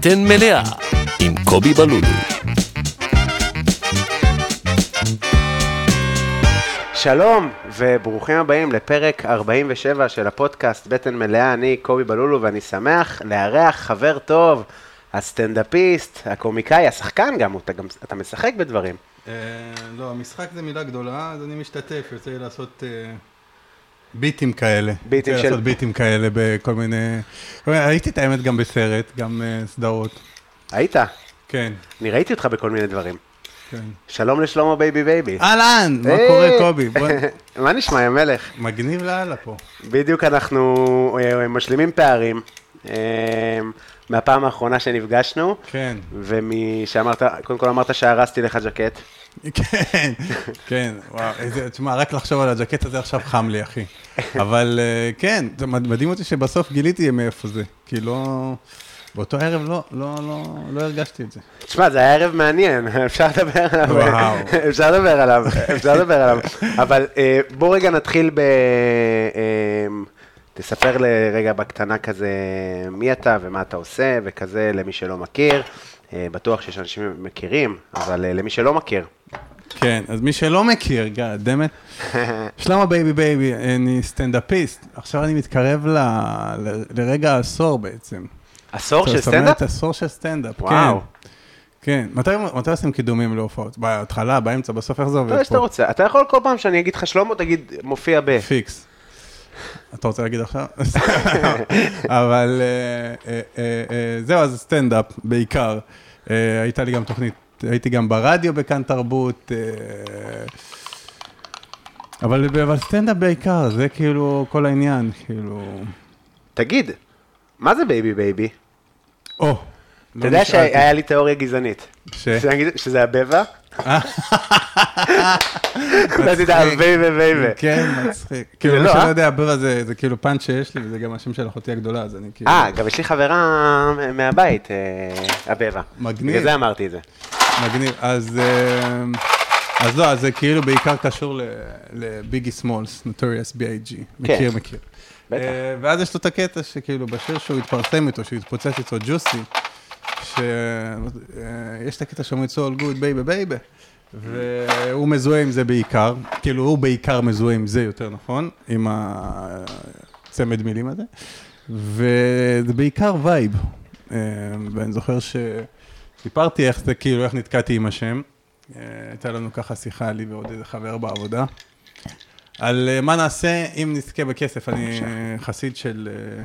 בטן מלאה עם קובי בלולו. שלום וברוכים הבאים לפרק 47 של הפודקאסט בטן מלאה, אני קובי בלולו ואני שמח לארח חבר טוב, הסטנדאפיסט, הקומיקאי, השחקן גם, אתה, גם, אתה משחק בדברים. אה, לא, המשחק זה מילה גדולה, אז אני משתתף, יוצא לי לעשות אה, ביטים כאלה. ביטים של- לעשות ביטים כאלה בכל מיני... הייתי את האמת גם בסרט, גם אה, סדרות. היית? כן, אני ראיתי אותך בכל מיני דברים. כן. שלום לשלמה בייבי בייבי. אהלן, מה! קורה קובי? בוא... מה נשמע, יא מלך? מגניב לאללה פה. בדיוק אנחנו אה, משלימים פערים אה, מהפעם האחרונה שנפגשנו, כן, ומה שאמרת, קודם כל אמרת שהרסתי לך ג'קט. כן, כן, וואו, איזה, תשמע, רק לחשוב על הג'קט הזה עכשיו חם לי, אחי. אבל אה, כן, זה מד- מדהים אותי שבסוף גיליתי מאיפה זה. כי לא... באותו ערב לא, לא, לא, לא הרגשתי את זה. תשמע, זה היה ערב מעניין, אפשר לדבר עליו. וואו. אפשר לדבר עליו, אפשר לדבר עליו. אבל אה, בוא רגע נתחיל ב... אה, תספר לרגע בקטנה כזה מי אתה ומה אתה עושה, וכזה למי שלא מכיר. בטוח שיש אנשים מכירים, אבל למי שלא מכיר. כן, אז מי שלא מכיר, God damn it, שלמה בייבי בייבי, אני סטנדאפיסט. עכשיו אני מתקרב ל, ל, לרגע העשור בעצם. עשור של סטנדאפ? עשור של סטנדאפ. כן. כן, מתי, מתי עושים קידומים להופעות? בהתחלה, באמצע, בסוף, איך זה עובד לא, פה? שאתה רוצה. אתה יכול כל פעם שאני אגיד לך שלמה, תגיד, מופיע ב... פיקס. אתה רוצה להגיד עכשיו? אבל אה, אה, אה, אה, זהו, אז סטנדאפ בעיקר. אה, הייתה לי גם תוכנית, הייתי גם ברדיו בכאן תרבות. אה, אבל אבל סטנדאפ בעיקר, זה כאילו כל העניין, כאילו... תגיד, מה זה בייבי בייבי? או, אתה יודע שהיה לי תיאוריה גזענית. ש? שזה הבבע? יודע, בייבי בייבי. כן, מצחיק. כאילו, זה מי לא, שלא אה? יודע, הזה, זה כאילו פאנץ' שיש לי, וזה גם השם של אחותי הגדולה, אז אני כאילו... אה, גם יש לי חברה מהבית, אה, הבבע. מגניב. בגלל זה אמרתי את זה. מגניב. אז, אה, אז לא, אז זה כאילו בעיקר קשור לביגי סמולס, נוטוריאס B.I.G. מכיר, מכיר. בטח. אה, ואז יש לו את הקטע שכאילו בשיר שהוא התפרסם איתו, שהוא התפוצץ איתו ג'וסי, שיש את הקטע שאומרים it's all good baby baby, והוא מזוהה עם זה בעיקר, כאילו הוא בעיקר מזוהה עם זה יותר נכון, עם הצמד מילים הזה, וזה בעיקר vibe. אה, ואני זוכר שסיפרתי איך זה, כאילו, איך נתקעתי עם השם. אה, הייתה לנו ככה שיחה, לי ועוד איזה חבר בעבודה, על אה, מה נעשה אם נזכה בכסף. אני חסיד של, אה,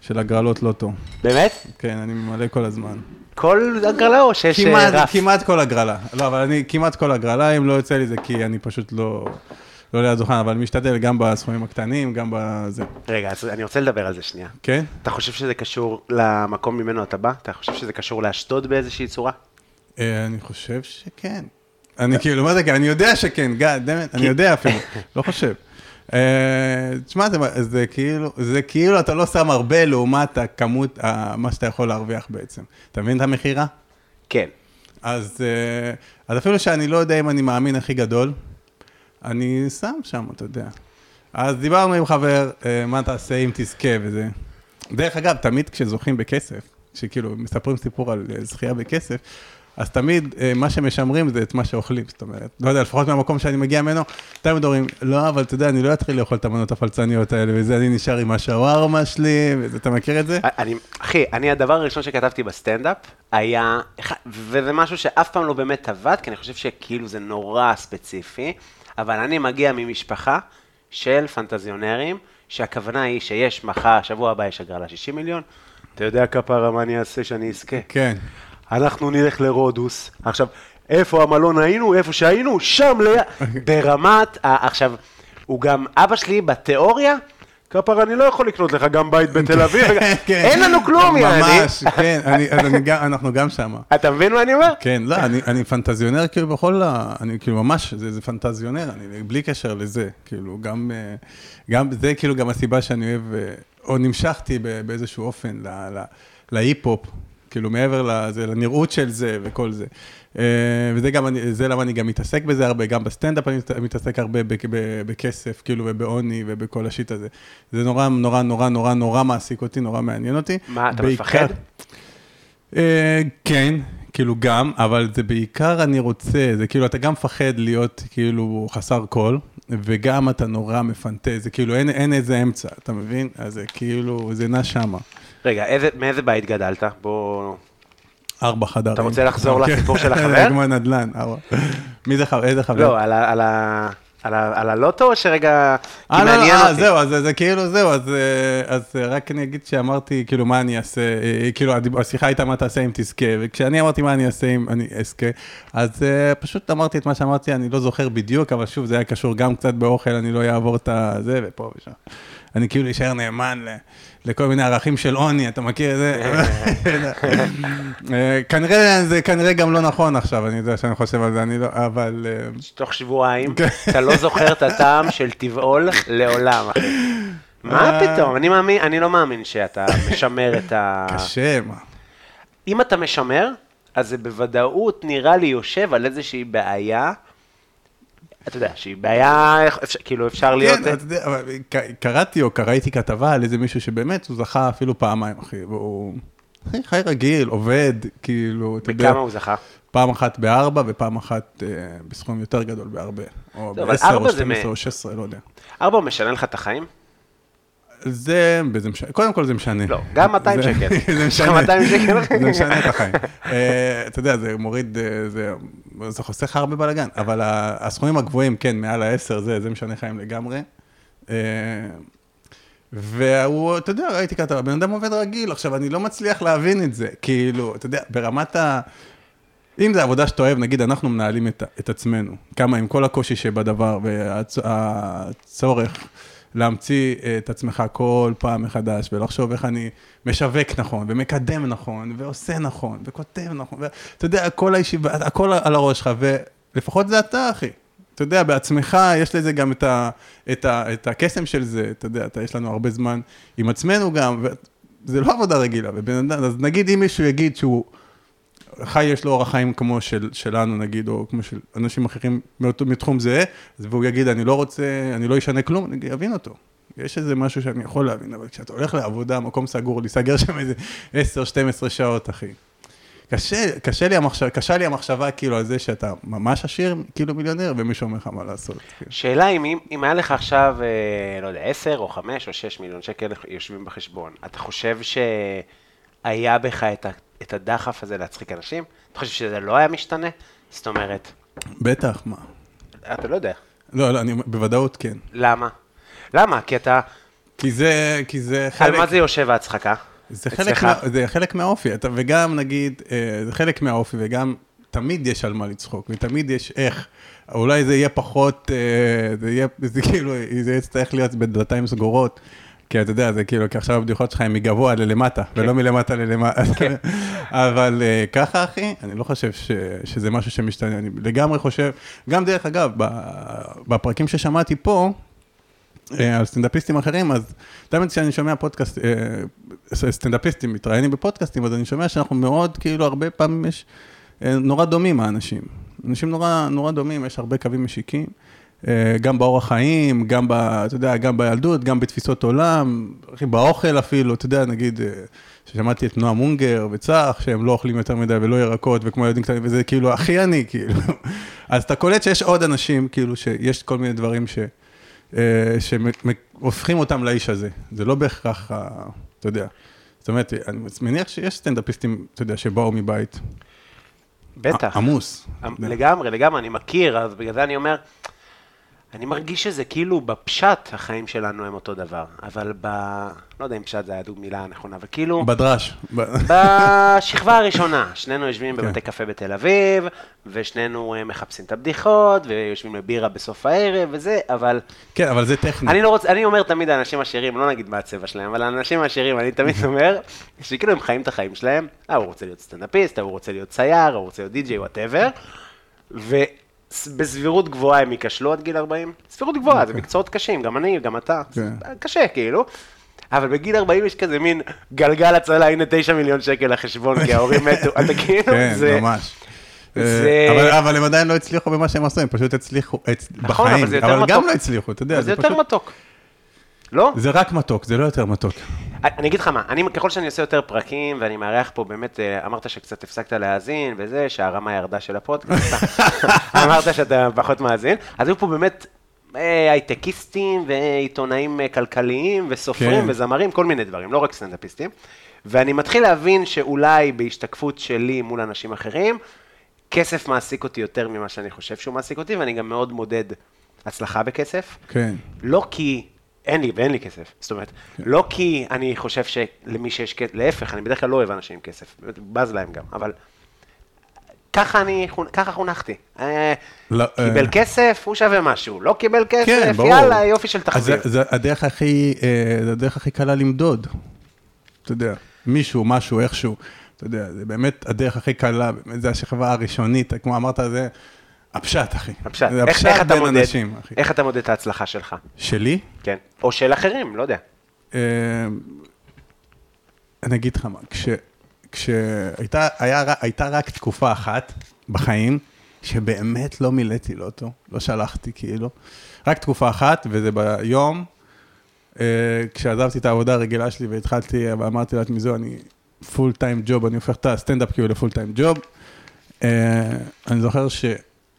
של הגרלות לוטו. באמת? כן, אני ממלא כל הזמן. כל הגרלה או שיש אה, כמעט, רף? כמעט כל הגרלה. לא, אבל אני כמעט כל הגרלה, אם לא יוצא לי זה כי אני פשוט לא, לא ליד דוכן, אבל משתדל גם בסכומים הקטנים, גם בזה. רגע, אז אני רוצה לדבר על זה שנייה. כן? אתה חושב שזה קשור למקום ממנו אתה בא? אתה חושב שזה קשור לאשדוד באיזושהי צורה? אה, אני חושב שכן. אני כאילו, מה זה כן? אני יודע שכן, גאד, דמת, אני יודע אפילו, לא חושב. אה, תשמע, זה- כאילו, זה כאילו אתה לא שם הרבה לעומת הכמות, מה שאתה יכול להרוויח בעצם. אתה מבין את המכירה? כן. אז, אה, אז אפילו שאני לא יודע אם אני מאמין הכי גדול, אני שם שם, אתה יודע. אז דיברנו עם חבר, אה, מה תעשה אם תזכה וזה. דרך אגב, תמיד כשזוכים בכסף, כשכאילו מספרים סיפור על אה, זכייה בכסף, אז תמיד אה, מה שמשמרים זה את מה שאוכלים, זאת אומרת, לא יודע, לפחות מהמקום שאני מגיע ממנו, תמיד אומרים, לא, אבל אתה יודע, אני לא אתחיל לאכול את המנות הפלצניות האלה, וזה, אני נשאר עם השווארמה שלי, וזה, אתה מכיר את זה? אני, אחי, אני, הדבר הראשון שכתבתי בסטנדאפ היה, וזה משהו שאף פעם לא באמת עבד, כי אני חושב שכאילו זה נורא ספציפי, אבל אני מגיע ממשפחה של פנטזיונרים, שהכוונה היא שיש מחר, שבוע הבא יש הגרלה 60 מיליון, אתה יודע כפרה מה אני אעשה שאני אזכה? כן. אנחנו נלך לרודוס. עכשיו, איפה המלון היינו? איפה שהיינו? שם ליד... ברמת... ה- עכשיו, הוא גם, אבא שלי בתיאוריה, כפר, אני לא יכול לקנות לך גם בית בתל אביב. כן. אין לנו כלום, יעני. ממש, כן, אנחנו גם שמה. אתה מבין מה אני אומר? כן, לא, אני, פנטזיונר כאילו בכל ה... אני כאילו ממש, זה, פנטזיונר, אני בלי קשר לזה, כאילו גם, אה, גם זה כאילו גם הסיבה שאני אוהב, אה, או נמשכתי באיזשהו אופן להיפ-הופ, כאילו מעבר לנראות של זה וכל זה. אה, וזה גם, זה למה אני גם מתעסק בזה הרבה, גם בסטנדאפ אני מת- מתעסק הרבה בכסף, כאילו, ובעוני ובכל ה shit הזה. זה נורא, נורא, נורא, נורא, נורא מעסיק אותי, נורא מעניין אותי. מה, אתה בעיקר- מפחד? אה, כן, כאילו גם, אבל זה בעיקר אני רוצה, זה כאילו, אתה גם מפחד להיות כאילו חסר כל, וגם אתה נורא מפנטז, זה כאילו אין, אין איזה אמצע, אתה מבין? אז זה כאילו, זה נע שמה. רגע, איזה, מאיזה בית גדלת? בוא... ארבע חדרים. אתה רוצה לחזור כן. לסיפור של החבר? כמו נדל"ן, ארבע. מי זה חבר? איזה חבר? לא, על, ה, על, הלוטו או שרגע... כי אה, לא, מעניין אה, אותי. זהו, אז זה- זה כאילו, זהו, אז אה, אז רק אני אגיד שאמרתי, כאילו, מה אני אעשה, כאילו, השיחה הייתה מה תעשה אם תזכה, וכשאני אמרתי מה אני אעשה אם אני אזכה, אז פשוט אמרתי את מה שאמרתי, אני לא זוכר בדיוק, אבל שוב, זה היה קשור גם קצת באוכל, אני לא אעבור את הזה, ופה ושם. אני כאילו אשאר נאמן ל- לכל מיני ערכים של עוני, אתה מכיר את זה? אה, כנראה, זה כנראה גם לא נכון עכשיו, אני יודע שאני חושב על זה, אני לא, אבל... אה, תוך שבועיים, כן. אתה לא זוכר את הטעם של טבעול לעולם, אחי. מה אה. פתאום? אני מאמין, אני לא מאמין שאתה משמר את ה... קשה, מה. אם אתה משמר, אז זה בוודאות נראה לי יושב על איזושהי בעיה, אתה יודע, שהיא בעיה, אפשר- כאילו אפשר להיות... כן, אתה יודע, קראתי או קראתי כתבה על איזה מישהו שבאמת הוא זכה אפילו פעמיים, אחי, והוא חי רגיל, עובד, כאילו, אתה יודע, בכמה הוא זכה? פעם אחת בארבע ופעם אחת אה, בסכום יותר גדול בהרבה, או בעשר או זה 12 מ- או 16, לא יודע. ארבע משנה לך את החיים? זה, זה משנה, קודם כל זה משנה. לא, גם 200 זה- שקל. זה משנה, 200 שקל? זה משנה את החיים. אה, אתה יודע, זה מוריד, אה, זה, זה חוסך הרבה בלאגן, אבל הסכומים הגבוהים, כן, מעל העשר, זה, זה משנה חיים לגמרי. אה, והוא, אתה יודע, ראיתי כתבה, הבן אדם עובד רגיל, עכשיו, אני לא מצליח להבין את זה, כאילו, אתה יודע, ברמת ה... אם זה עבודה שאתה אוהב, נגיד, אנחנו מנהלים את, את עצמנו, כמה עם כל הקושי שבדבר והצורך להמציא את עצמך כל פעם מחדש ולחשוב איך אני משווק נכון ומקדם נכון ועושה נכון וכותב נכון, ואתה יודע, הכל הישיבה, הכל על הראש שלך, ולפחות זה אתה, אחי. אתה יודע, בעצמך יש לזה גם את, ה, את, ה, את הקסם של זה, אתה יודע, אתה, יש לנו הרבה זמן עם עצמנו גם, וזה לא עבודה רגילה, ובן אדם, אז נגיד אם מישהו יגיד שהוא חי, יש לו אורח חיים כמו של, שלנו נגיד, או כמו של אנשים אחרים מאותו, מתחום אז והוא יגיד, אני לא רוצה, אני לא אשנה כלום, אני אבין אותו. יש איזה משהו שאני יכול להבין, אבל כשאתה הולך לעבודה, מקום סגור, להיסגר שם איזה 10-12 שעות, אחי. קשה, קשה לי המחשבה, קשה לי המחשבה כאילו על זה שאתה ממש עשיר, כאילו מיליונר, ומישהו אומר לך מה לעשות. כאילו. שאלה אם, אם- היה לך עכשיו, אה, לא יודע, 10 או 5 או 6 מיליון שקל יושבים בחשבון, אתה חושב שהיה בך את, את הדחף הזה להצחיק אנשים? אתה חושב שזה לא היה משתנה? זאת אומרת, בטח, מה? אתה לא יודע. לא, לא, אני, בוודאות כן. למה? למה? כי אתה, כי זה, כי זה על חלק... מה זה יושב ההצחקה? זה חלק? מה, זה חלק מהאופי, אתה, וגם נגיד, אה, זה חלק מהאופי, וגם תמיד יש על מה לצחוק, ותמיד יש איך. אולי זה יהיה פחות, אה, זה יהיה, זה כאילו, זה יצטרך להיות בדלתיים סגורות, כי אתה יודע, זה כאילו, כי עכשיו הבדיחות שלך הן מגבוה ללמטה, כן. ולא מלמטה ללמטה. אבל אה, ככה, אחי, אני לא חושב ש, שזה משהו שמשתנה, אני לגמרי חושב, גם דרך אגב, בפרקים ששמעתי פה, אה, על סטנדאפיסטים אחרים, אז תמיד כשאני שומע פודקאסט, אה, סטנדאפיסטים מתראיינים בפודקאסטים, אז אני שומע שאנחנו מאוד, כאילו, הרבה פעמים יש, נורא דומים האנשים. אנשים נורא, נורא דומים, יש הרבה קווים משיקים, גם באורח חיים, גם ב... אתה יודע, גם בילדות, גם בתפיסות עולם, באוכל אפילו, אתה יודע, נגיד, אה, ששמעתי את נועה מונגר וצח, שהם לא אוכלים יותר מדי ולא ירקות, וכמו ילדים קטנים, וזה כאילו הכי אני, כאילו. אז אתה קולט שיש עוד אנשים, כאילו, שיש כל מיני דברים ש... אה, שהופכים אותם לאיש הזה. זה לא בהכרח, אתה יודע. זאת אומרת, אני מניח שיש סטנדאפיסטים, אתה יודע, שבאו מבית בטח. עמוס. לגמרי, לגמרי, אני מכיר, אז בגלל זה אני אומר, אני מרגיש שזה כאילו בפשט החיים שלנו הם אותו דבר, אבל ב... לא יודע אם פשט זה היה מילה הנכונה, אבל כאילו, בדרש. בשכבה הראשונה, שנינו יושבים כן. בבתי קפה בתל אביב, ושנינו אה, מחפשים את הבדיחות, ויושבים לבירה בסוף הערב וזה, אבל כן, אבל זה טכני. אני לא רוצה, אני אומר תמיד לאנשים עשירים, לא נגיד מה הצבע שלהם, אבל לאנשים העשירים, אני תמיד אומר, שכאילו הם חיים את החיים שלהם, אה, הוא רוצה להיות סטנדאפיסט, הוא רוצה להיות צייר, הוא רוצה להיות די-ג'יי, whatever, ובסבירות גבוהה הם ייכשלו עד גיל 40, סבירות גבוהה, זה אוקיי. מקצועות קשים, גם אני, גם אתה, כן. קשה כאילו. אבל בגיל 40 יש כזה מין גלגל הצלה, הנה 9 מיליון שקל לחשבון, כי ההורים מתו, אתה כאילו, כן, זה... ממש. זה- אה, אבל- אבל הם עדיין לא הצליחו במה שהם עשו, הם פשוט הצליחו הצ- נכון, אבל בחיים, יותר אבל גם. לא הצליחו, אתה יודע, אבל זה זה יותר פשוט... מתוק. לא? זה רק מתוק, זה לא יותר מתוק. אני אגיד לך מה, אני, ככל שאני עושה יותר פרקים, ואני מארח פה באמת, אה, אמרת שקצת הפסקת להאזין, וזה, שהרמה ירדה של הפודקאסט, אמרת שאתה פחות מאזין, אז היו פה באמת אה, הייטקיסטים, ועיתונאים אה, כלכליים, וסופרים, כן. וזמרים, כל מיני דברים, לא רק סטנדאפיסטים. ואני מתחיל להבין שאולי בהשתקפות שלי מול אנשים אחרים, כסף מעסיק אותי יותר ממה שאני חושב שהוא מעסיק אותי, ואני גם מאוד מודד הצלחה בכסף. כן. לא כי אין לי ואין לי כסף, זאת אומרת, לא כי אני חושב שלמי שיש כסף, להפך, אני בדרך כלל לא אוהב אנשים עם כסף, באמת, בז להם גם, אבל ככה אני, ככה חונחתי. אה, לא, קיבל אה, כסף, הוא שווה משהו, לא קיבל כן, כסף, ברור. יאללה, יופי של אז תחזיר. זה, זה הדרך הכי, אה, זה הדרך הכי קלה למדוד. אתה יודע, מישהו, משהו, איכשהו. אתה יודע, זה באמת הדרך הכי קלה, באמת, זה השכבה הראשונית, כמו אמרת, זה הפשט, אחי. הפשט, זה איך, הפשט איך אתה בין מודד, אנשים, אחי. איך אתה מודד את ההצלחה שלך, שלי? כן, או של אחרים, לא יודע. אה, אני אגיד לך מה, כש, כשהייתה היה, הייתה רק תקופה אחת בחיים, שבאמת לא מילאתי לאוטו, לא שלחתי כאילו, רק תקופה אחת, וזה ביום, אה, כשעזבתי את העבודה הרגילה שלי והתחלתי, ואמרתי לעצמי, זהו, אני פול טיים ג'וב, אני הופך את הסטנדאפ כאילו לפול טיים ג'וב. אה, אני זוכר ש...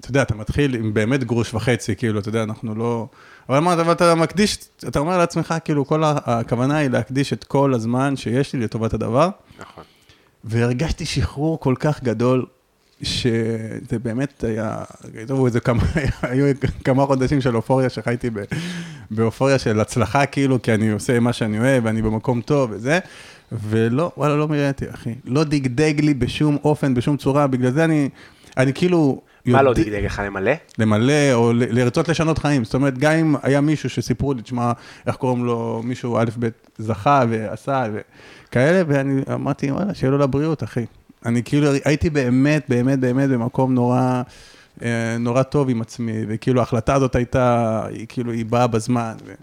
אתה יודע, אתה מתחיל עם באמת גרוש וחצי, כאילו, אתה יודע, אנחנו לא... אבל מה, אבל אתה מקדיש, אתה אומר לעצמך, כאילו, כל הכוונה היא להקדיש את כל הזמן שיש לי לטובת הדבר, נכון. והרגשתי שחרור כל כך גדול, שזה באמת היה, טוב, איזה כמה, היו כמה חודשים של אופוריה שחייתי באופוריה של הצלחה, כאילו, כי אני עושה מה שאני אוהב, ואני במקום טוב וזה, ולא, וואלה, לא מראיתי, אחי. לא דגדג לי בשום אופן, בשום צורה, בגלל זה אני, אני כאילו... מה לא דגדג לך למלא? למלא או לרצות לשנות חיים. זאת אומרת, גם אם היה מישהו שסיפרו לי, תשמע, איך קוראים לו, מישהו א' ב' זכה ועשה וכאלה, ואני אמרתי, וואלה, שיהיה לו לבריאות, אחי. אני כאילו הייתי באמת, באמת, באמת במקום נורא, אה, נורא טוב עם עצמי, וכאילו ההחלטה הזאת הייתה, היא כאילו, היא באה בזמן. ו...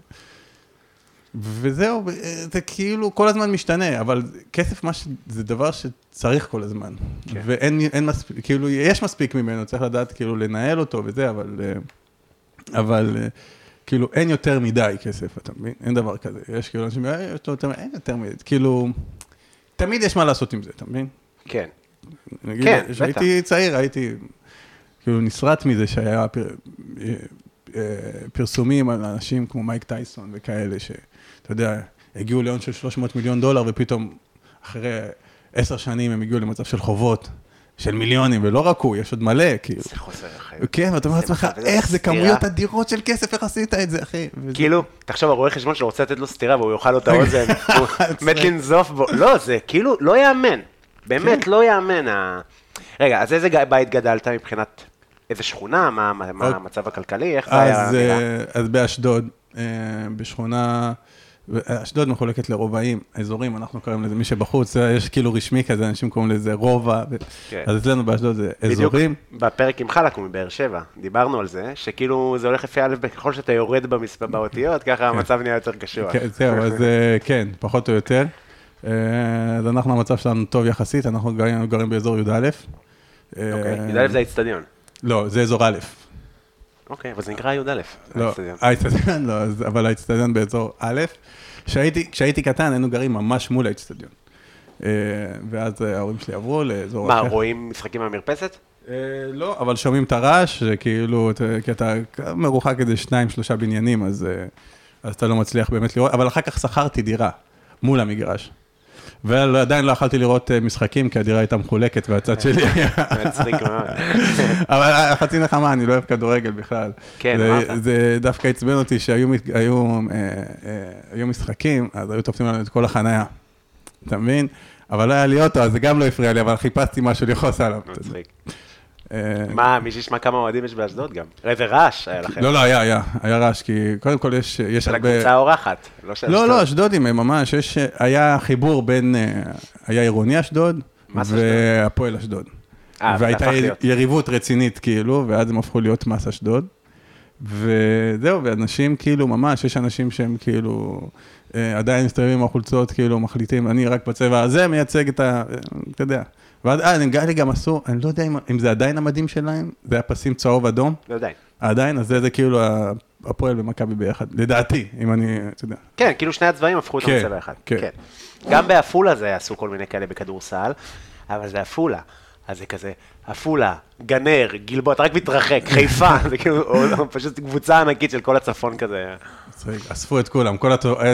וזהו, אה, זה כאילו כל הזמן משתנה, אבל כסף מה ש... זה דבר שצריך כל הזמן. כן. ואין אין מספיק, כאילו, יש מספיק ממנו, צריך לדעת כאילו לנהל אותו וזה, אבל, אה, אבל אה, כאילו אין יותר מדי כסף, אתה מבין? אין דבר כזה. יש כאילו אנשים, "אה, יש לו יותר, אין יותר מדי, כאילו, תמיד יש מה לעשות עם זה, אתה מבין? כן. נגיד, כן, כשהייתי צעיר, הייתי כאילו נסרט מזה שהיה פר, פרסומים על אנשים כמו מייק טייסון וכאלה, שאתה יודע, הגיעו להון של 300 מיליון דולר, ופתאום אחרי עשר שנים הם הגיעו למצב של חובות של מיליונים, ולא רק הוא, יש עוד מלא, כאילו. זה חוסר אחריות. כן, ואתה אומר לעצמך, איך זה. כמויות אדירות של כסף, איך עשית את זה, אחי? כאילו, תחשוב, הרואה חשבון שלו רוצה לתת לו סטירה והוא יאכל לו את האוזן, הוא מת לנזוף בו. לא, זה כאילו לא יאמן. באמת, כן. לא יאמן. רגע, אז איזה בית גדלת מבחינת איזה שכונה? מה אוקיי. המצב הכלכלי? איך זה היה? אז? אה, באשדוד, אה, בשכונה, אשדוד מחולקת לרובעים, אזורים, אנחנו קוראים לזה, מי שבחוץ, אה, יש כאילו רשמי כזה, אנשים קוראים לזה רובע, כן. אז אצלנו באשדוד זה בדיוק אזורים. בפרק עם חלק מבאר שבע, דיברנו על זה, שכאילו זה הולך לפי א' ככל שאתה יורד במספר באותיות, ככה המצב נהיה יותר קשוח. כן, זהו, אז אה, כן, פחות או יותר. אה, אז אנחנו, המצב שלנו טוב יחסית, אנחנו גרים, גרים באזור י"א. אוקיי, י"א זה האיצטדיון. לא, זה אזור א'. אוקיי, אבל זה נקרא י"א. לא. האיצטדיון לא, אבל האיצטדיון באזור א'. כשהייתי, קטן, היינו גרים ממש מול האיצטדיון. אה, ואז אה, ההורים שלי עברו לאזור מה, אחר. רואים משחקים מהמרפסת? אה, לא, אבל שומעים את הרעש, שכאילו, אתה- כי אתה מרוחק איזה שניים, שלושה בניינים, אז אתה לא מצליח באמת לראות, אבל אחר כך שכרתי דירה מול המגרש. ועדיין לא יכלתי לראות אה, משחקים, כי הדירה הייתה מחולקת והצד שלי היה... מצחיק מאוד. אבל אה, חצי נחמה, אני לא אוהב כדורגל בכלל. כן, אמרת. זה דווקא עצבן אותי שהיו אה, משחקים, אז היו תופסים לנו את כל החנייה. אתה מבין? אבל לא היה לי אוטו, אז זה גם לא הפריע לי, אבל חיפשתי משהו לכעוס עליו. מצחיק. אה, מה, מי שישמע כמה אוהדים יש באשדוד גם. איזה רעש היה לכם. לא, לא, היה, היה, היה רעש, כי קודם כל יש, יש של הרבה... הקבוצה האורחת. לא של לא, אשדוד. לא, אשדודים הם ממש, יש, היה חיבור בין, אה, היה עירוני אשדוד. והפועל אשדוד. אה, והייתה. יריבות רצינית, כאילו, ואז הם הפכו להיות מס אשדוד. וזהו, ואנשים כאילו, ממש, יש אנשים שהם כאילו, עדיין מסתובבים עם החולצות, כאילו, מחליטים, אני רק בצבע הזה מייצג את ה... אתה יודע. ואז, אה, לי גם עשו, אני לא יודע אם, אם זה עדיין המדים שלהם, זה היה פסים צהוב אדום, לא יודע. עדיין, אז זה, זה כאילו הפועל ומכבי ביחד, לדעתי, אם אני, אתה יודע. כן, כאילו שני הצבעים הפכו כן, לצבע אחד. כן. כן. גם בעפולה זה עשו כל מיני כאלה בכדורסל, אבל זה עפולה. אז זה כזה, עפולה, גנר, גלבוע, אתה רק מתרחק, חיפה, זה כאילו פשוט קבוצה ענקית של כל הצפון כזה. אספו את כולם,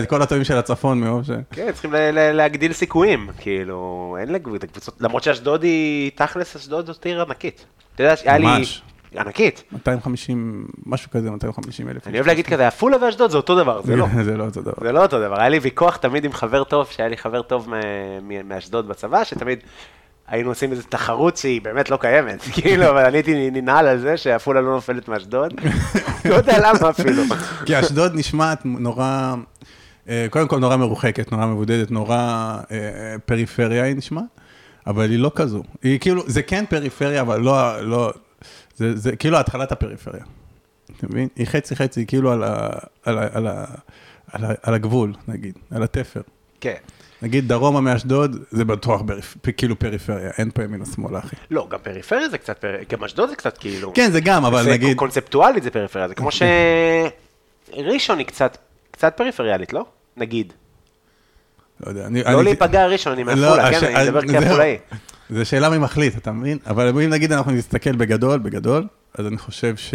כל הטובים של הצפון מרוב ש... כן, צריכים להגדיל סיכויים, כאילו, אין לקבוצות, למרות שאשדוד היא, תכלס אשדוד זאת עיר ענקית. אתה יודע שהיה לי... ממש. ענקית. 250, משהו כזה, 250 אלף. אני אוהב להגיד כזה, עפולה ואשדוד זה אותו דבר, זה לא. זה לא אותו דבר. זה לא אותו דבר, היה לי ויכוח תמיד עם חבר טוב, שהיה לי חבר טוב מאשדוד בצבא, שתמיד היינו עושים איזו תחרות שהיא באמת לא קיימת, כאילו, אבל אני הייתי ננעל על זה שעפולה לא נופלת מאשדוד, לא יודע למה אפילו. כי אשדוד נשמעת נורא, אה, קודם כל נורא מרוחקת, נורא מבודדת, נורא אה, פריפריה היא נשמעת, אבל היא לא כזו. היא כאילו, זה כן פריפריה, אבל לא, לא, זה, זה כאילו התחלת הפריפריה. אתה מבין? היא חצי חצי, כאילו על, ה, על, ה, על, ה, על, ה, על הגבול, נגיד, על התפר. כן. נגיד דרומה מאשדוד, זה בטוח פריפ, כאילו פריפריה, אין פה ימין או שמאלה, אחי. לא, גם פריפריה זה קצת, פר- גם אשדוד זה קצת כאילו. כן, זה גם, אבל זה נגיד... קונספטואלית זה פריפריה, זה כמו שראשון היא קצת, קצת פריפריאלית, לא? נגיד. לא יודע, אני... לא אני- להיפגע ראשון, אני לא, מעפולה, הש- כן, אני מדבר זהו. כעפולאי. זו שאלה מי מחליט, אתה מבין? אבל אם נגיד אנחנו נסתכל בגדול, בגדול, אז אני חושב ש...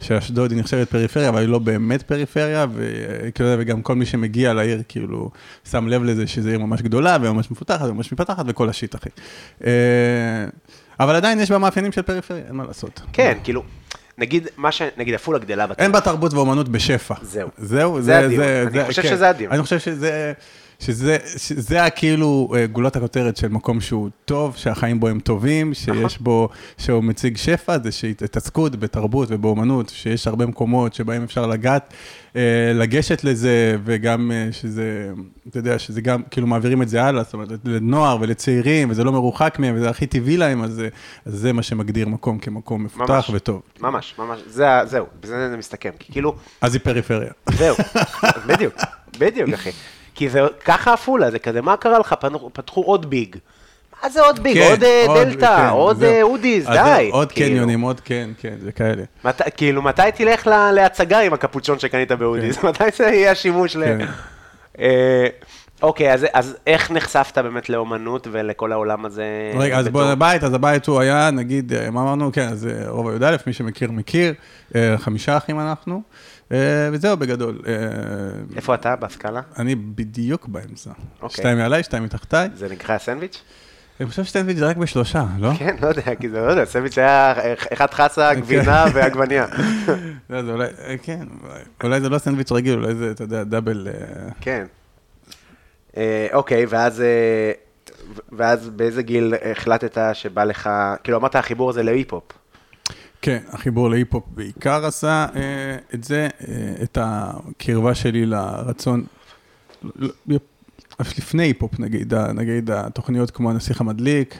שאשדוד היא נחשבת פריפריה, אבל היא לא באמת פריפריה, וכאילו, וגם כל מי שמגיע לעיר, כאילו, שם לב לזה שזו עיר ממש גדולה, וממש מפותחת, וממש מתפתחת, וכל השיט, אחי. אה, אבל עדיין יש בה מאפיינים של פריפריה, אין מה לעשות. כן, כאילו, נגיד, מה ש... נגיד עפולה גדלה בת... אין בה תרבות ואומנות בשפע. זהו. זהו, זה הדיון. אני חושב כן. שזה הדיון. אני חושב שזה, שזה, שזה הכאילו אה, גולת הכותרת של מקום שהוא טוב, שהחיים בו הם טובים, שיש נכון. בו, שהוא מציג שפע, זה שהתעסקות בתרבות ובאומנות, שיש הרבה מקומות שבהם אפשר לגעת, אה, לגשת לזה, וגם אה, שזה, אתה יודע, שזה גם, כאילו מעבירים את זה הלאה, זאת אומרת, לנוער ולצעירים, וזה לא מרוחק מהם, וזה הכי טבעי להם, אז, זה- אז זה מה שמגדיר מקום כמקום מפותח ממש. וטוב. ממש, ממש, זה, זהו, בזה זה מסתכם, כי כאילו, אז היא פריפריה. זהו, בדיוק, בדיוק, אחי. כי זה ככה עפולה, זה כזה, מה קרה לך? פתחו עוד ביג. מה זה עוד ביג? כן, עוד אה, עוד, דלתא, כן, עוד. אה, אודיס, אז זהו, די. עוד כאילו. קניונים, עוד כן, כן, זה כאלה. מת- כאילו, מתי תלך ל- להצגה עם הקפוצ'ון שקנית באודיס? מתי זה יהיה השימוש ל... כן. אה, אוקיי, אז- אז איך נחשפת באמת לאומנות ולכל העולם הזה? רגע, אז בוא לבית, אז הבית הוא היה, נגיד, מה אמרנו? כן, אז רובע י"א, מי שמכיר, מכיר. חמישה אחים אנחנו, וזהו בגדול. אה, איפה אתה בסקאלה? אני בדיוק באמצע. אוקיי. שתיים מעליי, שתיים מתחתיי. זה נקרא סנדוויץ'? אני חושב שסטנדוויץ' זה רק בשלושה, לא? כן, לא יודע, כי זה לא יודע, סנדוויץ' היה אחד חסה, גבינה ועגבניה. לא, זה אולי, אה, כן, אולי- זה לא סנדוויץ' רגיל, אולי זה, אתה יודע, דאבל... אה, כן. אה, אוקיי, ואז... אה, ואז באיזה גיל החלטת שבא לך, כאילו אמרת החיבור הזה להיפ-הופ. כן, החיבור להיפ-הופ בעיקר עשה אה, את זה, אה, את הקרבה שלי לרצון, ל- לפני היפ-הופ נגיד, נגיד התוכניות כמו הנסיך המדליק,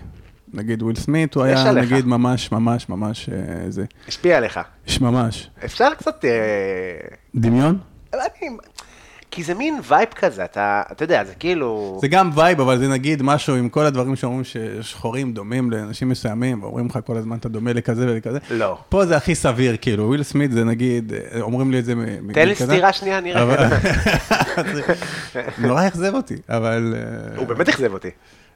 נגיד וויל סמית, הוא היה עליך. נגיד ממש ממש ממש אה, זה, השפיע עליך. יש ממש. אפשר קצת... אה, דמיון? אני- כי זה מין vibe כזה, אתה, אתה יודע, זה כאילו... זה גם vibe, אבל זה נגיד משהו עם כל הדברים שאומרים ששחורים דומים לאנשים מסוימים, ואומרים לך כל הזמן אתה דומה לכזה ולכזה. לא. פה זה הכי סביר, כאילו, וויל סמית זה נגיד, אה, אומרים לי את זה מ- מגיל תן לי. סטירה שנייה, נראה. נורא אכזב אותי, אבל... אה, הוא באמת אכזב אותי.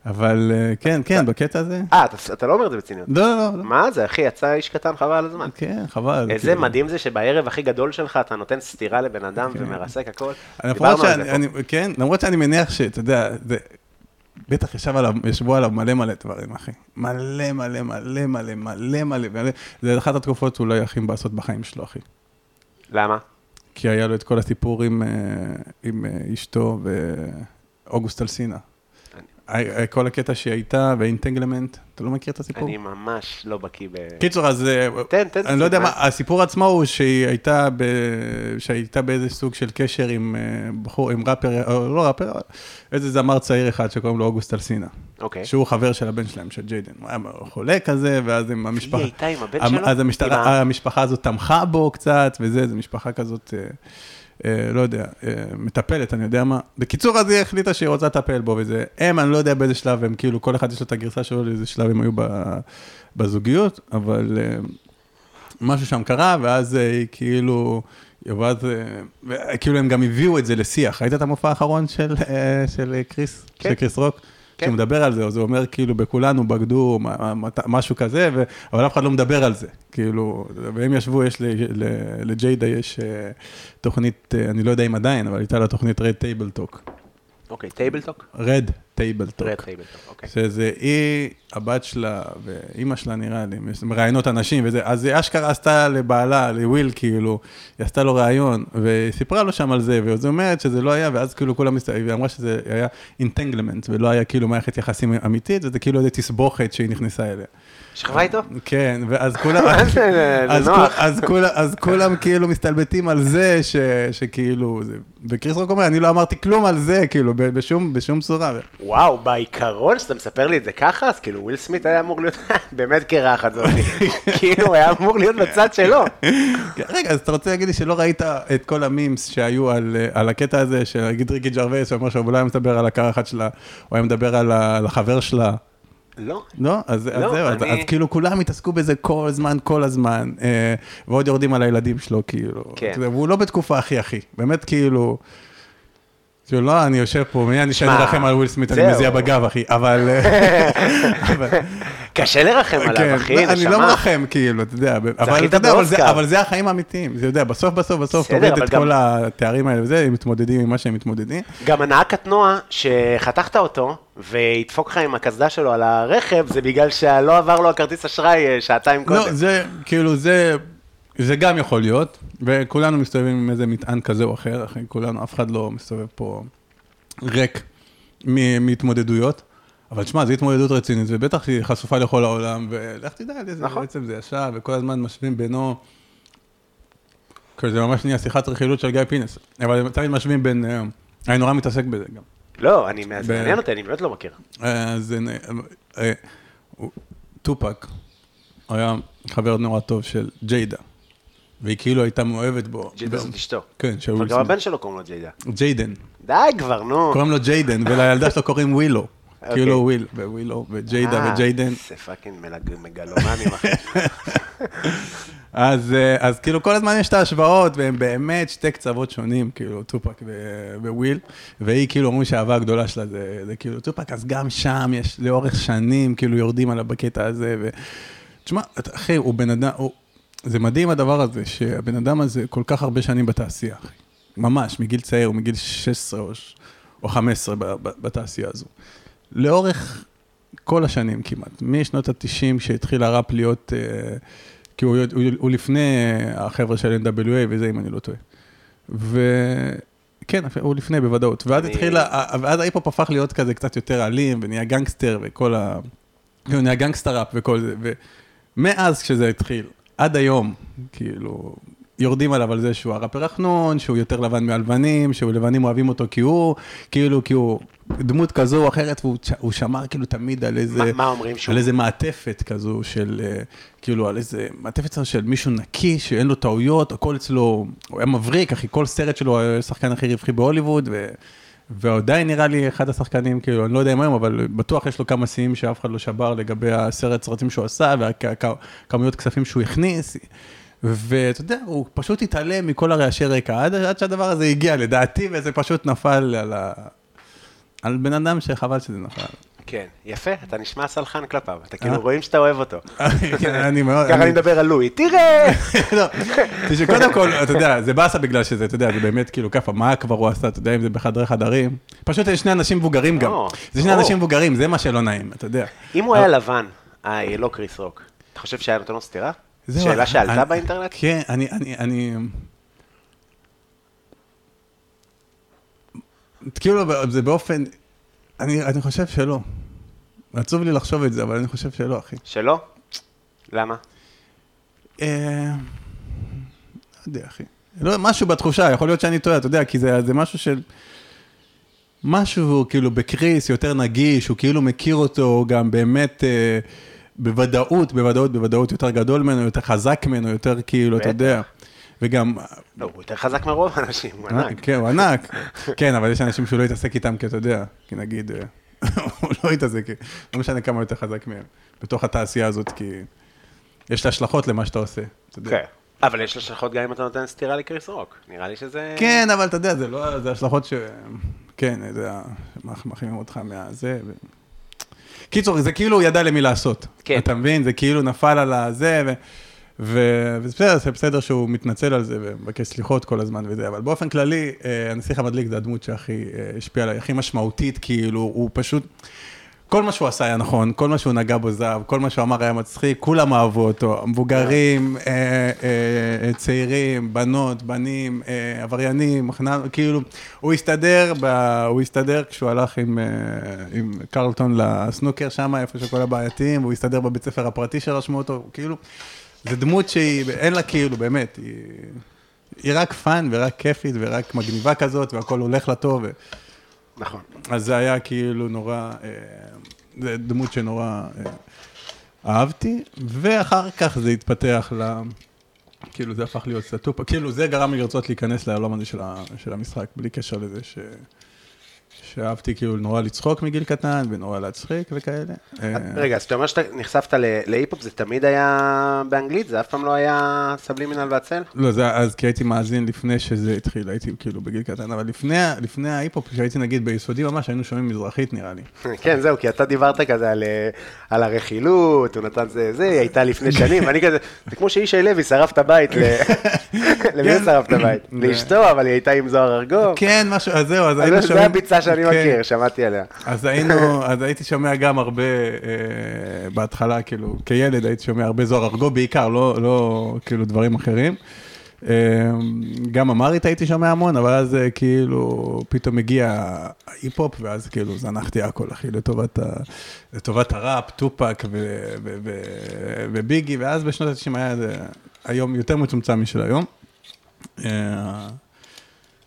אבל אה, כן, כן, בקטע הזה. אה, אתה- לא אומר את זה בציניות. לא, לא, לא. מה זה, אחי, יצא איש קטן חבל על הזמן. כן, חבל. איזה כאילו. מדהים זה שבערב הכי גדול שלך אתה נותן סטירה לבן אדם ומרסק הכל. דיברנו על זה פה. כן, למרות שאני מניח שאתה יודע. בטח ישב עליו, ישבו עליו מלא מלא דברים, אחי. מלא מלא מלא מלא מלא מלא מלא. זה אחת התקופות אולי הכי מבאסות בחיים שלו, אחי. למה? כי היה לו את כל הסיפור עם, אה, עם אה, אשתו ואוגוסט אלסינה. אה, כל הקטע שהיא הייתה באינטנגלמנט, אתה לא מכיר את הסיפור? אני ממש לא בקיא ב... קיצור, אז אה, תן, תן. אני לא יודע מה- הסיפור עצמו הוא שהיא הייתה, ב... שהייתה באיזה סוג של קשר עם אה, בחור, עם ראפר, או לא ראפר, איזה זמר צעיר אחד שקוראים לו אוגוסט אלסינה, אוקיי. שהוא חבר של הבן שלהם, של ג'יידן. הוא היה חולה כזה, ואז עם המשפחה... היא הייתה עם הבן שלו? אז המשפחה הזאת תמכה בו קצת, וזה, זו משפחה כזאת, אה, אה, לא יודע, אה, מטפלת, אני יודע מה. בקיצור, אז היא החליטה שהיא רוצה לטפל בו, וזה, הם, אני לא יודע באיזה שלב הם, כאילו, כל אחד יש לו את הגרסה שלו לאיזה שלב הם היו בזוגיות, אבל אה, משהו שם קרה, ואז אה, היא כאילו, ואז, אה, כאילו הם גם הביאו את זה לשיח. ראית את המופע האחרון של, אה, של קריס? כן. של קריס רוק? כן. שהוא מדבר על זה, אז הוא אומר כאילו בכולנו בגדו, משהו כזה, ו... אבל אף אחד לא מדבר על זה. כאילו, והם ישבו, יש לג'יידה יש אה, תוכנית, אה, אני לא יודע אם עדיין, אבל הייתה לה תוכנית Red Table Talk. אוקיי, Table Talk. Red Table Talk, אוקיי. שזה היא, הבת שלה ואימא שלה נראה לי, מראיינות אנשים וזה, אז היא אשכרה עשתה לבעלה, לוויל כאילו, היא עשתה לו ראיון, וסיפרה לו שם על זה, ואז היא אומרת שזה לא היה, ואז כאילו כולם, היא אמרה שזה היה entanglement, ולא היה כאילו מערכת יחסים אמיתית, וזה כאילו איזה תסבוכת שהיא נכנסה אליה. שכבה איתו? כן, ואז כולם, אז כולם- כאילו מסתלבטים על זה, שכאילו, וקריס רוק אומר, אני לא אמרתי כלום על זה, כאילו, בשום צורה. וואו, בעיקרון, שאתה מספר לי את זה ככה, אז כאילו וויל סמית היה אמור להיות באמת קרחת זאת. כאילו, הוא היה אמור להיות בצד שלו. רגע, אז אתה רוצה להגיד לי שלא ראית את כל המימס שהיו על, הקטע הזה, שנגיד ריקי ג'רווייס, שאומר לא היה מדבר על הקרחת שלה, הוא היה מדבר על החבר שלה. לא. לא? אז, אז לא, זהו, אז, אני- אז כאילו כולם התעסקו בזה כל הזמן, כל הזמן, אה, ועוד יורדים על הילדים שלו, כאילו. כן. והוא לא בתקופה הכי הכי, באמת כאילו... כאילו, לא, אני יושב פה, מי אני שאני ארחם על וויל סמית, אני. מזיע בגב, אחי, אבל... קשה לרחם כן, עליו, אחי, לא, אני לא נשמה. מרחם, כאילו, אתה יודע, אבל זה- החיים האמיתיים, זה יודע, בסוף, בסוף, בסוף, תוריד את כל התארים האלה וזה, הם מתמודדים עם מה שהם מתמודדים. גם הנהג קטנוע שחתכת אותו, והדפוק לך עם הקסדה שלו על הרכב, זה בגלל שלא עבר לו הכרטיס אשראי אה, שעתיים לא, קודם. זה, כאילו, זה, זה גם יכול להיות, וכולנו מסתובבים עם איזה מטען כזה או אחר, אחי, כולנו, אף אחד לא מסתובב פה ריק מהתמודדויות. אבל תשמע, זו התמודדות רצינית, ובטח שהיא חשופה לכל העולם, ולך תדע על איזה נכון. בעצם זה ישב, וכל הזמן משווים בינו, כזה ממש נהיה שיחת רכילות של גיא פינס, אבל תמיד משווים בין, אה, אני נורא מתעסק בזה גם. לא, אני, זה מעניין אותי, אני באמת לא מכיר. אז אה, אה, טופאק היה חבר נורא טוב של ג'יידה, והיא כאילו הייתה מאוהבת בו. ג'יידה זאת אשתו. כן, של אבל וויל גם סמית. הבן שלו קוראים לו ג'יידה. ג'יידן, די כבר, נו. קוראים לו ג'יידן, ולילדה שלו קוראים ווילו. אוקיי. כאילו וויל, ווילו, וג'יידה אה, וג'יידן. זה fucking מגלומנים, אחי. אז, אה, אז כאילו כל הזמן יש את ההשוואות, והם באמת שתי קצוות שונים, כאילו טופק וויל, והיא כאילו אומרים שהאהבה הגדולה שלה זה, זה כאילו טופק, אז גם שם יש לאורך שנים, כאילו יורדים עליו בקטע הזה, ו... תשמע, אחי, הוא בן אדם, הוא... זה מדהים הדבר הזה, שהבן אדם הזה כל כך הרבה שנים בתעשייה, אחי. ממש, מגיל צעיר, הוא מגיל 16 או, ש- או 15 ב- ב- בתעשייה הזו. לאורך כל השנים כמעט, משנות ה-90 שהתחיל הראפ להיות, אה, כי הוא, הוא, הוא לפני אה, החבר'ה של NWA וזה, אם אני לא טועה. וכן, הוא לפני בוודאות. ואז אני- התחיל, ה- ואז ההיפ-הופ הפך להיות כזה קצת יותר אלים, ונהיה גנגסטר וכל ה... נהיה גנגסטר ראפ וכל זה. ומאז כשזה התחיל, עד היום, כאילו, יורדים עליו על זה שהוא הראפר החנון, שהוא יותר לבן מהלבנים, שהוא לבנים אוהבים אותו כי הוא, כאילו, כי הוא דמות כזו או אחרת, והוא שמר כאילו תמיד על איזה... מה- מה אומרים שהוא? על איזה מעטפת כזו של, אה, כאילו, על איזה מעטפת של מישהו נקי, שאין לו טעויות, הכל אצלו, הוא היה מבריק, אחי, כל סרט שלו היה השחקן הכי רווחי בהוליווד, ו... ועדיין נראה לי אחד השחקנים, כאילו, אני לא יודע אם היום, אבל בטוח יש לו כמה שיאים שאף אחד לא שבר לגבי הסרט סרטים שהוא עשה, והכמויות כספים שהוא הכניס. ואתה יודע, הוא פשוט התעלם מכל הרעשי רקע, עד, עד שהדבר הזה הגיע, לדעתי, וזה פשוט נפל על, ה... על בן אדם שחבל שזה נפל. כן, יפה, אתה נשמע סלחן כלפיו, אתה אה? כאילו רואים שאתה אוהב אותו. כן, אני מאוד... ככה אני מדבר על לואי, תראה! לא, קודם כל, אתה יודע, זה באסה בגלל שזה, אתה יודע, זה באמת כאילו ככה, מה כבר הוא עשה, אתה יודע, אם זה בחדרי חדרים. פשוט שני אנשים מבוגרים גם. זה שני. אנשים מבוגרים, זה מה שלא נעים, אתה יודע. אם הוא היה לבן, אה, לא קריס רוק, אתה חושב שהיה נותן לו סטירה? שאלה שעלתה באינטרנט? כן, אני... כאילו, זה באופן, אני, אני חושב שלא. עצוב לי לחשוב את זה, אבל אני חושב שלא, אחי. שלא? למה? אה, לא יודע, אחי. לא, משהו בתחושה, יכול להיות שאני טועה, אתה יודע, כי זה, זה משהו של... משהו כאילו בקריס יותר נגיש, הוא כאילו מכיר אותו גם באמת אה, בוודאות, בוודאות, בוודאות יותר גדול ממנו, יותר חזק ממנו, יותר כאילו, אתה בטח. יודע. וגם, לא, הוא יותר חזק מרוב האנשים, הוא ענק. כן, הוא ענק. כן, אבל יש אנשים שהוא לא יתעסק איתם, כי אתה יודע, כי נגיד, אה, הוא לא יתעסק, לא משנה כמה יותר חזק מהם, בתוך התעשייה הזאת, כי יש לה השלכות למה שאתה עושה. אתה יודע. כן. אבל יש השלכות גם אם אתה נותן סטירה לקריס רוק. נראה לי שזה... כן, אבל אתה יודע, זה לא, זה השלכות ש... כן, זה ה... מח- מחרימים אותך מהזה. ו... קיצור, זה כאילו הוא ידע למי לעשות. כן. אתה מבין? זה כאילו נפל על הזה, ו... וזה בסדר, זה בסדר שהוא מתנצל על זה ומבקש סליחות כל הזמן וזה, אבל באופן כללי, אה, הנסיך המדליק זה הדמות שהכי אה, השפיעה עליי, הכי משמעותית, כאילו, הוא פשוט... כל מה שהוא עשה היה נכון, כל מה שהוא נגע בו זהב, כל מה שהוא אמר היה מצחיק, כולם אהבו אותו, מבוגרים, אה, אה, אה, צעירים, בנות, בנים, אה, עבריינים, כאילו, הוא הסתדר, ב, הוא הסתדר כשהוא הלך עם, אה, עם קרלטון לסנוקר שם, איפה שכל הבעייתיים, והוא הסתדר בבית ספר הפרטי שרשמו אותו, כאילו, זו דמות שהיא, אין לה כאילו, באמת, היא, היא רק fun ורק כיפית ורק מגניבה כזאת, והכל הולך לה טוב. ו... נכון. אז זה היה כאילו נורא, אה, זה דמות שנורא אה, אהבתי, ואחר כך זה התפתח ל... כאילו זה הפך להיות סטופה, כאילו זה גרם לי לרצות להיכנס לעולם הזה של, ה, של המשחק, בלי קשר לזה ש... שאהבתי כאילו נורא לצחוק מגיל קטן, ונורא להצחיק וכאלה. אה, רגע, אז אתה אומר שאתה נחשפת להיפ-הופ, זה תמיד היה באנגלית? זה אף פעם לא היה סבלימינל והצל? לא, זה אז כי הייתי מאזין לפני שזה התחיל, הייתי כאילו בגיל קטן, אבל לפני, ההיפ-הופ, כשהייתי נגיד ביסודי ממש, היינו שומעים מזרחית נראה לי. כן, זהו, כי אתה דיברת כזה על, אה, על הרכילות, הוא נתן זה, זה, היא הייתה לפני שנים, ואני כזה, זה כמו שישי לוי שרף את הבית, למי הוא כן. שרף את הבית? לאשתו, אבל היא הייתה עם זוהר ארגוב. כן, משהו, אז זהו, אז היינו שומעים... זה הביצה שאני כן. מכיר, שמעתי עליה. אז היינו, אז הייתי שומע גם הרבה, אה, בהתחלה, כאילו, כילד הייתי שומע הרבה זוהר ארגו בעיקר, לא, לא כאילו דברים אחרים. אה, גם אמרית הייתי שומע המון, אבל אז אה, כאילו פתאום הגיע ההיפ-הופ, ואז כאילו זנחתי הכל, אחי, לטובת, ה, לטובת הראפ, טופק ו- ו- ו- וביגי, ואז בשנות ה-90 היה היום יותר מצומצם משל היום.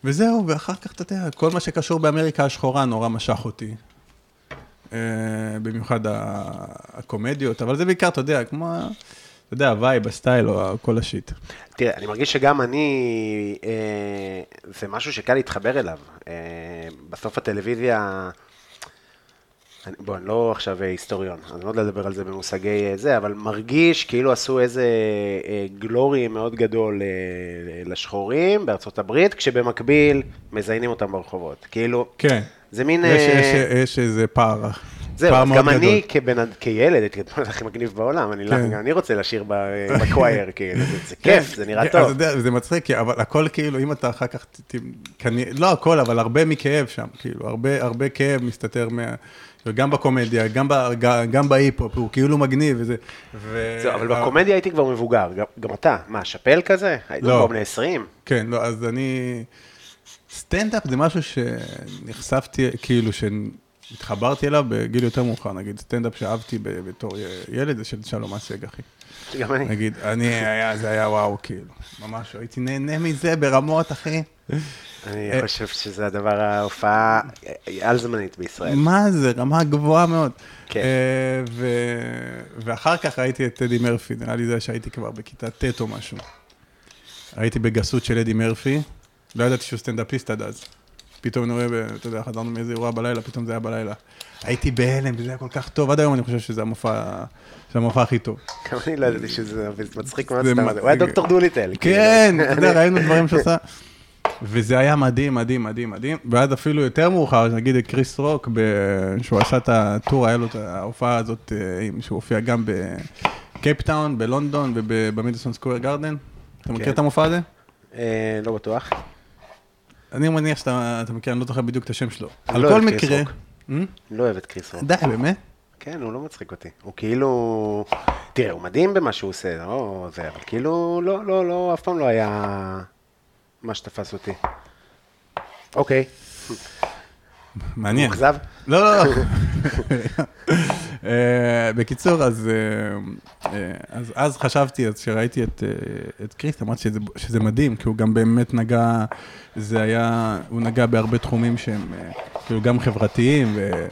וזהו, ואחר כך, אתה יודע, כל מה שקשור באמריקה השחורה נורא משך אותי. אה, במיוחד הקומדיות, אבל זה בעיקר, אתה יודע, כמו, אתה יודע, ה vibe, ה style, או כל ה shit. תראה, אני מרגיש שגם אני, אה, זה משהו שקל להתחבר אליו. אה, בסוף הטלוויזיה, אני, בוא, אני לא עכשיו אה, היסטוריון, אני לא יודע לדבר על זה במושגי אה, זה, אבל מרגיש כאילו עשו איזה אה, גלורי מאוד גדול לשחורים בארצות הברית, כשבמקביל מזיינים אותם ברחובות. כאילו, כן. זה מין... יש, אה, יש, יש איזה פער, זהו, אז גם גדול. אני כבן, כילד, הייתי כתוב הכי מגניב בעולם, אני, כן. גם אני רוצה לשיר בקווייר, כאילו, זה, זה כיף, זה נראה טוב. יודע, זה מצחיק, אבל הכל כאילו, אם אתה אחר כך, ת- ת- כנראה- לא הכל, אבל הרבה מכאב שם, כאילו, הרבה, הרבה כאב מסתתר מה... וגם בקומדיה, גם, ב, גם, גם בהיפ-הופ, הוא כאילו מגניב וזה. ו... זהו, אבל בקומדיה הייתי כבר מבוגר, גם, גם אתה, מה, שאפל כזה? היית לא. כבר בני 20? כן, לא, אז אני... סטנדאפ זה משהו שנחשפתי, כאילו, שהתחברתי אליו בגיל יותר מאוחר, נגיד סטנדאפ שאהבתי בתור ילד, זה של שלום אסג, אחי. גם אני. נגיד, אני, היה, זה היה וואו, כאילו, ממש, הייתי נהנה מזה ברמות, אחי. אני אה. חושב שזה הדבר, ההופעה על-זמנית בישראל. מה זה, רמה גבוהה מאוד. כן. אה. ואחר כך ראיתי את טדי מרפי, נראה לי זה שהייתי כבר בכיתה ט' או משהו. הייתי בגסות של אדי מרפי, לא ידעתי שהוא סטנדאפיסט עד אז. פתאום אני רואה, אתה יודע, חזרנו מאיזה אירוע בלילה, פתאום זה היה בלילה. הייתי בהלם, וזה היה כל כך טוב, עד היום אני חושב שזה המופע, זה המופע הכי טוב. גם אני לא ידעתי שזה זה מצחיק מאוד סתם. הוא היה דוקטור דוליטל. כן, כאילו. אתה יודע, ראינו דברים שעושה. וזה היה מדהים, מדהים, מדהים, מדהים. ואז אפילו יותר מאוחר, נגיד קריס רוק, שהוא עשה את הטור, היה לו את ההופעה הזאת, אה, שהוא הופיע גם בקייפטאון, בלונדון ובמדיסון סקוויר גרדן. אתה מכיר כן. את המופע הזה? אה, לא בטוח. אני מניח שאתה אתה מכיר, אני לא זוכר בדיוק את השם שלו. אני על לא כל קריס מקרה... רוק. Hmm? לא אוהב את קריס רוק. די, באמת? כן, הוא לא מצחיק אותי. הוא כאילו... תראה, הוא מדהים במה שהוא עושה, לא זה, אבל כאילו, לא, לא, לא, אף פעם לא היה מה שתפס אותי. אוקיי, מעניין. מאוכזב? לא, לא, לא. אה, בקיצור, אז, אה, אה, אז, אז חשבתי, אז כשראיתי את, אה, את קריס, אמרתי שזה, שזה מדהים, כי הוא גם באמת נגע, זה היה, הוא נגע בהרבה תחומים שהם כאילו גם חברתיים, ו...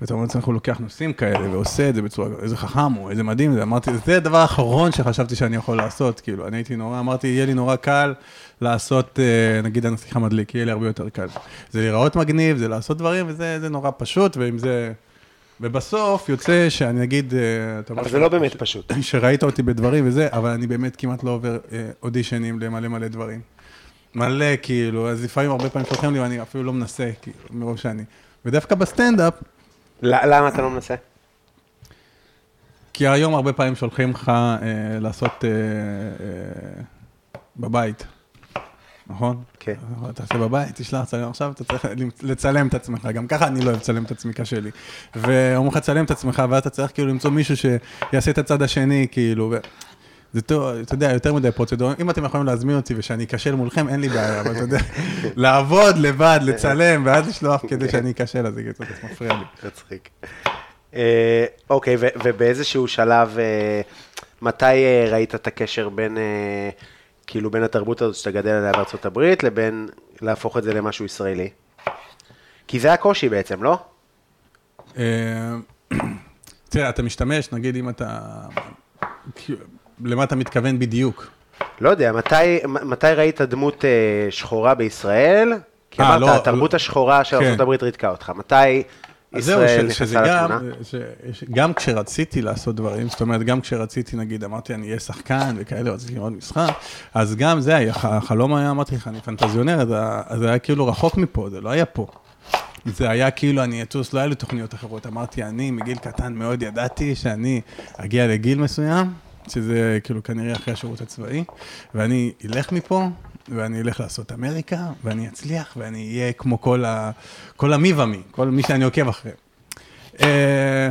ואתה אומר לעצמך, הוא לוקח נושאים כאלה ועושה את זה בצורה, איזה חכם הוא, איזה מדהים זה, אמרתי, זה הדבר האחרון שחשבתי שאני יכול לעשות, כאילו, אני הייתי נורא, אמרתי, יהיה לי נורא קל לעשות, אה, נגיד הנסיך המדליק, יהיה לי הרבה יותר קל. זה להיראות מגניב, זה לעשות דברים, וזה זה נורא פשוט, ועם זה, ובסוף יוצא שאני אגיד, אה, אבל זה לא באמת פשוט. שראית אותי בדברים וזה, אבל אני באמת כמעט לא עובר אה, אודישנים למלא מלא דברים. מלא, כאילו, אז לפעמים הרבה פעמים שולחים לי ואני אפילו לא מנסה, כאילו, מרוב שאני. ודווקא בסטנדאפ, למה אתה לא מנסה? כי היום הרבה פעמים שולחים לך אה, לעשות אה, אה, בבית, נכון? כן. אבל אתה עושה בבית, תשלח לצלם עכשיו, אתה צריך לצלם את עצמך, גם ככה אני לא אוהב לצלם את עצמי, קשה לי. ואומרים לך, תצלם את עצמך, ואז אתה צריך כאילו למצוא מישהו שיעשה את הצד השני, כאילו, ו... זה טוב, אתה יודע, יותר מדי פרוצדורה. אם אתם יכולים להזמין אותי ושאני אכשל מולכם, אין לי בעיה, אבל אתה יודע, לעבוד לבד, לצלם, ואז לשלוח כדי שאני אכשל, אז זה מפריע לי. מצחיק. אה, אוקיי, ובאיזשהו שלב, אה, מתי אה, ראית את הקשר בין, כאילו, בין התרבות הזאת שאתה גדל עליה בארצות הברית, לבין להפוך את זה למשהו ישראלי? כי זה הקושי בעצם, לא? אה, תראה, אתה משתמש, נגיד אם אתה... למה אתה מתכוון בדיוק? לא יודע, מתי, מתי ראית דמות אה, שחורה בישראל? כי אה, אמרת, לא, התרבות לא- השחורה של כן. ארה"ב ריתקה אותך. מתי ישראל נכנסה גם, לתמונה? ש- גם כשרציתי לעשות דברים, זאת אומרת, גם כשרציתי, נגיד, אמרתי, אני אהיה שחקן וכאלה, רציתי לראות משחק, אז גם זה היה, החלום היה, אמרתי לך, אני פנטזיונר, זה היה כאילו רחוק מפה, זה לא היה פה. זה היה כאילו, אני אטוס, לא היה לי תוכניות אחרות. אמרתי, אני מגיל קטן מאוד ידעתי שאני אגיע לגיל מסוים, שזה כאילו כנראה אחרי השירות הצבאי, ואני אלך מפה, ואני אלך לעשות אמריקה, ואני אצליח, ואני אהיה כמו כל, ה, כל המי ומי, כל מי שאני עוקב אחריהם. אה.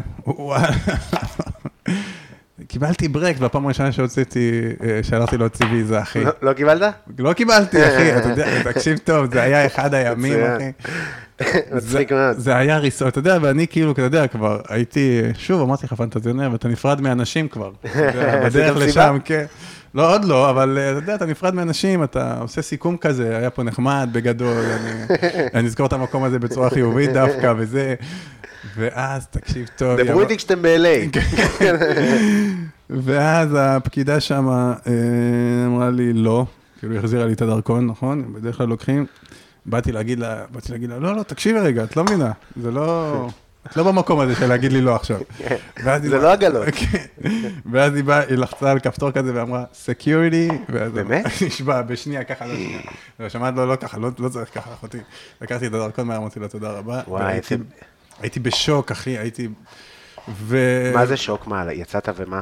קיבלתי ברק, והפעם הראשונה שהוצאתי, אה, שהלכתי להוציא ויזה, אחי. לא- לא קיבלת? לא קיבלתי, אחי, אתה יודע, תקשיב טוב, זה היה אחד הימים. אחי. מצחיק מאוד. זה היה ריסות, אתה יודע, ואני כאילו, אתה יודע, כבר הייתי, שוב, אמרתי לך פנטזיונר, ואתה נפרד מאנשים כבר. בדרך? לשם, כן. לא, עוד לא, אבל אה, אתה יודע, אתה נפרד מאנשים, אתה עושה סיכום כזה, היה פה נחמד, בגדול, אני- אני אזכור את המקום הזה בצורה חיובית דווקא, וזה. ואז, תקשיב טוב. דברו איתי כשאתם ב-LA. ואז הפקידה שם אמרה לי לא, כאילו היא החזירה לי את הדרכון, נכון? בדרך כלל לוקחים. באתי להגיד לה, באתי להגיד לה, לא, לא, תקשיבי רגע, את לא מבינה, זה לא... את לא במקום הזה של להגיד לי לא עכשיו. היא זה לא עגלות. כן. ואז היא באה, היא לחצה על כפתור כזה ואמרה, security. באמת? נשבע, בשנייה, ככה, לא שנייה. ושמעת לו, לא ככה, לא לא צריך ככה, אחותי. לקחתי את הדרכון מהר, אמרתי לה, תודה רבה. וואי, הייתי בשוק, אחי, הייתי... מה זה שוק? מה, יצאת ומה?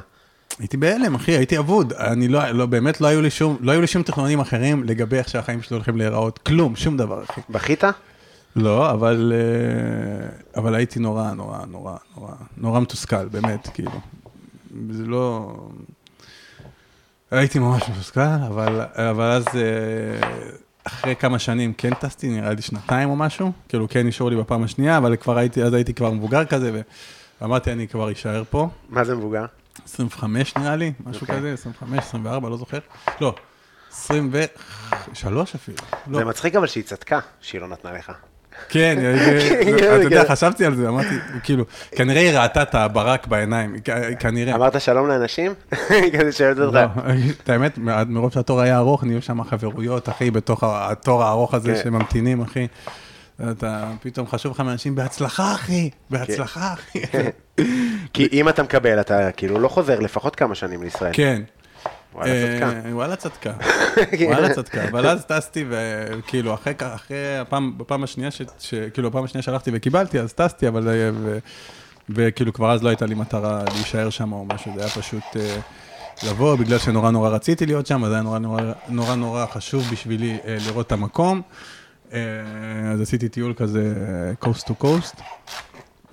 הייתי בהלם, אחי, הייתי אבוד. אני לא, לא, באמת לא היו לי שום, לא היו לי שום תכנונים אחרים לגבי איך שהחיים שלי הולכים להיראות. כלום, שום דבר, אחי. בכית? לא, אבל, אה, אבל הייתי נורא, נורא, נורא, נורא, נורא מתוסכל, באמת, כאילו. זה לא... הייתי ממש מתוסכל, אבל, אבל אז אה, אחרי כמה שנים כן טסתי, נראה לי שנתיים או משהו, כאילו כן אישרו לי בפעם השנייה, אבל כבר הייתי, אז הייתי כבר מבוגר כזה, ואמרתי, אני כבר אשאר פה. מה זה מבוגר? 25 נראה לי, משהו אוקיי. כזה, 25, 24, לא זוכר. לא, 23 אפילו. לא. זה מצחיק אבל שהיא צדקה, שהיא לא נתנה לך. כן, כן, אתה יודע, כן. חשבתי על זה, אמרתי, כאילו, כנראה היא ראתה את הברק בעיניים, כנראה. אמרת שלום לאנשים? כזה שואלת אותך. לא, את האמת, מרוב שהתור היה ארוך, נהיו שם חברויות, אחי, בתוך התור הארוך הזה כן. שממתינים, אחי. אתה פתאום חשוב לך מאנשים, בהצלחה, אחי, בהצלחה, אחי. כי אם אתה מקבל, אתה כאילו לא חוזר לפחות כמה שנים לישראל. כן. וואלה, צדקה. אה, וואלה צדקה. וואלה צדקה. אבל אז טסתי, וכאילו, אחרי, אחרי הפעם, בפעם השנייה, ש, ש, כאילו, בפעם השנייה שהלכתי וקיבלתי, אז טסתי, אבל... אה, ו, וכאילו, כבר אז לא הייתה לי מטרה להישאר שם או משהו, זה היה פשוט אה, לבוא, בגלל שנורא נורא רציתי להיות שם, אז היה נורא נורא, נורא, נורא חשוב בשבילי לראות את המקום. אז עשיתי טיול כזה, coast to coast.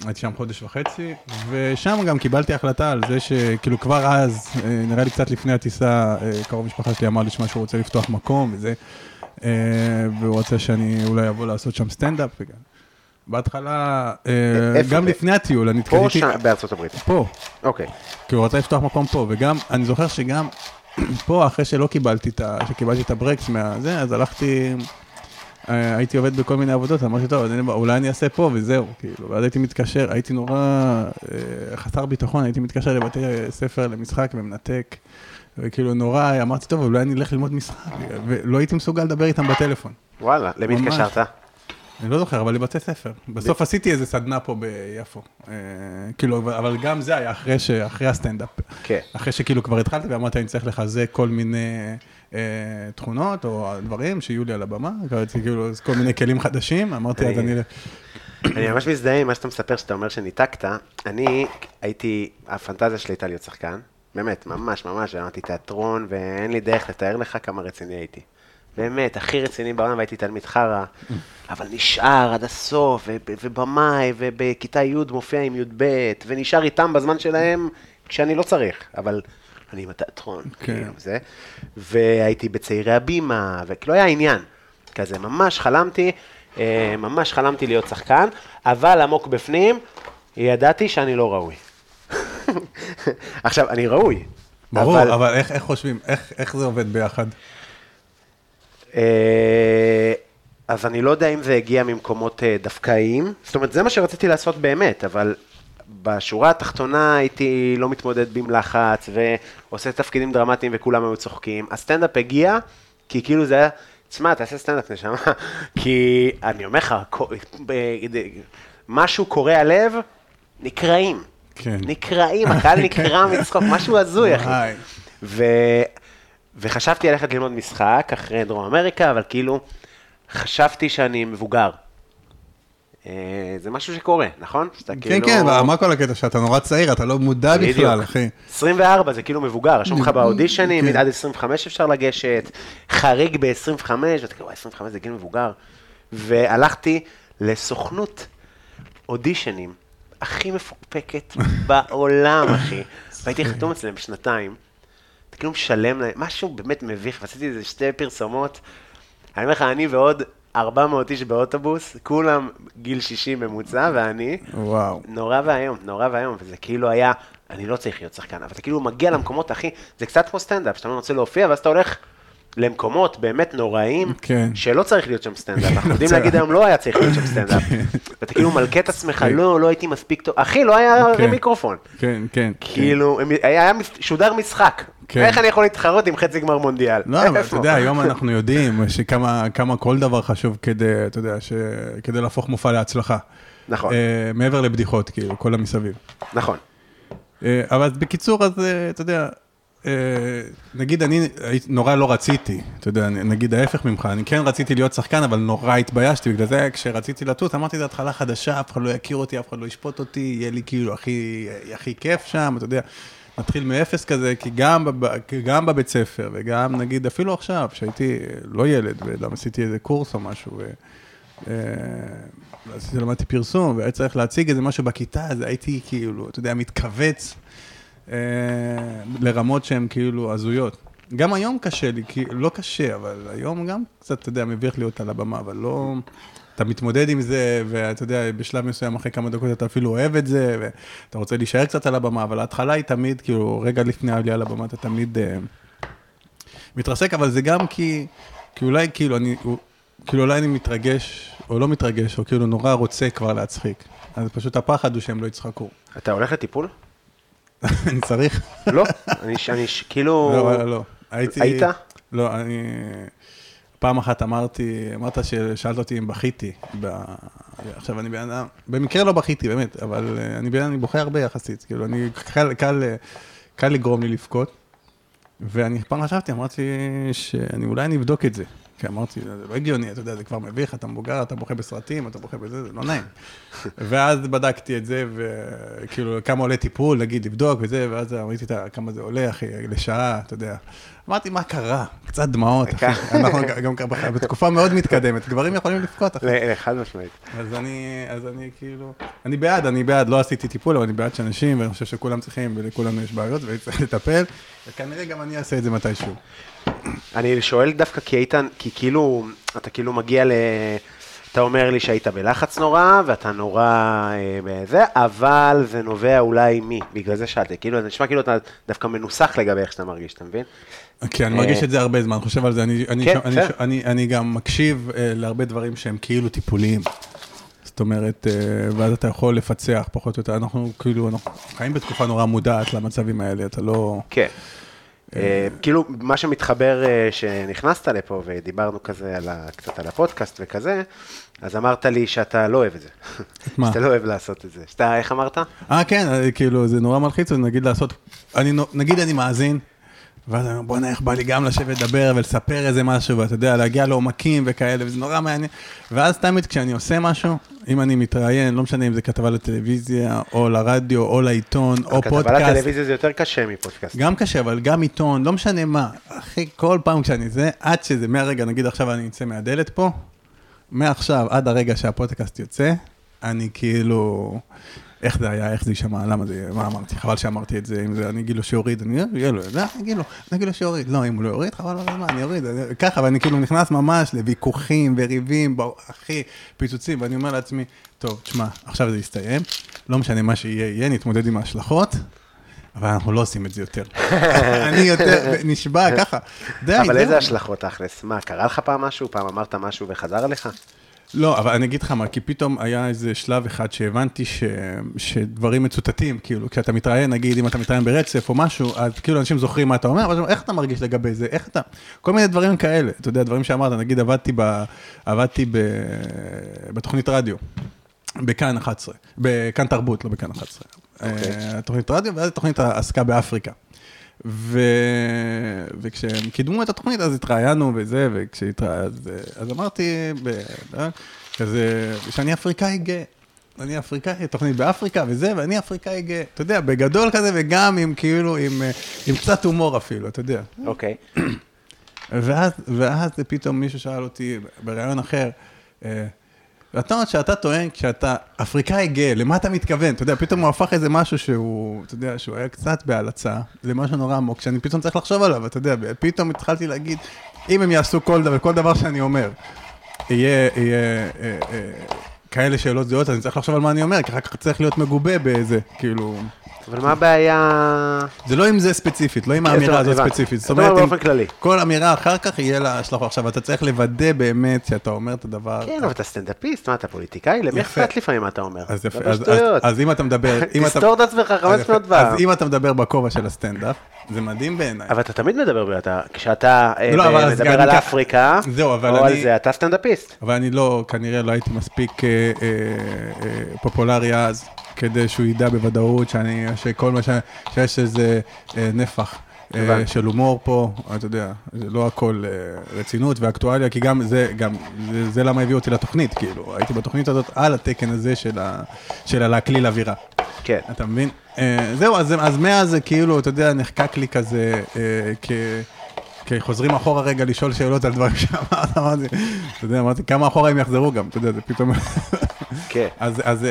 הייתי שם חודש וחצי, ושם גם קיבלתי החלטה על זה שכאילו כבר אז, אה, נראה לי קצת לפני הטיסה, אה, קרוב משפחה שלי אמר לי שמע שהוא רוצה לפתוח מקום וזה, אה, והוא רוצה שאני אולי אבוא לעשות שם סטנדאפ. בהתחלה? גם לפני הטיול, אני פה או? בארצות הברית. פה, אוקיי. כי הוא רצה לפתוח מקום פה, וגם, אני זוכר שגם פה, אחרי שלא קיבלתי את ה... שקיבלתי את הברקס מהזה, אז הלכתי, הייתי עובד בכל מיני עבודות, אמרתי, טוב, אני- אולי אני אעשה פה וזהו, כאילו, ואז הייתי מתקשר, הייתי נורא אה, חסר ביטחון, הייתי מתקשר לבתי ספר למשחק ומנתק, וכאילו נורא, אמרתי, טוב, אולי אני אלך ללמוד משחק, ולא הייתי מסוגל לדבר איתם בטלפון. וואלה, למי. התקשרת? אני לא זוכר, אבל לבתי ספר. בסוף עשיתי איזה סדנה פה ביפו. אה, כאילו, אבל- גם זה היה אחרי הסטנדאפ. כן. אחרי שכאילו כבר התחלתי ואמרתי, אני צריך לחזק כל מיני אה, תכונות או דברים שיהיו לי על הבמה, קראתי כאילו כל מיני כלים חדשים, אמרתי, אז אני- אני... ממש מזדהה עם מה שאתה מספר, שאתה אומר שניתקת. אני הייתי, הפנטזיה שלי הייתה להיות שחקן. באמת, ממש ממש, למדתי תיאטרון, ואין לי דרך לתאר לך כמה רציני הייתי. באמת, הכי רציני בעולם, והייתי תלמיד חרא, אבל נשאר עד הסוף, וב- ובמאי, ובכיתה י' מופיע עם י"ב, ונשאר איתם בזמן שלהם, כשאני לא צריך, אבל אני עם התיאטרון, כן. כאילו, זה. והייתי בצעירי הבימה, וכאילו היה עניין. כזה, ממש חלמתי, אה, ממש חלמתי להיות שחקן, אבל עמוק בפנים, ידעתי שאני לא ראוי. עכשיו, אני ראוי. ברור, אבל איך איך חושבים, איך איך זה עובד ביחד? אה, אז אני לא יודע אם זה הגיע ממקומות אה, דווקאיים, זאת אומרת, זה מה שרציתי לעשות באמת, אבל בשורה התחתונה הייתי לא מתמודד עם לחץ, ועושה תפקידים דרמטיים וכולם היו צוחקים. הסטנדאפ הגיע, כי כאילו זה היה, תשמע, תעשה סטנדאפ נשמה, כי אני אומר לך, משהו קורע לב, נקרעים. כן. נקרעים, הקהל נקרע מצחוק, משהו הזוי, אחי. ו... וחשבתי ללכת ללמוד משחק אחרי דרום אמריקה, אבל כאילו, חשבתי שאני מבוגר. אה, זה משהו שקורה, נכון? כן, כאילו... כן, מה כל הקטע שאתה נורא צעיר, אתה לא מודע בדיוק. בכלל, אחי. 24 זה כאילו מבוגר, רשום לך באודישנים, כן. עד 25 אפשר לגשת, חריג ב-25, ואתה כאילו, "וואי, 25 זה גיל מבוגר. והלכתי לסוכנות אודישנים הכי מפוקפקת בעולם, אחי. והייתי חתום אצלם שנתיים. אתה כאילו משלם להם, משהו באמת מביך, ועשיתי איזה שתי פרסומות. אני אומר לך, אני ועוד 400 איש באוטובוס, כולם גיל 60 ממוצע, ואני, וואו. נורא ואיום, נורא ואיום, וזה כאילו היה, אני לא צריך להיות שחקן, אבל אתה כאילו מגיע למקומות הכי, זה קצת כמו סטנדאפ, שאתה לא רוצה להופיע, ואז אתה הולך למקומות באמת נוראים, כן. שלא צריך להיות שם סטנדאפ, אנחנו יודעים. להגיד היום לא היה צריך להיות שם סטנדאפ, ואתה כאילו מלכה את עצמך, לא, לא הייתי מספיק טוב, אחי, לא היה כן. מיקרופון, כן, כן. כאילו, היה מס- שודר משחק, כן. איך אני יכול להתחרות עם חצי גמר מונדיאל? לא, אבל אתה? יודע, היום אנחנו יודעים שכמה כמה כל דבר חשוב כדי, אתה יודע, ש- כדי להפוך מופע להצלחה. נכון, אה, מעבר לבדיחות, כאילו, כל המסביב. נכון, אה, אבל בקיצור, אז אה, אתה יודע, אה, נגיד אני נורא לא רציתי, אתה יודע, נגיד ההפך ממך, אני כן רציתי להיות שחקן, אבל נורא התביישתי, בגלל זה כשרציתי לטוס, אמרתי, זו התחלה חדשה, אף אחד לא יכיר אותי, אף אחד לא ישפוט אותי, יהיה לי כאילו הכי, הכי כיף שם, אתה יודע. נתחיל מאפס כזה, כי גם, כי גם בבית ספר, וגם נגיד אפילו עכשיו, שהייתי לא ילד, וגם עשיתי איזה קורס או משהו, ו... אה, עשיתי, למדתי פרסום, והיה צריך להציג איזה משהו בכיתה, אז הייתי כאילו, אתה יודע, מתכווץ אה, לרמות שהן כאילו הזויות. גם היום קשה לי, כי לא קשה, אבל היום גם קצת, אתה יודע, מביך להיות על הבמה, אבל לא... אתה מתמודד עם זה, ואתה יודע, בשלב מסוים, אחרי כמה דקות אתה אפילו אוהב את זה, ואתה רוצה להישאר קצת על הבמה, אבל ההתחלה היא תמיד, כאילו, רגע לפני העלייה לבמה, אתה תמיד אה, מתרסק, אבל זה גם כי, כי אולי, כאילו, אני, כאילו, אולי אני מתרגש, או לא מתרגש, או כאילו נורא רוצה כבר להצחיק. אז פשוט הפחד הוא שהם לא יצחקו. אתה הולך לטיפול? אני צריך? לא, אני, אני כאילו... לא, לא, לא. הייתי... היית? לא, אני... פעם אחת אמרתי, אמרת ששאלת אותי אם בכיתי. ב... עכשיו, אני בן אדם, במקרה לא בכיתי, באמת, אבל אה, אני בן אדם, אני בוכה הרבה יחסית. כאילו, אני, קל, קל, אה, קל לגרום לי לבכות. ואני פעם חשבתי, אמרתי שאני אולי אני אבדוק את זה. כי אמרתי, זה לא הגיוני, אתה יודע, זה כבר מביך, אתה מבוגר, אתה בוכה בסרטים, אתה בוכה בזה, זה לא נעים. ואז בדקתי את זה, וכאילו, כמה עולה טיפול, נגיד, לבדוק וזה, ואז ראיתי כמה זה עולה, אחי, לשעה, אתה יודע. אמרתי, מה קרה? קצת דמעות, אחי. אנחנו גם ככה בתקופה מאוד מתקדמת, גברים יכולים לבכות, אחי. חד משמעית. אז אני, אז אני כאילו, אני בעד, אני בעד, לא עשיתי טיפול, אבל אני בעד שאנשים, ואני חושב שכולם צריכים, ולכולנו יש בעיות, וצריך לטפל, וכנראה גם אני אעשה את זה מתישהו. אני שואל דווקא כי איתן, כי כאילו, אתה כאילו מגיע ל... אתה אומר לי שהיית בלחץ נורא, ואתה נורא אה, בזה, אבל זה נובע אולי מי? בגלל זה שאלתי. כאילו, זה נשמע כאילו אתה דווקא מנוסח לגבי איך שאתה מרגיש, אתה מבין? כי אני מרגיש את זה הרבה זמן, חושב על זה, אני, אני, כן, אני, בסדר. אני, אני גם מקשיב אה, להרבה דברים שהם כאילו טיפוליים. זאת אומרת, אה, ואז אתה יכול לפצח פחות או יותר, אנחנו כאילו, אנחנו חיים בתקופה נורא מודעת למצבים האלה, אתה לא... כן. אה, כאילו, מה שמתחבר, אה, שנכנסת לפה ודיברנו כזה על ה, קצת על הפודקאסט וכזה, אז אמרת לי שאתה לא אוהב את זה. מה? שאתה לא אוהב לעשות את זה. שאתה, איך אמרת? אה, כן, אה, כאילו, זה נורא מלחיץ, נגיד לעשות, אני, נגיד אני מאזין, ואז אני אומר, בוא'נה, איך בא לי גם לשבת לדבר ולספר איזה משהו, ואתה יודע, להגיע לעומקים וכאלה, וזה נורא מעניין. ואז תמיד כשאני עושה משהו, אם אני מתראיין, לא משנה אם זה כתבה לטלוויזיה, או לרדיו, או לעיתון, או פודקאסט. לטלוויזיה זה יותר קשה מפודקאסט. גם קשה, אבל גם עיתון, לא משנה מה. אחי, כל פעם כשאני זה, עד שזה, מהרגע, נגיד עכשיו אני אצא מהדלת פה, מעכשיו עד הרגע שהפודקאסט יוצא, אני כאילו... איך זה היה, איך זה יישמע, למה זה, מה אמרתי, חבל שאמרתי את זה, אם זה, אני אגיד לו שיוריד, אני אגיד לו, לא, אני אגיד לו, אני אגיד לו שיוריד, לא, אם הוא לא יוריד, חבל על הזמן, אני אוריד, ככה, ואני כאילו נכנס ממש לוויכוחים וריבים, אחי, פיצוצים, ואני אומר לעצמי, טוב, תשמע, עכשיו זה יסתיים, לא משנה מה שיהיה, יהיה, נתמודד עם ההשלכות, אבל אנחנו לא עושים את זה יותר. אני יותר, נשבע ככה. די, אבל. איזה השלכות תכלס? מה, קרה לך פעם משהו? פעם אמרת משהו וחזר אליך? לא, אבל אני אגיד לך מה, כי פתאום היה איזה שלב אחד שהבנתי ש... שדברים מצוטטים, כאילו, כשאתה מתראיין, נגיד, אם אתה מתראיין ברצף או משהו, אז כאילו אנשים זוכרים מה אתה אומר, אבל איך אתה מרגיש לגבי זה, איך אתה, כל מיני דברים כאלה, אתה יודע, דברים שאמרת, נגיד, עבדתי, ב... עבדתי ב... בתוכנית רדיו, בכאן 11, בכאן תרבות, לא בכאן 11. אה, תוכנית רדיו, ואז התוכנית עסקה באפריקה. ו... וכשהם קידמו את התוכנית, אז התראיינו וזה, וכשהתראיינו, אז, אמרתי, ב... אה, כזה, שאני אפריקאי גאה. אני אפריקאי, תוכנית באפריקה וזה, ואני אפריקאי גאה. אתה יודע, בגדול כזה, וגם עם כאילו, עם, אה, עם קצת הומור אפילו, אתה יודע. אוקיי. ואז, ואז פתאום מישהו שאל אותי בריאיון אחר, אה, אתה אומר שאתה טוען כשאתה אפריקאי גאה, למה אתה מתכוון? אתה יודע, פתאום הוא הפך איזה משהו שהוא, אתה יודע, שהוא היה קצת בהלצה, זה משהו נורא עמוק, שאני פתאום צריך לחשוב עליו, אתה יודע, פתאום התחלתי להגיד, אם הם יעשו כל דבר, כל דבר שאני אומר, יהיה, יהיה אה, אה, כאלה שאלות זהות, אז אני צריך לחשוב על מה אני אומר, כי אחר כך צריך להיות מגובה באיזה, כאילו... אבל מה הבעיה? זה לא עם זה ספציפית, לא עם כן, האמירה זאת הזאת אומרת, ספציפית. אתה אומר באופן כללי. כל אמירה אחר כך יהיה לה השלכות. עכשיו, אתה צריך לוודא באמת שאתה אומר את הדבר. כן, אבל אתה סטנדאפיסט, מה, אתה פוליטיקאי? למי יפה. אכפת לפעמים מה אתה אומר? אז יפה, דבר אז- אם אתה מדבר, תסתור את עצמך אז 500 יפה. פעם. אז אם אתה מדבר בכובע של הסטנדאפ, זה מדהים בעיניי. אבל אתה תמיד מדבר, אתה- כשאתה אה, לא, מדבר על אפריקה, או על זה, אתה סטנדאפיסט. אבל אני לא, כנראה לא הייתי מספיק אה, אה, פופולרי אז, כדי שהוא ידע בוודאות שאני, שכל מה ש... שיש איזה אה, נפח. אה, הבנתי. של הומור פה, אתה יודע, זה לא הכל אה, רצינות ואקטואליה, כי גם זה, גם, זה, זה למה הביאו אותי לתוכנית, כאילו, הייתי בתוכנית הזאת על התקן הזה של, ה, של הלהקליל אווירה. כן. אתה מבין? אה, זהו, אז, אז מאז זה כאילו, אתה יודע, נחקק לי כזה, כ... כי חוזרים אחורה רגע לשאול שאלות על דברים שאמרת, אמרתי, אתה יודע, אמרתי, כמה אחורה הם יחזרו גם, אתה יודע, זה פתאום... כן. אז, אז,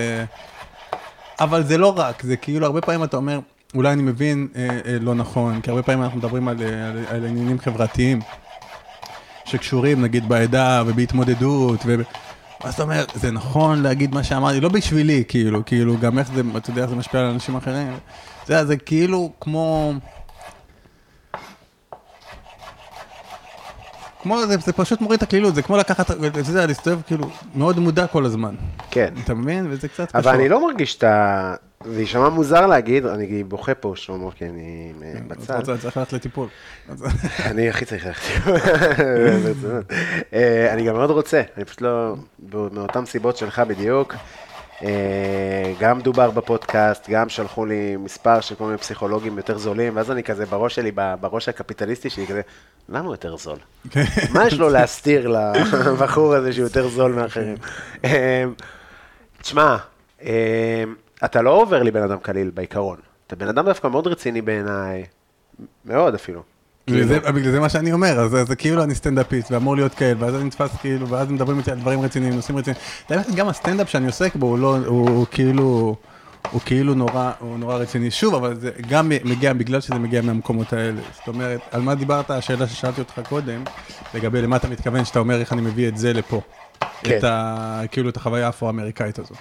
אבל זה לא רק, זה כאילו, הרבה פעמים אתה אומר, אולי אני מבין אה, אה, לא נכון, כי הרבה פעמים אנחנו מדברים על, אה, על, על עניינים חברתיים, שקשורים נגיד בעדה ובהתמודדות, ו... אז אתה אומר, זה נכון להגיד מה שאמרתי, לא בשבילי, כאילו, כאילו, גם איך זה, אתה יודע איך זה משפיע על אנשים אחרים. זה, זה כאילו כמו... כמו, זה, זה פשוט מוריד את הקלילות, זה כמו לקחת, אתה יודע, להסתובב כאילו מאוד מודע כל הזמן. כן. אתה מבין? וזה קצת קשור. אבל אני לא מרגיש את ה... זה יישמע מוזר להגיד, אני בוכה פה, שלמה, כי אני אה, אתה בצד. רוצה, צריך ללכת לטיפול. אני הכי צריך ללכת. ברצינות. אה, אני גם מאוד רוצה, אני פשוט לא... מאותן סיבות שלך בדיוק. אה, גם דובר בפודקאסט, גם שלחו לי מספר של כל מיני פסיכולוגים יותר זולים, ואז אני כזה בראש שלי, בראש הקפיטליסטי שלי, כזה, למה הוא יותר זול? מה יש לו להסתיר לבחור הזה שהוא יותר זול מאחרים? אה, תשמע, אה, אתה לא עובר לי בן אדם קליל בעיקרון. אתה בן אדם דווקא מאוד רציני בעיניי, מאוד אפילו. בגלל זה- בגלל זה מה שאני אומר, אז זה כאילו אני סטנדאפיסט ואמור להיות כאל, ואז אני נתפס כאילו, ואז מדברים איתי על דברים רציניים, נושאים רציניים. גם הסטנדאפ שאני עוסק בו, הוא לא, הוא הוא כאילו, הוא כאילו נורא, הוא נורא רציני. שוב, אבל זה גם מגיע, בגלל שזה מגיע מהמקומות האלה. זאת אומרת, על מה דיברת, השאלה ששאלתי אותך קודם, לגבי למה אתה מתכוון, שאתה אומר איך אני מביא את זה לפה. כן. את ה... כאילו, את החוויה האפרו-אמריקאית הזו.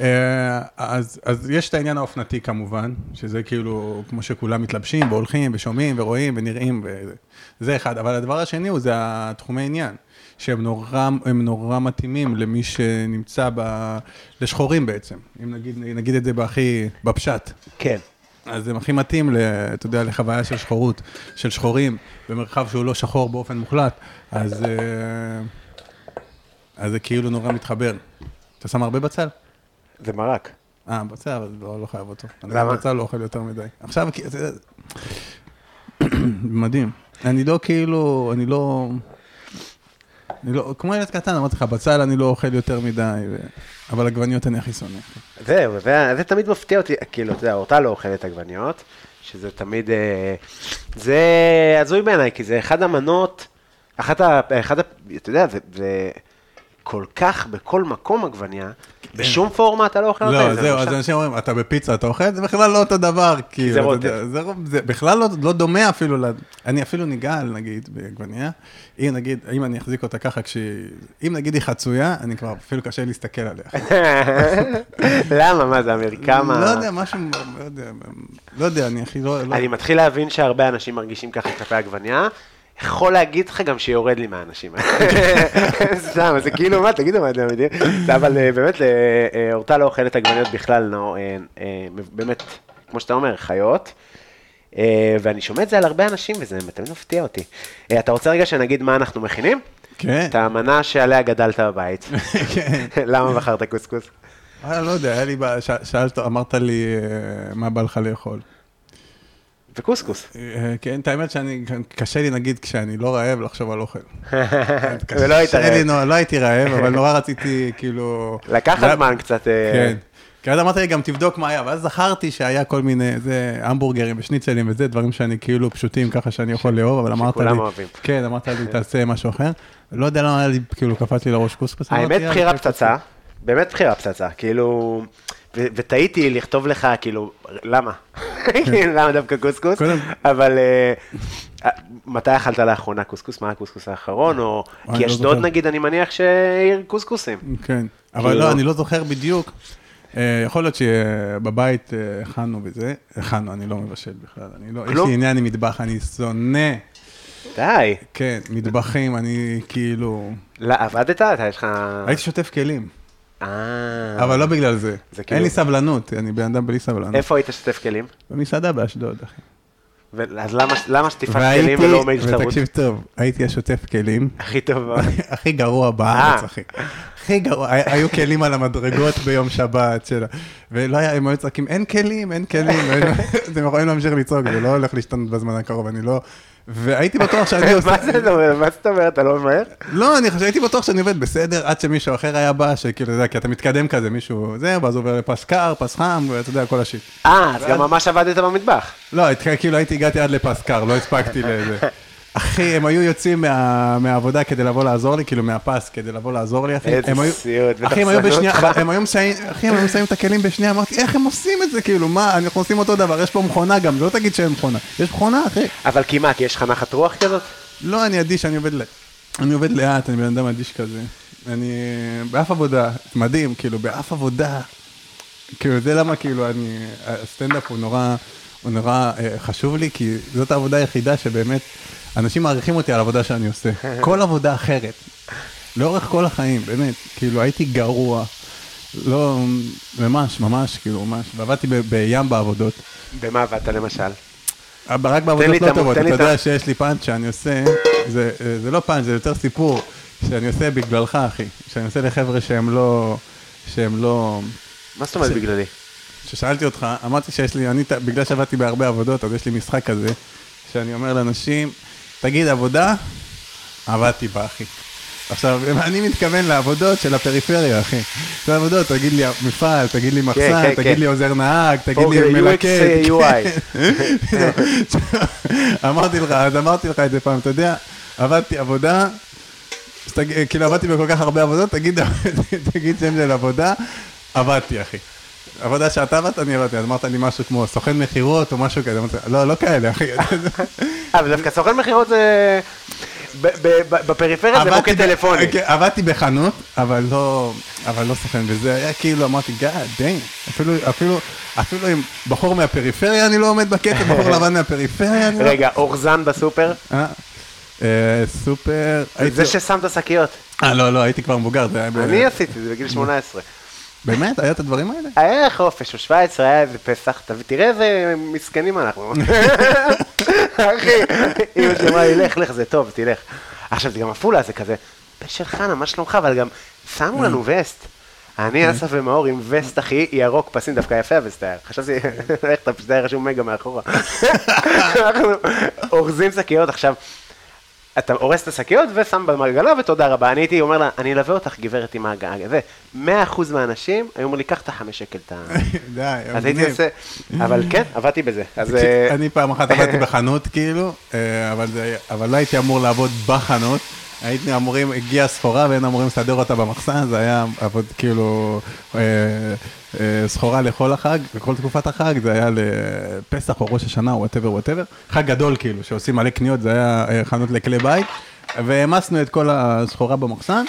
אה, אז, אז יש את העניין האופנתי כמובן, שזה כאילו, כמו שכולם מתלבשים והולכים ושומעים ורואים ונראים, וזה זה אחד. אבל הדבר השני הוא זה התחומי עניין, שהם נורא, הם נורא מתאימים למי שנמצא ב... לשחורים בעצם, אם נגיד, נגיד את זה בהכי, בפשט. כן. אז זה הכי מתאים, אתה יודע, לחוויה של שחורות, של שחורים, במרחב שהוא לא שחור באופן מוחלט, אז, אה, אז זה כאילו נורא מתחבר. אתה שם הרבה בצל? זה מרק. אה, בצל, אבל לא, לא חייב אותו. אני למה? בצל לא אוכל יותר מדי. עכשיו, אתה יודע, מדהים. אני לא כאילו, אני לא... אני לא, כמו ילד קטן, אמרתי לך, בצל אני לא אוכל יותר מדי, ו... אבל עגבניות אני הכי שונא. זהו, זה, זה תמיד מפתיע אותי, כאילו, אתה יודע, אורטל לא אוכלת עגבניות, שזה תמיד, אה, זה הזוי בעיניי, כי זה אחד המנות, אחת ה... אחד ה... אתה יודע, זה, זה כל כך בכל מקום עגבניה, בשום פורמה אתה לא אוכל אותה. לא, זה זהו, אז אנשים אומרים, אתה בפיצה, אתה אוכל? זה בכלל לא אותו דבר, כאילו, זה רוטב. זה בכלל לא- לא דומה אפילו, אני אפילו נגעל, נגיד, בעגבנייה, אם נגיד, אם אני אחזיק אותה ככה, כשהיא, אם נגיד היא חצויה, אני כבר אפילו קשה להסתכל עליה. למה, מה זה המרקם? ה- לא יודע, משהו, לא יודע, לא יודע, אני הכי לא... לא- אני מתחיל להבין שהרבה אנשים מרגישים ככה כלפי עגבניה. יכול להגיד לך גם שיורד לי מהאנשים האלה. סתם, זה כאילו, מה, תגידו מה אתם יודעים. זה, אבל אה, באמת, אה, אה, אורטל לא אוכלת עגבניות בכלל, באמת, כמו שאתה אומר, חיות. ואני שומע את זה על הרבה אנשים, וזה תמיד מפתיע אותי. אתה רוצה רגע שנגיד מה אנחנו מכינים? כן, את המנה שעליה גדלת בבית. כן. למה בחרת קוסקוס? לא יודע, היה לי, שאלת, אמרת לי, מה בא לך לאכול? וקוסקוס. אה, כן, את האמת שאני, קשה לי נגיד כשאני לא רעב לחשוב על אוכל. ולא היית רעב. לא הייתי רעב, אבל נורא רציתי, כאילו... לקח זמן קצת... אה, כן. כי אז אמרת לי גם תבדוק מה היה, ואז זכרתי שהיה כל מיני, זה, המבורגרים ושניצלים וזה, דברים שאני כאילו פשוטים ככה שאני יכול לאהוב, אבל אמרת לי... שכולם אוהבים. כן, אמרת לי, תעשה משהו אחר. לא יודע למה היה לי, כאילו, קפץ לי לראש קוסקוס. אמרתי, האמת בחירה. פצצה, באמת בחירה פצצה, כאילו, ו- וטעיתי לכתוב לך, כאילו, למה? למה דווקא קוסקוס? אבל אה, אה, מתי אכלת לאחרונה קוסקוס? מה הקוסקוס האחרון? או... אני כי לא אשדוד. נגיד, אני מניח שעיר קוסקוסים. כן, אבל כאילו- לא, אני לא זוכר בדיוק. אה, יכול להיות שבבית אה, הכנו וזה, הכנו, אני לא מבשל בכלל, אני לא, יש? לי עניין עם מטבח, אני שונא, די. כן, מטבחים, אני כאילו, לא, עבדת? אתה יש לך... הייתי שוטף כלים, אה. אבל לא בגלל זה, זה כאילו- אין לי סבלנות, אני בן אדם בלי סבלנות. איפה היית שוטף כלים? במסעדה באשדוד, אחי. ו- אז למה- למה שטיפת כלים ולא מייל שטרות? ותקשיב טוב, הייתי השוטף כלים, הכי טוב. הכי גרוע בארץ, אה. אחי. הכי גרוע, הי- היו כלים על המדרגות ביום שבת שלה, ולא היה, הם היו צועקים, אין כלים, אין כלים, אתם יכולים להמשיך לצעוק, זה לא הולך להשתנות בזמן הקרוב, אני לא... והייתי בטוח שאני עושה... מה זה אומר? מה זאת אומרת? אתה לא ממהר? לא, אני חושב, הייתי בטוח שאני עובד בסדר, עד שמישהו אחר היה בא, שכאילו, אתה יודע, כי אתה מתקדם כזה, מישהו, זה, ואז עובר לפס קר, פס חם, ואתה יודע, כל השיט. אה, אז גם ממש עבדת במטבח. לא, כאילו הייתי, הגעתי עד לפס קר, לא הספקתי לזה. אחי, הם היו יוצאים מה, מהעבודה כדי לבוא לעזור לי, כאילו מהפס כדי לבוא לעזור לי, אחי. איזה סיוט, בטח אחי, הם היו שנאו בשנייה, אותך. אבל הם היו מסיימים, אחי, הם היו מסיימים את הכלים בשנייה, אמרתי, איך הם עושים את זה, כאילו, מה, אנחנו עושים אותו דבר, יש פה מכונה גם, לא תגיד שאין מכונה, יש מכונה, אחי. אבל כמעט, יש לך נחת רוח כזאת? לא, אני אדיש, אני עובד, אני עובד לאט, אני בן אדם אדיש כזה. אני, באף עבודה, מדהים, כאילו, באף עבודה, כאילו, זה למה, כאילו, אני, הסטנדאפ הוא נורא, הוא נורא אה, חשוב לי, כי זאת העבודה היחידה שבאמת, אנשים מעריכים אותי על העבודה שאני עושה. כל עבודה אחרת, לאורך כל החיים, באמת, כאילו, הייתי גרוע. לא, ממש, ממש, כאילו, ממש, ועבדתי בים בעבודות. במה עבדת למשל? אבל רק בעבודות לא טובות, אתה את יודע שיש לי פאנץ' שאני עושה, זה, זה לא פאנץ', זה יותר סיפור, שאני עושה בגללך, אחי. שאני עושה לחבר'ה שהם לא, שהם לא... מה זאת אומרת בגללי? כששאלתי אותך, אמרתי שיש לי, אני, בגלל שעבדתי בהרבה עבודות, אז יש לי משחק כזה, שאני אומר לאנשים, תגיד עבודה, עבדתי בה, אחי. עכשיו, אני מתכוון לעבודות של הפריפריה, אחי. זה עבודות, תגיד לי מפעל, תגיד לי מחסן, כן, תגיד כן. לי עוזר נהג, תגיד פה לי מלקט. כן. אמרתי לך, אז אמרתי לך את זה פעם, אתה יודע, עבדתי עבודה, כאילו עבדתי בכל כך הרבה עבודות, תגיד שם של עבודה, עבדתי, אחי. עבודה שאתה עבדתי, אז אמרת לי משהו כמו סוכן מכירות או משהו כזה, לא, לא כאלה, אחי. אה, אבל דווקא סוכן מכירות זה... בפריפריה זה מוקד ב- טלפוני. כן, עבדתי בחנות, אבל לא, אבל לא סוכן, וזה היה כאילו, אמרתי, God damn, אפילו, אפילו, אפילו עם בחור מהפריפריה אני לא עומד בקטע, בחור לבן מהפריפריה אני לא... רגע, אורזן בסופר? אה, אה, סופר. זה ששם את השקיות. אה, לא, לא, הייתי כבר מבוגר. אני עשיתי זה בגיל 18. באמת? היה את הדברים האלה? היה חופש, או 17, היה איזה פסח, תראה איזה מסכנים אנחנו. אחי, אמא שלי אמרה לי, לך, לך, זה טוב, תלך. עכשיו, זה גם עפולה, זה כזה, בן של חנה, מה שלומך? אבל גם שמו לנו וסט. אני, אסף ומאור עם וסט, אחי, ירוק פסים, דווקא יפה הווסט היה. חשבתי, איך אתה פשוט היה רשום מגה מאחורה. אנחנו אורזים שקיות, עכשיו, אתה הורס את השקיות ושם במעגלה ותודה רבה. אני הייתי אומר לה, אני אלווה אותך גברת עם ההגעה. זה, 100% מהאנשים היו אומרים לי, קח את החמש שקל את ה... די, אז הייתי. עושה, אבל כן, עבדתי בזה. אה, אני פעם אחת עבדתי בחנות, כאילו, אה, אבל לא הייתי אמור לעבוד בחנות. הייתי אמורים, הגיעה סחורה והיינו אמורים לסדר אותה במחסן, זה היה עבוד כאילו אה, אה, סחורה לכל החג, לכל תקופת החג, זה היה לפסח או ראש השנה או whatever whatever. חג גדול כאילו, שעושים מלא קניות, זה היה אה, חנות לכלי בית, והעמסנו את כל הסחורה במחסן.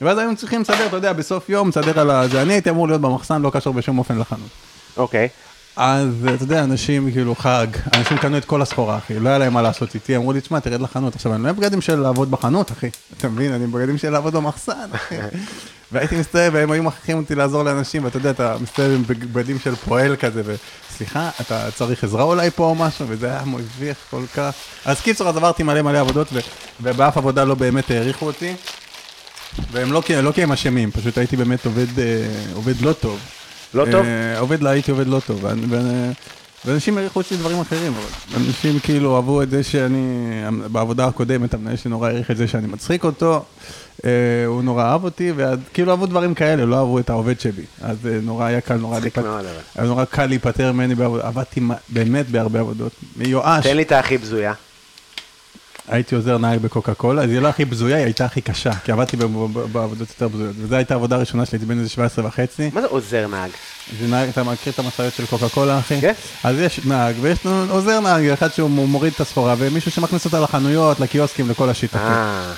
ואז היינו צריכים לסדר, אתה יודע, בסוף יום, לסדר על ה... זה, אני הייתי אמור להיות במחסן, לא קשור בשום אופן לחנות. אוקיי. אז אתה יודע, אנשים כאילו חג, אנשים קנו את כל הסחורה, אחי, לא היה להם מה לעשות איתי, אמרו לי, תשמע, תרד לחנות. עכשיו, אני לא בגדים של לעבוד בחנות, אחי, אתה מבין? אני בגדים של לעבוד במחסן, אחי. והייתי מסתובב, והם היו מכריחים אותי לעזור לאנשים, ואתה יודע, אתה מסתובב עם בגדים של פועל כזה, וסליחה, אתה צריך עזרה אולי פה או משהו, וזה היה מביך כל כך. אז קיצור, אז עברתי מלא מלא עבודות, ובאף עבודה לא באמת העריכו אותי, והם לא, לא כי הם אשמים, פשוט הייתי באמת עובד, אה, עובד לא טוב. לא טוב? אה, עובד, הייתי עובד לא טוב. ואנשים העריכו אותי דברים אחרים, אבל אנשים כאילו אהבו את זה שאני, בעבודה הקודמת המנהל שלי נורא העריך את זה שאני מצחיק אותו, אה, הוא נורא אהב אותי, וכאילו אהבו דברים כאלה, לא אהבו את העובד שלי. אז אה, נורא היה קל, נורא אבל. היה נורא קל להיפטר ממני בעבודה, עבדתי באמת בהרבה עבודות. מיואש, תן לי את הכי בזויה. הייתי עוזר נהג בקוקה קולה, אז היא לא הכי בזויה, היא הייתה הכי קשה, כי עבדתי בעבודות יותר בזויות. וזו הייתה העבודה הראשונה שלי, הייתי בן איזה 17 וחצי. מה זה עוזר נהג? זה נהג, אתה מכיר את המשאיות של קוקה קולה, אחי? כן. אז יש נהג, ויש לנו עוזר נהג, אחד שהוא מוריד את הסחורה, ומישהו שמכניס אותה לחנויות, לקיוסקים, לכל השיט, אחי. אה,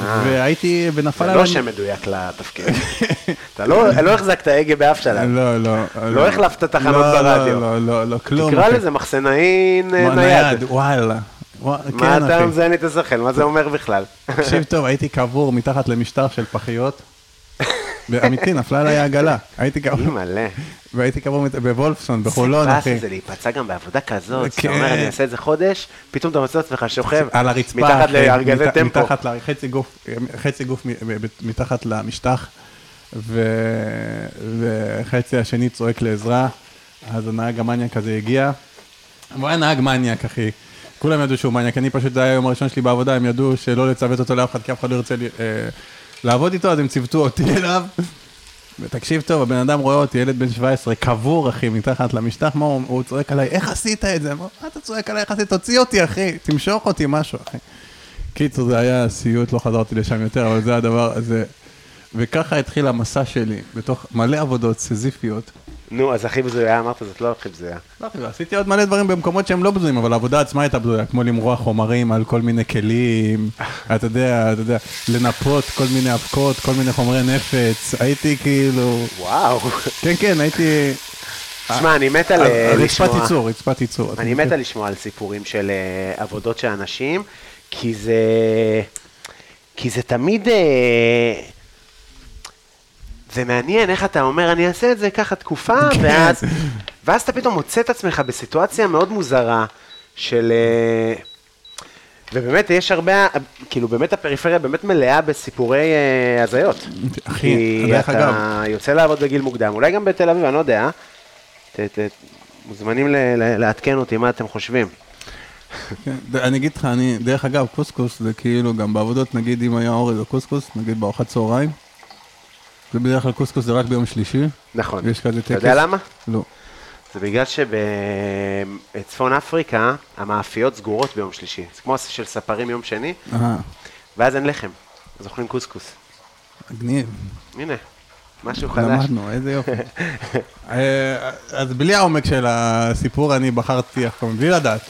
אה. והייתי, ונפל זה עליי... לא שם מדויק לתפקיד. אתה לא לא החזקת הגה באף שלב. לא, לא. לא החלפת תחנות לא, ברדיו. לא, לא, לא, לא, כלום. תקרא. לזה מחסנאי נייד. וואלה. מה כן, אתה. מזיין לי את השכל? מה זה אומר בכלל? תקשיב טוב, הייתי קבור מתחת למשטר של פחיות. ואמיתי, נפלה עליי העגלה. הייתי קבור, מלא. והייתי קבור בוולפסון, בחולון, אחי. זה להיפצע גם בעבודה כזאת. כן. אתה אומר, אני אעשה את זה חודש, פתאום אתה מוצא עצמך שוכב על הרצפה, מתחת לארגזי טמפו. מתחת, ל- חצי גוף, מתחת למשטח, וחצי השני צועק לעזרה, אז הנהג המניאק הזה הגיע. הוא היה נהג מניאק, אחי. כולם ידעו שהוא מניאק, אני פשוט, זה היה היום הראשון שלי בעבודה, הם ידעו שלא לצוות אותו לאף אחד, כי אף אחד לא ירצה אה, לעבוד איתו, אז הם ציוותו אותי אליו. ותקשיב טוב, הבן אדם רואה אותי, ילד בן 17, קבור, אחי, מתחת למשטח, מה הוא, הוא צועק עליי, איך עשית את זה? אמר, מה אתה צועק עליי, איך עשית? תוציא אותי, אחי, תמשוך אותי, משהו, אחי. קיצור, זה היה סיוט, לא חזרתי לשם יותר, אבל זה הדבר הזה. וככה התחיל המסע שלי, בתוך מלא עבודות סיזיפיות. נו, אז הכי בזויה, אמרת, זאת לא הכי בזויה. לא, אחי, עשיתי עוד מלא דברים במקומות שהם לא בזויים, אבל העבודה עצמה הייתה בזויה, כמו למרוח חומרים על כל מיני כלים, אתה יודע, אתה יודע, לנפות כל מיני אבקות, כל מיני חומרי נפץ, הייתי כאילו, וואו. כן, כן, הייתי... תשמע, אני מת על על- אה, על רצפת לשמוע. ייצור, רצפת ייצור. אני? מת על לשמוע על סיפורים של אה, עבודות של אנשים, כי זה... כי זה תמיד... זה מעניין איך אתה אומר, אני אעשה את זה ככה תקופה, כן. ואז, ואז אתה פתאום מוצא את עצמך בסיטואציה מאוד מוזרה של... אה, ובאמת יש הרבה, כאילו באמת הפריפריה באמת מלאה בסיפורי אה, הזיות. אחי, כי דרך אתה אגב, יוצא לעבוד בגיל מוקדם, אולי גם בתל אביב, אני לא יודע. ת, ת, מוזמנים ל, ל, לעדכן אותי מה אתם חושבים. כן, אני אגיד לך, אני, דרך אגב, קוסקוס זה כאילו גם בעבודות, נגיד אם היה אורז או קוסקוס, נגיד בארוחת צהריים, זה בדרך כלל קוסקוס זה רק ביום שלישי, נכון. יש כזה טקס. אתה יודע למה? לא. זה בגלל שבצפון אפריקה המאפיות סגורות ביום שלישי. זה כמו של ספרים יום שני, ואז אין לחם. אז אוכלים קוסקוס. מגניב. הנה, משהו חדש. למדנו, איזה יופי. אה, אז בלי העומק של הסיפור, אני בחרתי אף פעם, בלי לדעת.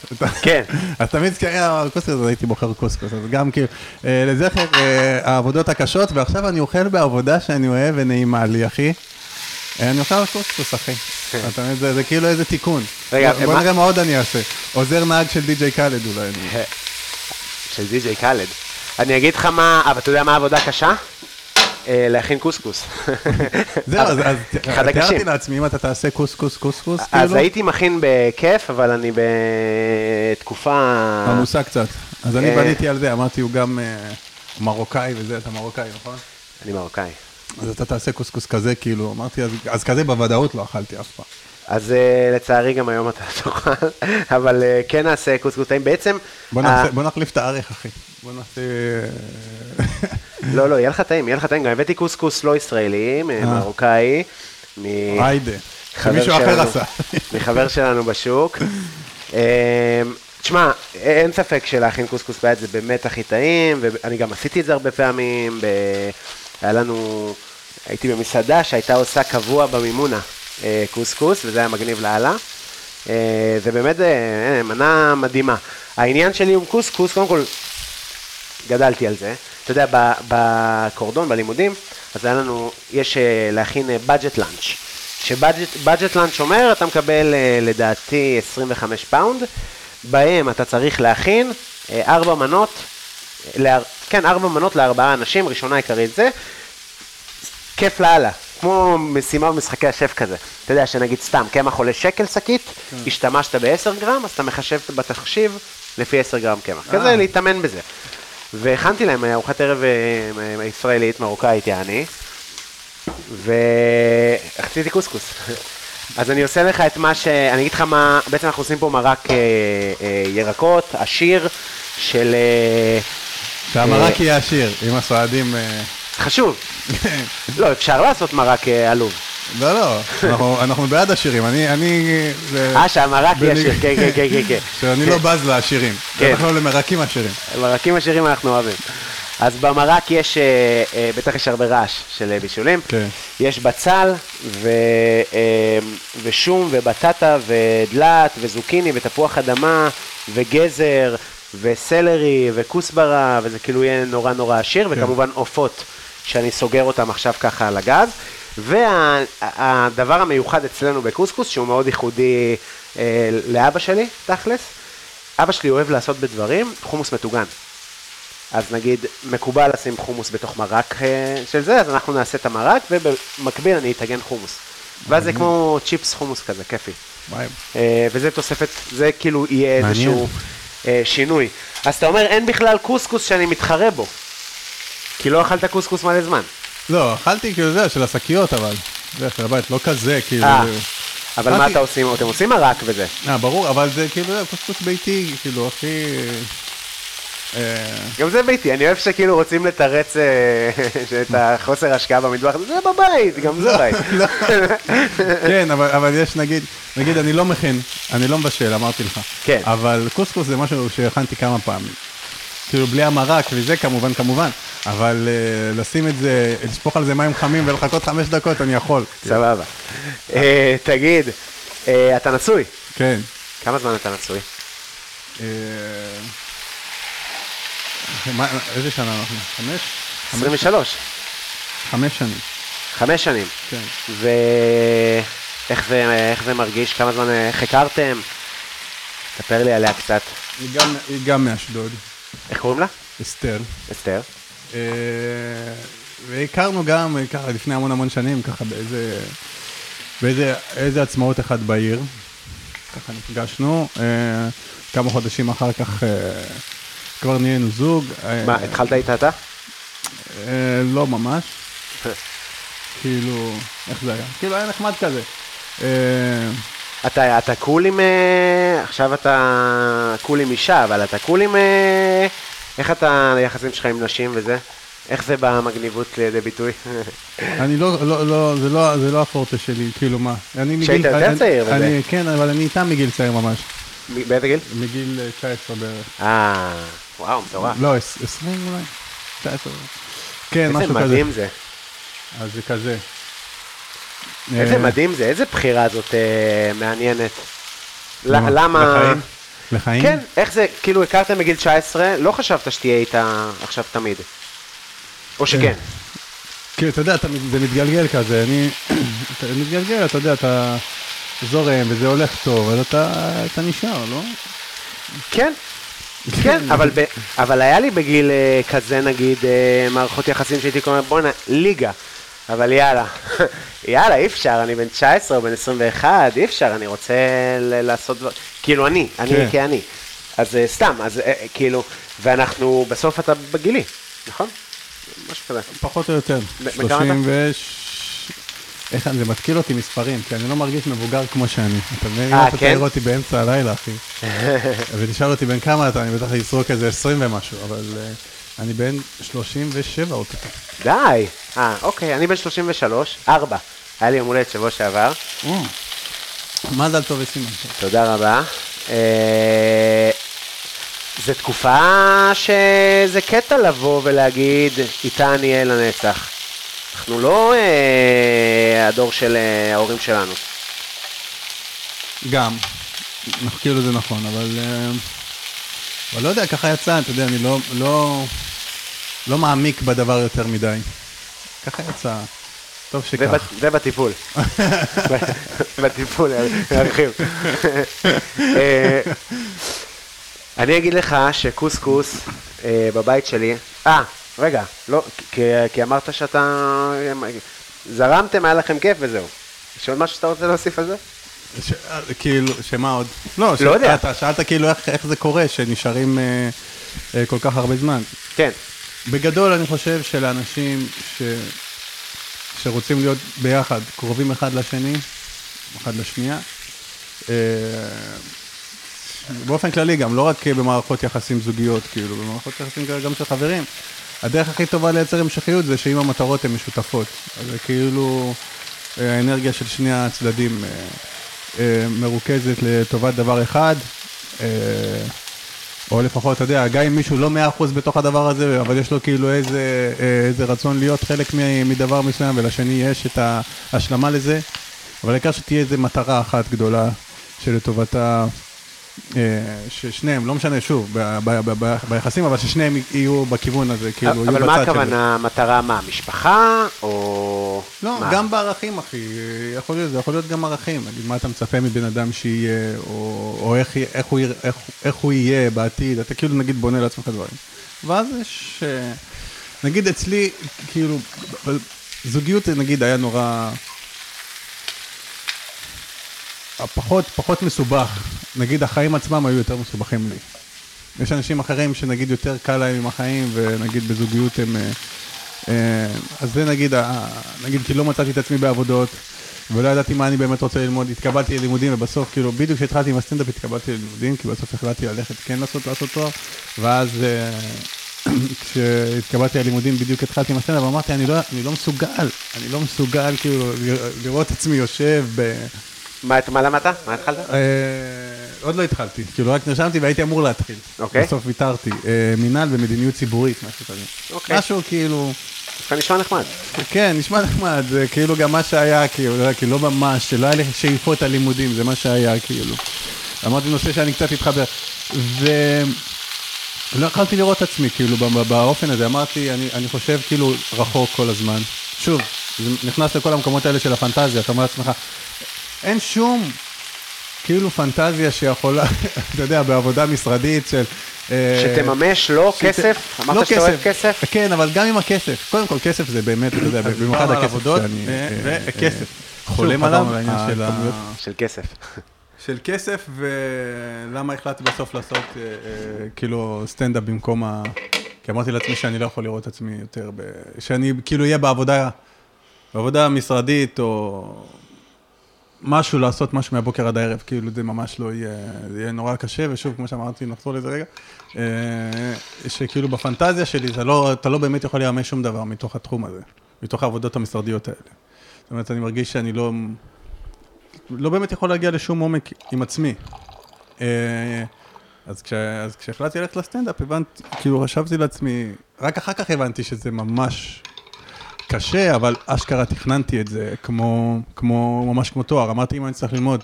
כן. אז תמיד כשהיה קוסקוס, אז הייתי בוחר קוסקוס. אז גם כאילו, אה, לזכר אה, העבודות הקשות, ועכשיו אני אוכל בעבודה שאני אוהב ונעימה לי, אחי. אה, אני אוכל קוסקוס, אחי. אתה מבין, זה כאילו איזה תיקון. רגע, בוא- נראה מה עוד אני אעשה. עוזר נהג של די.ג'יי קאלד אולי. של די.ג'יי קאלד. אני אגיד לך מה, אבל אתה יודע מה העבודה קשה? אה, להכין קוסקוס. זהו, אז אז. תיארתי לעצמי, אם אתה תעשה קוסקוס קוסקוס, אז כאילו, הייתי מכין בכיף, אבל אני בתקופה... עמוסה קצת. אז אני אה, בניתי על זה, אמרתי, הוא גם אה, מרוקאי וזה, אתה מרוקאי, נכון? אני מרוקאי. אז אתה תעשה קוסקוס כזה, כאילו, אמרתי, אז- אז כזה בוודאות לא אכלתי אף פעם. אז לצערי גם היום אתה תאכל, אבל כן נעשה קוסקוס טעים. בעצם... בוא נעשה- בוא נחליף את האריך, אחי. בוא נעשה... לא, לא, יהיה לך טעים, יהיה לך טעים. גם הבאתי קוסקוס לא ישראלי, מרוקאי. מ- היידה. חבר שמישהו אחר עשה. מחבר שלנו בשוק. אמ, תשמע, אין ספק שלהכין קוסקוס ביד זה באמת הכי טעים, ואני גם עשיתי את זה הרבה פעמים. ב... היה לנו, הייתי במסעדה שהייתה עושה קבוע במימונה אה, קוסקוס, וזה היה מגניב לאללה. אה, זה באמת אה, מנה מדהימה. העניין שלי עם קוסקוס, קודם כל, גדלתי על זה. אתה יודע, בקורדון, בלימודים, אז היה לנו, יש אה, להכין budget lunch. ש budget lunch אומר, אתה מקבל אה, לדעתי 25 פאונד, בהם אתה צריך להכין אה, ארבע מנות, אה, לאר- כן, ארבע מנות לארבעה אנשים, ראשונה עיקרית זה, כיף לאללה, כמו משימה במשחקי השף כזה. אתה יודע שנגיד סתם, קמח עולה שקל שקית, השתמשת ב-10 גרם, אז אתה מחשב בתחשיב לפי 10 גרם קמח. כזה להתאמן בזה. והכנתי להם ארוחת ערב אה, אה, ישראלית, מרוקאית יעני, ועשיתי קוסקוס. אז אני עושה לך את מה ש... אני אגיד לך מה, בעצם אנחנו עושים פה מרק אה, אה, ירקות, עשיר, של... אה, שהמרק יהיה עשיר, עם הסועדים... אה, חשוב. לא, אפשר לעשות מרק אה, עלוב. לא, לא, אנחנו- אנחנו בעד עשירים, אני... אה, שהמרק יהיה עשיר, כן, כן, כן, כן, כן. שאני לא בז לעשירים, כן. בטח לא למרקים עשירים. מרקים עשירים אנחנו אוהבים. אז במרק יש, אה, אה, בטח יש הרבה רעש של אה, בישולים. כן. יש בצל ו, ושום ובטטה ודלת וזוקיני ותפוח אדמה וגזר וסלרי וכוסברה וזה כאילו יהיה נורא נורא עשיר וכמובן עופות שאני סוגר אותם עכשיו ככה על הגז. והדבר המיוחד אצלנו בקוסקוס שהוא מאוד ייחודי אה, לאבא שלי תכלס, אבא שלי אוהב לעשות בדברים חומוס מטוגן. אז נגיד, מקובל לשים חומוס בתוך מרק אה, של זה, אז אנחנו נעשה את המרק, ובמקביל אני אטגן חומוס. ואז זה כמו צ'יפס חומוס כזה, כיפי. אה, וזה תוספת, זה כאילו יהיה מעניין. איזשהו אה, שינוי. אז אתה אומר, אין בכלל קוסקוס שאני מתחרה בו. כי לא אכלת קוסקוס מלא זמן. לא, אכלתי כאילו זה, של השקיות אבל. זה של הבית, לא כזה, כאילו. אה, אבל מה אתה עושים? אתם עושים מרק וזה. אה, ברור, אבל זה כאילו קוסקוס ביתי, כאילו, הכי... אה, גם זה ביתי, אני אוהב שכאילו רוצים לתרץ אה, את החוסר השקעה במטבח, זה בבית, גם זה בית. לא. כן, אבל יש נגיד, נגיד אני לא מכין, אני לא מבשל, אמרתי לך. כן. אבל קוסקוס זה משהו שהכנתי כמה פעמים. כאילו בלי המרק וזה כמובן, כמובן. אבל uh, לשים את זה, לשפוך על זה מים חמים ולחכות חמש דקות, אני יכול. סבבה. אה, תגיד, אה, אתה נשוי? כן. כמה זמן אתה נשוי? מה- איזה שנה אנחנו? חמש? 23. חמש שנים, חמש שנים. כן. ואיך זה, זה מרגיש? כמה זמן, איך הכרתם? ספר לי עליה קצת. היא גם- היא גם מאשדוד, איך קוראים לה? אסתר. אסתר. אה, והכרנו גם אה, ככה לפני המון המון שנים, ככה באיזה, באיזה איזה עצמאות אחת בעיר. ככה נפגשנו, אה, כמה חודשים אחר כך אה, כבר נהיינו זוג. אה, מה, התחלת איתה אתה? אה, לא ממש. כאילו, איך זה היה? כאילו היה נחמד כזה. אה, אתה, אתה cool עם... אה, עכשיו אתה cool עם אישה, אבל אתה cool עם... אה, איך אתה, היחסים שלך עם נשים וזה? איך זה במגניבות לידי ביטוי? אני לא, לא, לא, זה לא, זה לא הפורטה שלי, כאילו מה. אני מגיל... כשהיית יותר צעיר וזה. אני, כן, אבל אני איתם מגיל צעיר ממש. באיזה גיל? מגיל אה, 19 בערך. אה, וואו, מטורף. לא, עש- 20 אולי? 19. כן, איזה משהו כזה. מדהים זה. אז זה כזה. איזה אה, מדהים זה, איזה בחירה זאת אה, מעניינת. למה? לחיים? לחיים? כן, איך זה, כאילו הכרתם בגיל 19, לא חשבת שתהיה איתה עכשיו תמיד. או שכן. כן, אתה יודע, זה מתגלגל כזה, אני... אתה מתגלגל, אתה יודע, אתה זורם וזה הולך טוב, אז אתה נשאר, לא? כן. כן, אבל, ב, אבל היה לי בגיל אה, כזה, נגיד, מערכות יחסים שהייתי קורא, בואנה, ליגה. אבל יאללה, יאללה, אי אפשר, אני בן 19 או בן 21, אי אפשר, אני רוצה לעשות דבר, כאילו אני, אני כן. כאני. אז אה, סתם, אז אה, כאילו, ואנחנו, בסוף אתה בגילי, נכון? משהו כזה. פחות או יותר. ב- בכמה 30 ו... איך זה מתקיל אותי מספרים, כי אני לא מרגיש מבוגר כמו שאני. אתה מבין? אם אה, אתה כן? תעיר אותי באמצע הלילה, אחי. ותשאל אותי בן כמה אתה, אני בטח אסרוק איזה 20 ומשהו, אבל אה, אני בן 37 אוטוטו. די. אה, אוקיי, אני בן 33, 4. היה לי יום הולדת שבוע שעבר. מזל טוב וסימן. תודה רבה. אה, זו תקופה שזה קטע לבוא ולהגיד, איתה אני אהיה לנצח. אנחנו לא אה, הדור של אה, ההורים שלנו. גם. כאילו זה נכון, אבל... אה, אבל לא יודע, ככה יצא, אתה יודע, אני לא, לא, לא מעמיק בדבר יותר מדי. ככה יצא. טוב שכך. ובת- ובטיפול. בטיפול, נרחיב. אה, אני אגיד לך שקוסקוס אה, בבית שלי, אה, רגע, לא, כי אמרת שאתה, זרמתם, היה לכם כיף וזהו. יש עוד משהו שאתה רוצה להוסיף על זה? ש... אה, כאילו, שמה עוד? לא, ש... לא יודע. אתה שאלת כאילו איך, איך זה קורה שנשארים אה, אה, כל כך הרבה זמן. כן. בגדול אני חושב שלאנשים ש... שרוצים להיות ביחד, קרובים אחד לשני, אחד לשנייה, אה, באופן כללי גם, לא רק במערכות יחסים זוגיות, כאילו, במערכות יחסים גם של חברים, הדרך הכי טובה לייצר המשכיות זה שאם המטרות הן משותפות. אז זה כאילו אה, האנרגיה של שני הצדדים אה, מרוכזת לטובת דבר אחד. אה, או לפחות, אתה יודע, גם אם מישהו לא מאה אחוז בתוך הדבר הזה, אבל יש לו כאילו איזה, אה, איזה רצון להיות חלק מדבר מסוים, ולשני יש את ההשלמה לזה, אבל העיקר שתהיה איזה מטרה אחת גדולה שלטובתה, אה, ששניהם, לא משנה, שוב, ביחסים, אבל ששניהם יהיו בכיוון הזה, כאילו, יהיו אבל בצד מה של זה. הכוונה, מטרה מה, משפחה, או... לא, מה? גם בערכים, אחי. יכול להיות, זה יכול להיות גם ערכים. נגיד, מה אתה מצפה מבן אדם שיהיה, או, או איך, איך, הוא, איך, איך הוא יהיה בעתיד. אתה כאילו, נגיד, בונה לעצמך דברים. ואז יש... אה, נגיד, אצלי, כאילו, זוגיות, נגיד, היה נורא... פחות, פחות מסובך. נגיד, החיים עצמם היו יותר מסובכים לי. יש אנשים אחרים שנגיד יותר קל להם עם החיים, ונגיד בזוגיות הם... אה, אה, אז זה נגיד, נגיד כי לא מצאתי את עצמי בעבודות, ולא ידעתי מה אני באמת רוצה ללמוד, התקבלתי ללימודים, ובסוף, כאילו, בדיוק כשהתחלתי עם הסטנדאפ התקבלתי ללימודים, כי בסוף החלטתי ללכת כן לעשות, לעשות תואר, ואז אה, כשהתקבלתי ללימודים בדיוק התחלתי עם הסטנדאפ, אמרתי, אני לא, אני לא מסוגל, אני לא מסוגל כאילו לראות עצמי יושב ב... מה, למדת? מה התחלת? אה, עוד לא התחלתי, כאילו רק נרשמתי והייתי אמור להתחיל. אוקיי. בסוף ויתרתי. אה, מינהל ומדיניות ציבורית, משהו כזה. אוקיי. משהו כאילו, דווקא נשמע נחמד. כן, נשמע נחמד, זה כאילו גם מה שהיה, כאילו, לא, לא ממש, שלא היה לי שאיפות הלימודים, זה מה שהיה, כאילו. אמרתי נושא שאני קצת התחבר. ולא יכולתי לראות את עצמי, כאילו, באופן הזה, אמרתי, אני, אני חושב כאילו רחוק כל הזמן. שוב, זה נכנס לכל המקומות האלה של הפנטזיה, אתה אומר לעצמך, אין שום כאילו פנטזיה שיכולה, אתה יודע, בעבודה משרדית של... אה, שתממש לא שת- כסף? לא אמרת שאתה אוהב כסף? כן, אבל גם עם הכסף. קודם כל, כסף זה באמת, אתה יודע, במיוחד הכסף שאני... ו- אה, וכסף. אה, חולם עליו. של ה- הכמויות. של כסף. של כסף, ולמה החלטתי בסוף לעשות כאילו סטנדאפ במקום ה... כי אמרתי לעצמי שאני לא יכול לראות את עצמי יותר, ב... שאני כאילו אהיה בעבודה, בעבודה משרדית, או משהו, לעשות משהו מהבוקר עד הערב, כאילו זה ממש לא יהיה, זה יהיה נורא קשה, ושוב, כמו שאמרתי, נחזור לזה רגע, אה, שכאילו בפנטזיה שלי, זה לא, אתה לא באמת יכול לממש שום דבר מתוך התחום הזה, מתוך העבודות המשרדיות האלה. זאת אומרת, אני מרגיש שאני לא... לא באמת יכול להגיע לשום עומק עם עצמי. אה, אז, כש, אז כשהחלטתי ללכת לסטנדאפ, הבנתי, כאילו חשבתי לעצמי, רק אחר כך הבנתי שזה ממש קשה, אבל אשכרה תכננתי את זה כמו, כמו, ממש כמו תואר. אמרתי, אם אני צריך ללמוד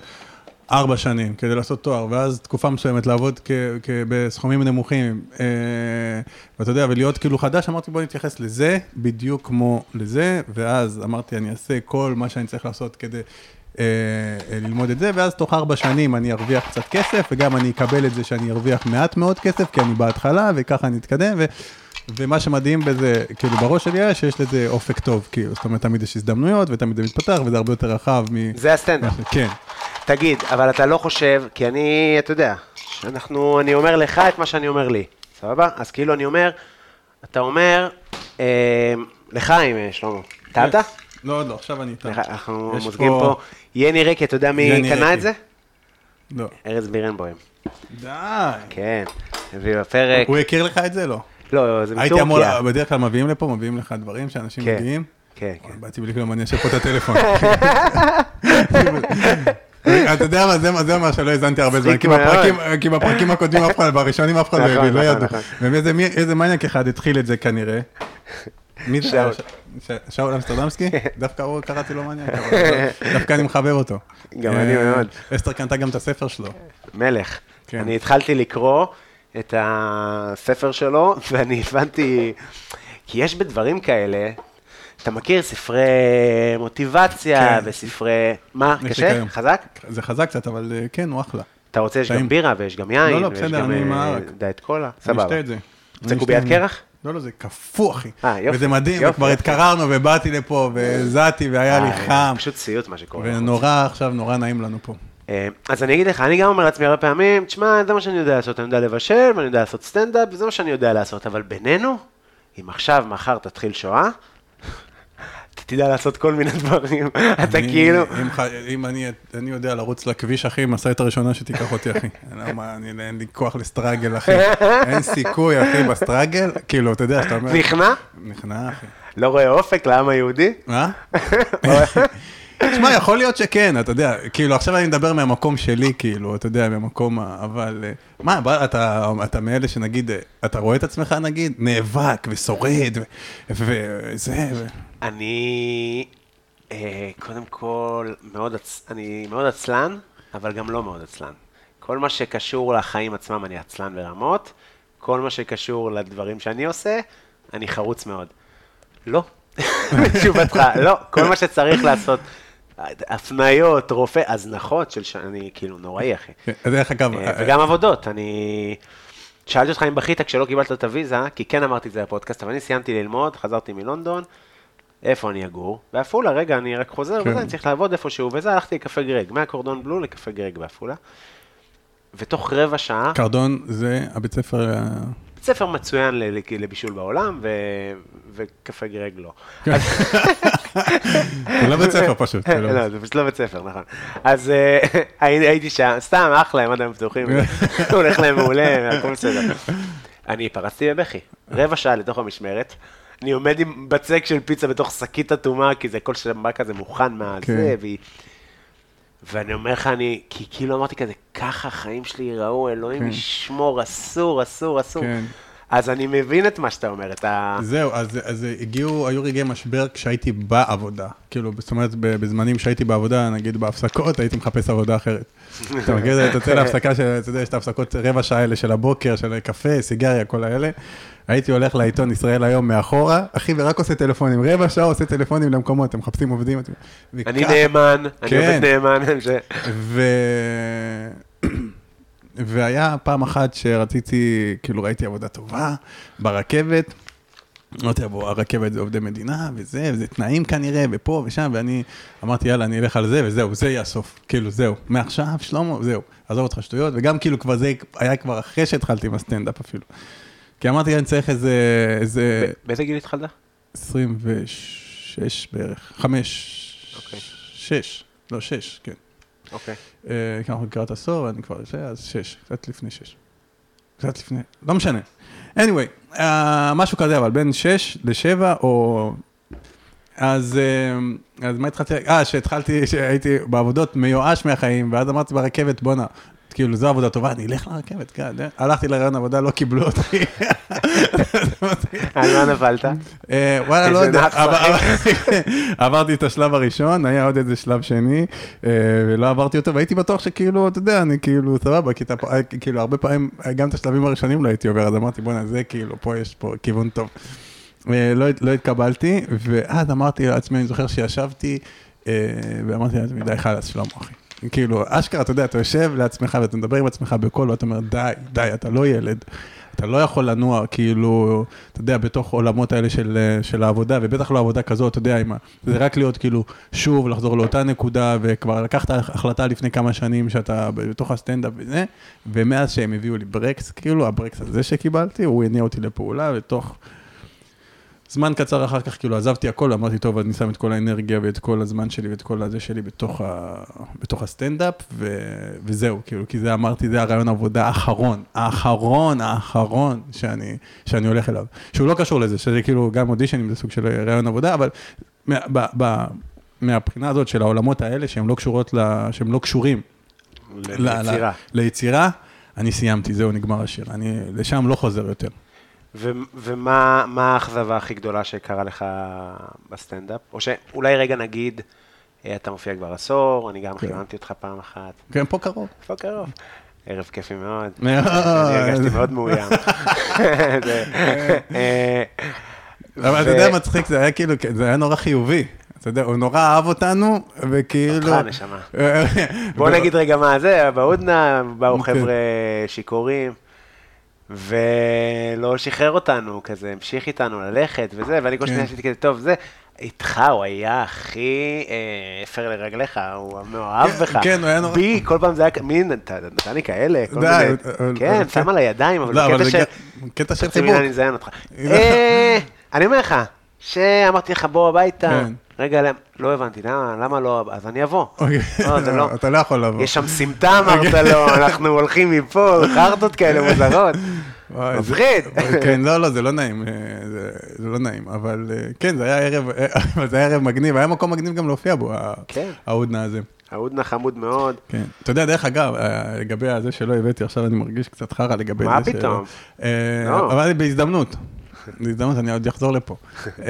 ארבע שנים כדי לעשות תואר, ואז תקופה מסוימת לעבוד כ, כ, בסכומים נמוכים, אה, ואתה יודע, ולהיות כאילו חדש, אמרתי, בוא נתייחס לזה בדיוק כמו לזה, ואז אמרתי, אני אעשה כל מה שאני צריך לעשות כדי אה, אה, ללמוד את זה, ואז תוך ארבע שנים אני ארוויח קצת כסף, וגם אני אקבל את זה שאני ארוויח מעט מאוד כסף, כי אני בהתחלה, וככה אני אתקדם, ו... ומה שמדהים בזה, כאילו בראש שלי היה שיש לזה אופק טוב, כאילו, זאת אומרת, תמיד יש הזדמנויות, ותמיד זה מתפתח, וזה הרבה יותר רחב מ... זה הסטנדאפ. כן. תגיד, אבל אתה לא חושב, כי אני, אתה יודע, אנחנו, אני אומר לך את מה שאני אומר לי, סבבה? אז כאילו אני אומר, אתה אומר, אה, לחיים, שלמה, טעמת? לא, עוד לא, עכשיו אני איתם. לך- אנחנו מוזגים פה, יני ריקי, אתה יודע מי קנה. את זה? לא. ארז בירנבוים. די. כן, הביא בפרק, הוא הכיר לך את זה? לא. לא, זה הייתי אמור, מטורקיה. בדרך כלל מביאים לפה, מביאים לך דברים שאנשים כן. מגיעים. כן, כן. באתי בלי כלום, אני אשב פה את הטלפון. אתה יודע מה, זה מה, זה מה שלא האזנתי הרבה זמן, כי. בפרקים- הקודמים אף אחד, בראשונים אף אחד לא נכון, לא נכון, ידעו. נכון. ואיזה מניאק אחד התחיל את זה כנראה. מי זה? שאול. ש- שאול אמסטרדמסקי? דווקא הוא, קראתי לו מניאק, אבל דווקא אני מחבב אותו. גם אני אה, מאוד. אסתר קנתה גם את הספר שלו. מלך. כן. אני התחלתי לקרוא את הספר שלו, ואני הבנתי, כי יש בדברים כאלה, אתה מכיר ספרי מוטיבציה כן. וספרי... מה, קשה? כיום. חזק? זה חזק קצת, אבל אה, כן, הוא אחלה. אתה רוצה, יש גם. בירה ויש גם יין, לא, לא, ויש בסדר, גם אני עם אה, הערק. דיאט קולה, אני סבבה. אשתה את זה. אני קוביית זה. קרח? לא, לא, זה קפוא, אחי. אה, יופי, וזה מדהים, יופי, וכבר יופי. התקררנו, ובאתי לפה, והזעתי, והיה לי אה, חם. פשוט סיוט מה שקורה. ונורא, עכשיו נורא נעים לנו פה. אה, אז אני אגיד לך, אני גם אומר לעצמי הרבה פעמים, תשמע, זה מה שאני יודע לעשות, אני יודע לבשל, ואני יודע לעשות סטנדאפ, וזה מה שאני יודע לעשות, אבל בינינו, אם עכשיו, מחר תתחיל שואה, אתה תדע לעשות כל מיני דברים, אתה כאילו... אם אני יודע לרוץ לכביש, אחי, משאית הראשונה שתיקח אותי, אחי. לא אין לי כוח לסטראגל, אחי. אין סיכוי, אחי, בסטראגל. כאילו, אתה יודע, שאתה אומר... נכנע? נכנע, אחי. לא רואה אופק לעם היהודי? מה? תשמע, יכול להיות שכן, אתה יודע, כאילו, עכשיו אני מדבר מהמקום שלי, כאילו, אתה יודע, מהמקום, ה- אבל... אה, מה, אתה, אתה מאלה שנגיד, אה, אתה רואה את עצמך, נגיד, נאבק ושורד, וזה, ו... אני, אה, קודם כל, מאוד, עצ... אני מאוד עצלן, אבל גם לא מאוד עצלן. כל מה שקשור לחיים עצמם, אני עצלן ברמות. כל מה שקשור לדברים שאני עושה, אני חרוץ מאוד. לא. תשובתך, לא. כל מה שצריך לעשות, הפניות, רופא, הזנחות של שאני כאילו נוראי, אחי. דרך אגב, אה, וגם עבודות, אני... שאלתי אותך אם בכית כשלא קיבלת את הוויזה, כי כן אמרתי את זה בפודקאסט, אבל אני סיימתי ללמוד, חזרתי מלונדון, איפה אני אגור? בעפולה, רגע, אני רק חוזר, כן. וזה, אני צריך לעבוד איפשהו, וזה, הלכתי לקפה גרג, מהקורדון בלו לקפה גרג בעפולה. ותוך רבע שעה, קרדון זה הבית ספר... אה, בית ספר מצוין לבישול בעולם, ו... וקפה גרג לא. לא בית ספר פשוט. זה לא- זה פשוט לא בית ספר, נכון. אז אה, הייתי שם, סתם, אחלה, הם עדיין פתוחים, הולך להם מעולה, הכל בסדר. אני פרצתי בבכי, רבע שעה לתוך המשמרת, אני עומד עם בצק של פיצה בתוך שקית אטומה, כי זה כל בא כזה מוכן מהזה, כן. והיא... ואני אומר לך, אני, כי כאילו אמרתי כזה, ככה החיים שלי ייראו, אלוהים כן. ישמור, אסור, אסור, אסור. כן. אז אני מבין את מה שאתה אומר, את ה... זהו, אז, אז הגיעו, היו רגעי משבר כשהייתי בעבודה. כאילו, זאת אומרת, בזמנים שהייתי בעבודה, נגיד בהפסקות, הייתי מחפש עבודה אחרת. אתה זה? אתה יוצא להפסקה של, אתה יודע, יש את ההפסקות רבע שעה האלה של הבוקר, של קפה, סיגריה, כל האלה. הייתי הולך לעיתון ישראל היום מאחורה, אחי, ורק עושה טלפונים. רבע שעה עושה טלפונים למקומות, אתם מחפשים עובדים. אני נאמן, אני כן. עובד נאמן. ש- ו... והיה פעם אחת שרציתי, כאילו ראיתי עבודה טובה ברכבת. אמרתי, בוא, הרכבת זה עובדי מדינה, וזה, וזה תנאים כנראה, ופה ושם, ואני אמרתי, יאללה, אני אלך על זה, וזהו, זה יהיה הסוף. כאילו, זהו. מעכשיו, שלמה, זהו. עזוב אותך שטויות, וגם כאילו כבר זה היה כבר אחרי שהתחלתי עם הסטנדאפ אפילו. כי אמרתי, אני צריך איזה, איזה באיזה גיל התחלת? 26 בערך, 5, אוקיי. 6, לא 6, כן. אוקיי. אה, כי אנחנו לקראת עשור, אני כבר זה, אז שש, קצת לפני שש. קצת לפני, לא משנה. anyway, uh, משהו כזה, אבל בין שש לשבע, או... אז, uh, אז מה התחלתי? אה, שהתחלתי, שהייתי בעבודות מיואש מהחיים, ואז אמרתי ברכבת, בואנה, כאילו, זו עבודה טובה, אני אלך לרכבת, כן, הלכתי לרעיון עבודה, לא קיבלו אותי. על מה נפלת? אה, וואלה, לא יודע, עברתי את השלב הראשון, היה עוד איזה שלב שני, אה, ולא עברתי אותו, והייתי בטוח שכאילו, אתה יודע, אני כאילו, סבבה, אה, כאילו, הרבה פעמים, אה, גם את השלבים הראשונים לא הייתי עובר, אז אמרתי, בואנה, זה כאילו, פה יש פה כיוון טוב. אה, לא, לא התקבלתי, ואז אמרתי לעצמי, אני זוכר שישבתי אה, ואמרתי לעצמי, די, חלאס, שלמה, אחי. כאילו, אשכרה, אתה יודע, אתה יושב לעצמך ואתה מדבר עם עצמך בקול, ואתה אומר, די, די, אתה לא ילד. אתה לא יכול לנוע, כאילו, אתה יודע, בתוך עולמות האלה של, של העבודה, ובטח לא עבודה כזאת, אתה יודע, עם. זה רק להיות כאילו, שוב, לחזור לאותה נקודה, וכבר לקחת החלטה לפני כמה שנים שאתה בתוך הסטנדאפ וזה, ומאז שהם הביאו לי ברקס, כאילו, הברקס הזה שקיבלתי, הוא הניע אותי לפעולה, ותוך זמן קצר אחר כך, כאילו, עזבתי הכל, אמרתי, טוב, אני שם את כל האנרגיה ואת כל הזמן שלי ואת כל הזה שלי בתוך, ה... בתוך הסטנדאפ, ו... וזהו, כאילו, כי זה אמרתי, זה הראיון עבודה האחרון, האחרון, האחרון שאני, שאני הולך אליו. שהוא לא קשור לזה, שזה כאילו, גם אודישנים זה סוג של רעיון עבודה, אבל מה, ב, ב, מהבחינה הזאת של העולמות האלה, שהם לא קשורות, ל... שהם לא קשורים ל- ליצירה. ל- ליצירה, אני סיימתי, זהו, נגמר השיר. אני לשם לא חוזר יותר. ו- ומה מה האכזבה הכי גדולה שקרה לך בסטנדאפ? או שאולי רגע נגיד, אה, אתה מופיע כבר עשור, אני גם כן. חיממתי אותך פעם אחת. כן, פה קרוב. איפה קרוב? ערב כיפי מאוד. מאוד. אני הרגשתי מאוד מאוים. אה, אבל אתה יודע, מצחיק, זה היה כאילו, זה היה נורא חיובי. אתה יודע, הוא נורא אהב אותנו, וכאילו... אותך, נשמה. בוא נגיד רגע מה זה, בהודנה באו כן. חבר'ה שיכורים, ולא שחרר אותנו, כזה המשיך איתנו ללכת וזה, ואני כל כן. שניה עשיתי כזה, טוב, זה, איתך הוא היה הכי אה, הפר לרגליך, הוא מאוהב כן, בך. כן, הוא היה נורא- בי, כל פעם זה היה, מי נת- נתן לי כאלה, כל די, מיני, כן, שם על הידיים, אבל לא, בקטע זה של... קטע של חיבוק. הנה, אני אזיין אותך. אה, אני אומר לך, שאמרתי לך, בוא הביתה, כן. רגע, לא הבנתי, למה, למה לא, אז אני אבוא. אוקיי. לא, זה לא. אתה לא יכול לבוא. יש שם סמטה, אמרת לו, אנחנו הולכים מפה, חרטות כאלה מוזרות. זה- מפחיד. כן, לא, לא, זה לא נעים, אה, זה- זה לא נעים, אבל אה, כן, זה היה ערב, אה, זה היה ערב מגניב, היה מקום מגניב גם להופיע בו, כן. ההודנה הזה. ההודנה חמוד מאוד. כן. אתה יודע, דרך אגב, לגבי הזה שלא הבאתי, עכשיו אני מרגיש קצת חרא לגבי מה זה. פתאום? אה, לא. אבל בהזדמנות. בהזדמנות, אני עוד אחזור לפה. אתה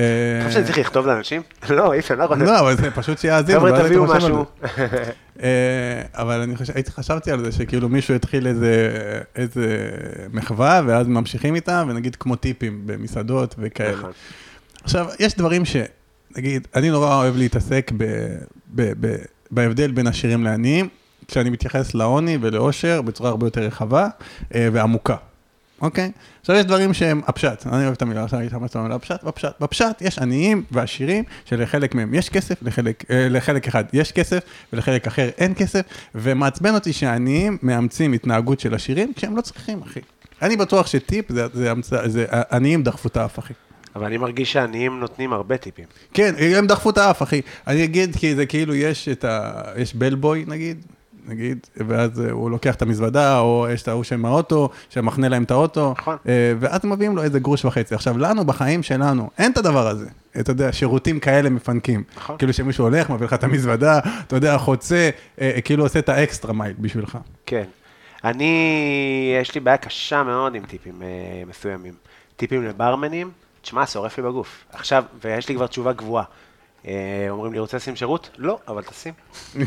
חושב שאני צריך לכתוב לאנשים? לא, אי אפשר, לא יכול. לא, אבל זה פשוט שיאזינו. חבר'ה, תביאו משהו. אה, אבל אני חשבתי על זה שכאילו מישהו התחיל איזה, מחווה, ואז ממשיכים איתה, ונגיד כמו טיפים במסעדות וכאלה. נכון. עכשיו, יש דברים ש... נגיד, אני נורא אוהב להתעסק בהבדל בין עשירים לעניים, כשאני מתייחס לעוני ולעושר בצורה הרבה יותר רחבה אה, ועמוקה, אוקיי? עכשיו, יש דברים שהם הפשט, אני אוהב את המילה, עכשיו הייתי ממש המילה הפשט, בפשט, בפשט יש עניים ועשירים, שלחלק מהם יש כסף, לחלק, אה, לחלק אחד יש כסף, ולחלק אחר אין כסף, ומעצבן אותי שהעניים מאמצים התנהגות של עשירים כשהם לא צריכים, אחי. אני בטוח שטיפ זה, זה, זה, זה עניים דחפו את האף, אחי. אבל אני מרגיש שעניים נותנים הרבה טיפים. כן, הם דחפו את האף, אחי. אני אגיד, כי זה כאילו, יש את ה... יש בלבוי, נגיד, נגיד, ואז אה, הוא לוקח את המזוודה, או יש את ההוא שהם האוטו, שמחנה להם את האוטו, נכון. אה, ואז מביאים לו איזה גרוש וחצי. עכשיו, לנו, בחיים שלנו, אין את הדבר הזה. אתה יודע, שירותים כאלה מפנקים. נכון. כאילו שמישהו הולך, מביא לך את המזוודה, אתה יודע, חוצה, אה, כאילו עושה את האקסטרה מייל בשבילך. כן. אני, יש לי בעיה קשה מאוד עם טיפים מסוימים. טיפים לברמנים, תשמע, שורף לי בגוף. עכשיו, ויש לי כבר תשובה קבועה. אה, אומרים לי, רוצה לשים שירות? לא, אבל תשים.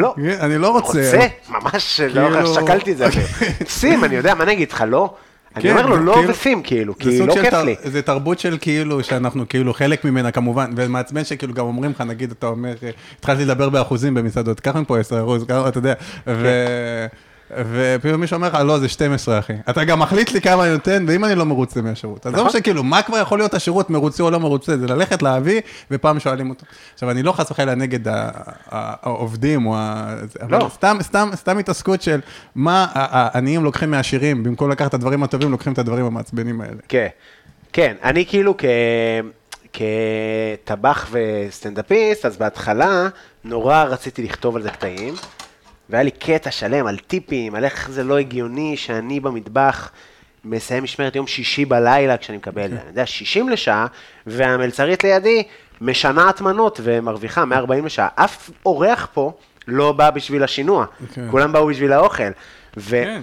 לא. אני לא רוצה. רוצה? ממש לא כאילו- שקלתי את זה. שים, אני יודע, מה אני אגיד לך, לא? אני כן, אומר לו, לא כאילו- ושים, כאילו, זה כי לא כיף לי. זה תרבות של כאילו, שאנחנו כאילו חלק ממנה כמובן, ומעצבן שכאילו גם אומרים לך, נגיד, אתה אומר, התחלתי לדבר באחוזים במסעדות, קח מפה 10 אחוז, אתה יודע, ו... ופתאום מישהו אומר לך, לא, זה 12, אחי. אתה גם מחליט לי כמה אני נותן, ואם אני לא מרוצה מהשירות. עזוב נכון. שכאילו, מה כבר יכול להיות השירות, מרוצה או לא מרוצה? זה ללכת להביא, ופעם שואלים אותו. עכשיו, אני לא חס וחלילה נגד העובדים, או ה... אבל לא. סתם, סתם, סתם התעסקות של מה העניים לוקחים מהעשירים, במקום לקחת את הדברים הטובים, לוקחים את הדברים המעצבנים האלה. כן, כן, אני כאילו כ... כטבח וסטנדאפיסט, אז בהתחלה נורא רציתי לכתוב על זה קטעים, והיה לי קטע שלם על טיפים, על איך זה לא הגיוני שאני במטבח מסיים משמרת יום שישי בלילה כשאני מקבל, אני יודע, 60 לשעה, והמלצרית לידי משנעת מנות ומרוויחה 140 לשעה. אף אורח פה לא בא בשביל השינוע, כן. כולם באו בשביל האוכל. כן.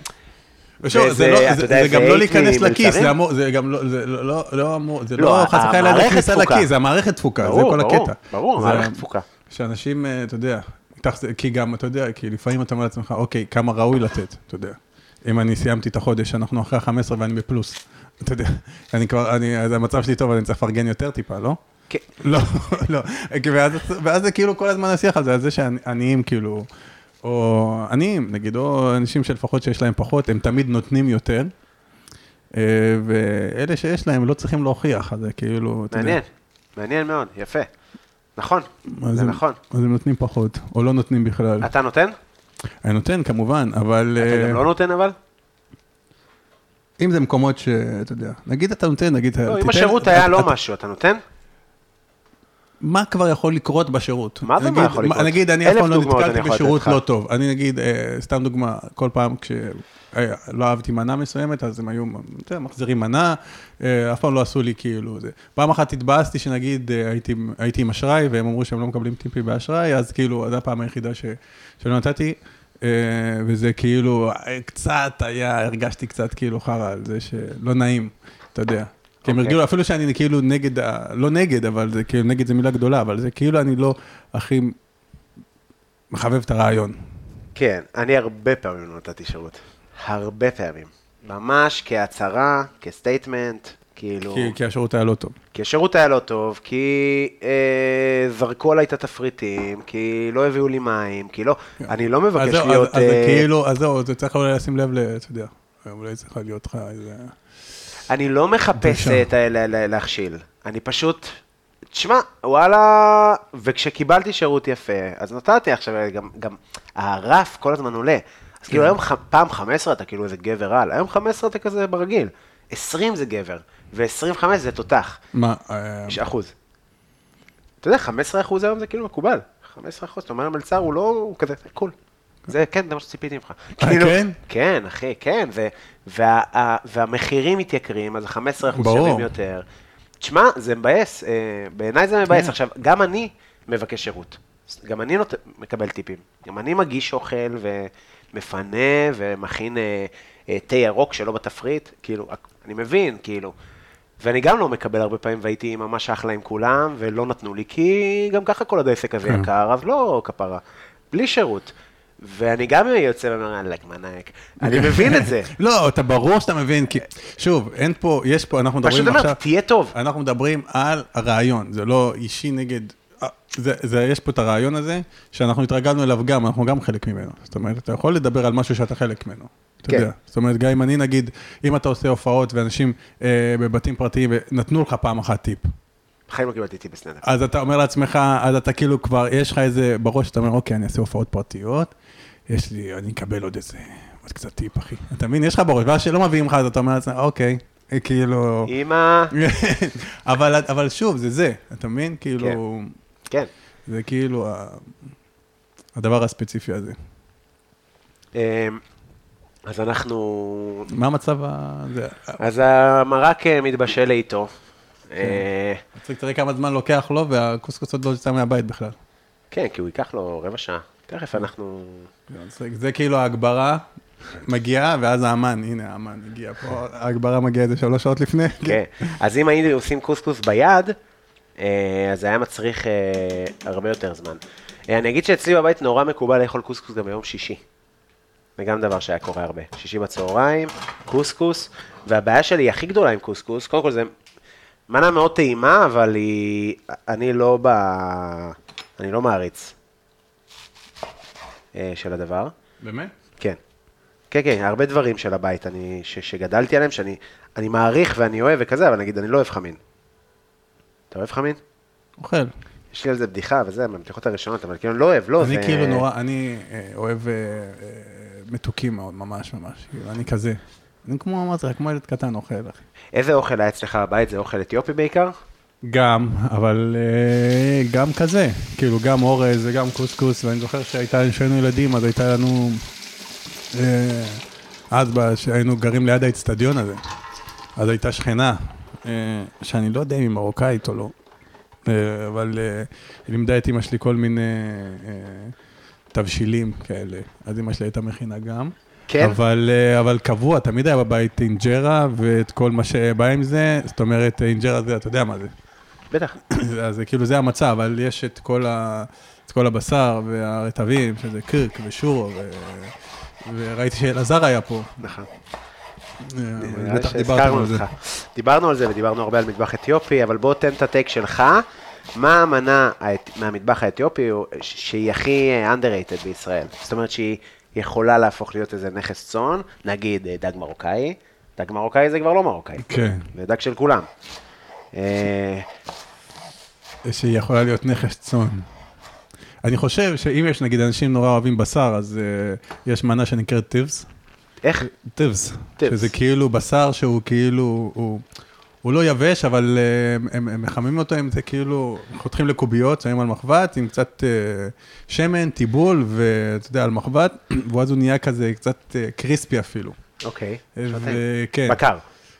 ושוב, וזה, זה, לא, זה, יודע, זה גם לא להיכנס לכיס? זה אמור, זה גם לא, זה לא, לא, לא אמור, זה לא, לא חס וחלילה כניסה. לכיס, זה המערכת תפוקה, זה ברור, כל ברור, הקטע. ברור, זה- המערכת תפוקה. שאנשים, אה, אתה יודע, כי גם, אתה יודע, כי לפעמים אתה אומר לעצמך, אוקיי, כמה ראוי לתת, אתה יודע. אם אני סיימתי את החודש, אנחנו אחרי ה-15 ואני בפלוס, אתה יודע, אני כבר, אני, אז המצב שלי טוב, אני צריך לפרגן יותר טיפה, לא? כן. לא, לא. ואז, ואז זה כאילו כל הזמן השיח על זה, על זה שעניים כאילו, או עניים, נגיד, או אנשים שלפחות שיש להם פחות, הם תמיד נותנים יותר. אה, ואלה שיש להם לא צריכים להוכיח, אז זה כאילו, אתה יודע. מעניין, מעניין מאוד, יפה. נכון, זה הם- נכון. אז הם נותנים פחות, או לא נותנים בכלל. אתה נותן? אני נותן כמובן, אבל... אתה אה, גם לא נותן אבל? אם זה מקומות שאתה יודע, נגיד אתה נותן, נגיד... לא, אם השירות היה לא משהו, אתה נותן? מה כבר יכול לקרות בשירות? מה זה מה נגיד- יכול לקרות? נגיד, אני אף פעם לא נתקלתי בשירות. לא טוב. אני נגיד, אה, סתם דוגמה, כל פעם כשלא אהבתי מנה מסוימת, אז הם היו מחזירים מנה, אה, אף פעם לא עשו לי כאילו זה. פעם אחת התבאסתי שנגיד אה, הייתי- הייתי עם אשראי, והם אמרו שהם לא מקבלים טיפים באשראי, אז כאילו, זו הפעם היחידה ש- שלא נתתי. אה, וזה כאילו, אה, קצת היה, הרגשתי קצת כאילו חרא על זה שלא נעים, אתה יודע. כי הם אוקיי. הרגילו, אפילו שאני כאילו נגד, לא נגד, אבל זה כאילו, נגד זה מילה גדולה, אבל זה כאילו אני לא הכי מחבב את הרעיון. כן, אני הרבה פעמים לא נתתי שירות. הרבה פעמים. ממש כהצהרה, כסטייטמנט, כאילו... כי, כי השירות היה לא טוב. כי השירות היה לא טוב, כי אה, זרקו עליי את התפריטים, כי לא הביאו לי מים, כי לא... אני לא כן. אז מבקש זהו, להיות... אז, אז אה, כאילו, אז זהו, זה צריך אולי לשים לב ל... אתה יודע, אולי צריך להיות לך איזה... אני לא מחפש דרישה. את ה... לה- לה- להכשיל. אני פשוט... תשמע, וואלה, וכשקיבלתי שירות יפה, אז נתתי עכשיו, גם, גם הרף כל הזמן עולה. אז כאילו כן. היום פעם 15 אתה כאילו איזה גבר על, היום 15 אתה כזה ברגיל. 20 זה גבר, ו-25 זה תותח, מה, אה, יש אחוז. אתה יודע, 15 אחוז היום זה כאילו מקובל. 15 אחוז, אתה אומר המלצר הוא לא, הוא כזה, קול. זה, כן, זה מה שציפיתי ממך. כאילו, כן? כן, אחי, כן, ו, וה, ה- והמחירים מתייקרים, אז 15 אחוז ברור. שווים יותר. תשמע, זה מבאס, אה, בעיניי זה מבאס. כן. עכשיו, גם אני מבקש שירות. גם אני נות... מקבל טיפים. גם אני מגיש אוכל ומפנה ומכין אה, אה, תה ירוק שלא בתפריט, כאילו, אני מבין, כאילו. ואני גם לא מקבל הרבה פעמים, והייתי ממש אחלה עם כולם, ולא נתנו לי, כי גם ככה כל עוד העסק הזה כן. יקר, אז לא כפרה. בלי שירות. ואני גם יוצא ואומר, אלק, מנאייק. אני מבין את זה. לא, אתה ברור שאתה מבין, כי שוב, אין פה, יש פה, אנחנו פשוט מדברים אומר, עכשיו, תהיה טוב. אנחנו מדברים על הרעיון, זה לא אישי נגד, אה, זה, זה, יש פה את הרעיון הזה, שאנחנו התרגלנו אליו גם, אנחנו גם חלק ממנו. זאת אומרת, אתה יכול לדבר על משהו שאתה חלק ממנו. אתה כן. יודע, זאת אומרת, גם אם אני נגיד, אם אתה עושה הופעות ואנשים אה, בבתים פרטיים ונתנו לך פעם אחת טיפ, בחיים לא קיבלתי טיפ בסטנדאפ. אז אתה אומר לעצמך, אז אתה כאילו כבר, יש לך איזה בראש, אתה אומר, אוקיי, אני אעשה הופעות פרטיות, יש לי, אני אקבל עוד איזה, עוד קצת טיפ, אחי. אתה מבין? יש לך בראש, ואז שלא מביאים לך, אז אתה אומר לעצמך, אוקיי, אה, כאילו... אמא, אבל, אבל שוב, זה זה, אתה מבין? כאילו, כן. זה כאילו ה- הדבר הספציפי הזה. אמ, אז אנחנו... מה המצב ה... זה... אז המרק אה, מתבשל לאיתו. אה, מצחיק, תראה כמה זמן לוקח לו, והקוסקוס עוד לא יצא מהבית בכלל. כן, כי הוא ייקח לו רבע שעה. תכף אנחנו... זה כאילו ההגברה מגיעה, ואז האמן, הנה האמן הגיע פה, ההגברה מגיעה איזה שלוש שעות לפני. כן. אז אם היינו עושים קוסקוס ביד, אה, אז זה היה מצריך אה, הרבה יותר זמן. אה, אני אגיד שאצלי בבית נורא מקובל לאכול קוסקוס גם ביום שישי. זה גם דבר שהיה קורה הרבה. שישי בצהריים, קוסקוס, והבעיה שלי הכי גדולה עם קוסקוס, קודם כל זה מנה מאוד טעימה, אבל היא... אני לא ב... אני לא מעריץ של הדבר. באמת? כן. כן, כן, הרבה דברים של הבית אני, ש, שגדלתי עליהם, שאני אני מעריך ואני אוהב וכזה, אבל נגיד, אני לא אוהב חמין. אתה אוהב חמין? אוכל. יש לי על זה בדיחה וזה, מהבדיחות הראשונות, אבל כאילו, לא אוהב, לא, אני זה... כאילו נורא, אני אה, אוהב אה, אה, מתוקים מאוד, ממש ממש. כאילו, אני כזה. אני כמו, אמרתי לך, כמו ילד קטן אוכל, אחי. איזה אוכל היה אצלך בבית? זה אוכל אתיופי בעיקר? גם, אבל אה, גם כזה, כאילו גם אורז וגם קוסקוס, ואני זוכר כשהיינו ילדים, אז הייתה לנו, אה, אז כשהיינו גרים ליד האצטדיון הזה, אז הייתה שכנה, אה, שאני לא יודע אם היא מרוקאית או לא, אבל היא לימדה את אמא שלי כל מיני תבשילים כאלה, אז אמא שלי הייתה מכינה גם. כן? אבל, אבל קבוע, תמיד היה בבית אינג'רה ואת כל מה שבא עם זה, זאת אומרת, אינג'רה זה, אתה יודע מה זה. בטח. אז כאילו זה המצב, אבל יש את כל, ה, את כל הבשר והרטבים, שזה קירק ושורו, ו, וראיתי שאלעזר היה פה. נכון. בטח על זה. אותך. דיברנו על זה ודיברנו הרבה על מטבח אתיופי, אבל בוא תן את הטייק שלך. מה המנה מהמטבח האתיופי שהיא הכי אה, underrated בישראל? זאת אומרת שהיא יכולה להפוך להיות איזה נכס צאן, נגיד אה, דג מרוקאי, דג מרוקאי זה כבר לא מרוקאי, כן, זה דג של כולם. אה, שהיא יכולה להיות נכס צאן. אני חושב שאם יש נגיד אנשים נורא אוהבים בשר, אז uh, יש מנה שנקראת טיבס. איך? טיבס. טיבס. שזה כאילו בשר שהוא כאילו, הוא, הוא לא יבש, אבל uh, הם, הם מחממים אותו עם זה כאילו, חותכים לקוביות, שמים על מחבת עם קצת uh, שמן, טיבול, ואתה יודע, על מחבת, ואז הוא נהיה כזה קצת uh, קריספי אפילו. אוקיי. שותים. וכן. בקר.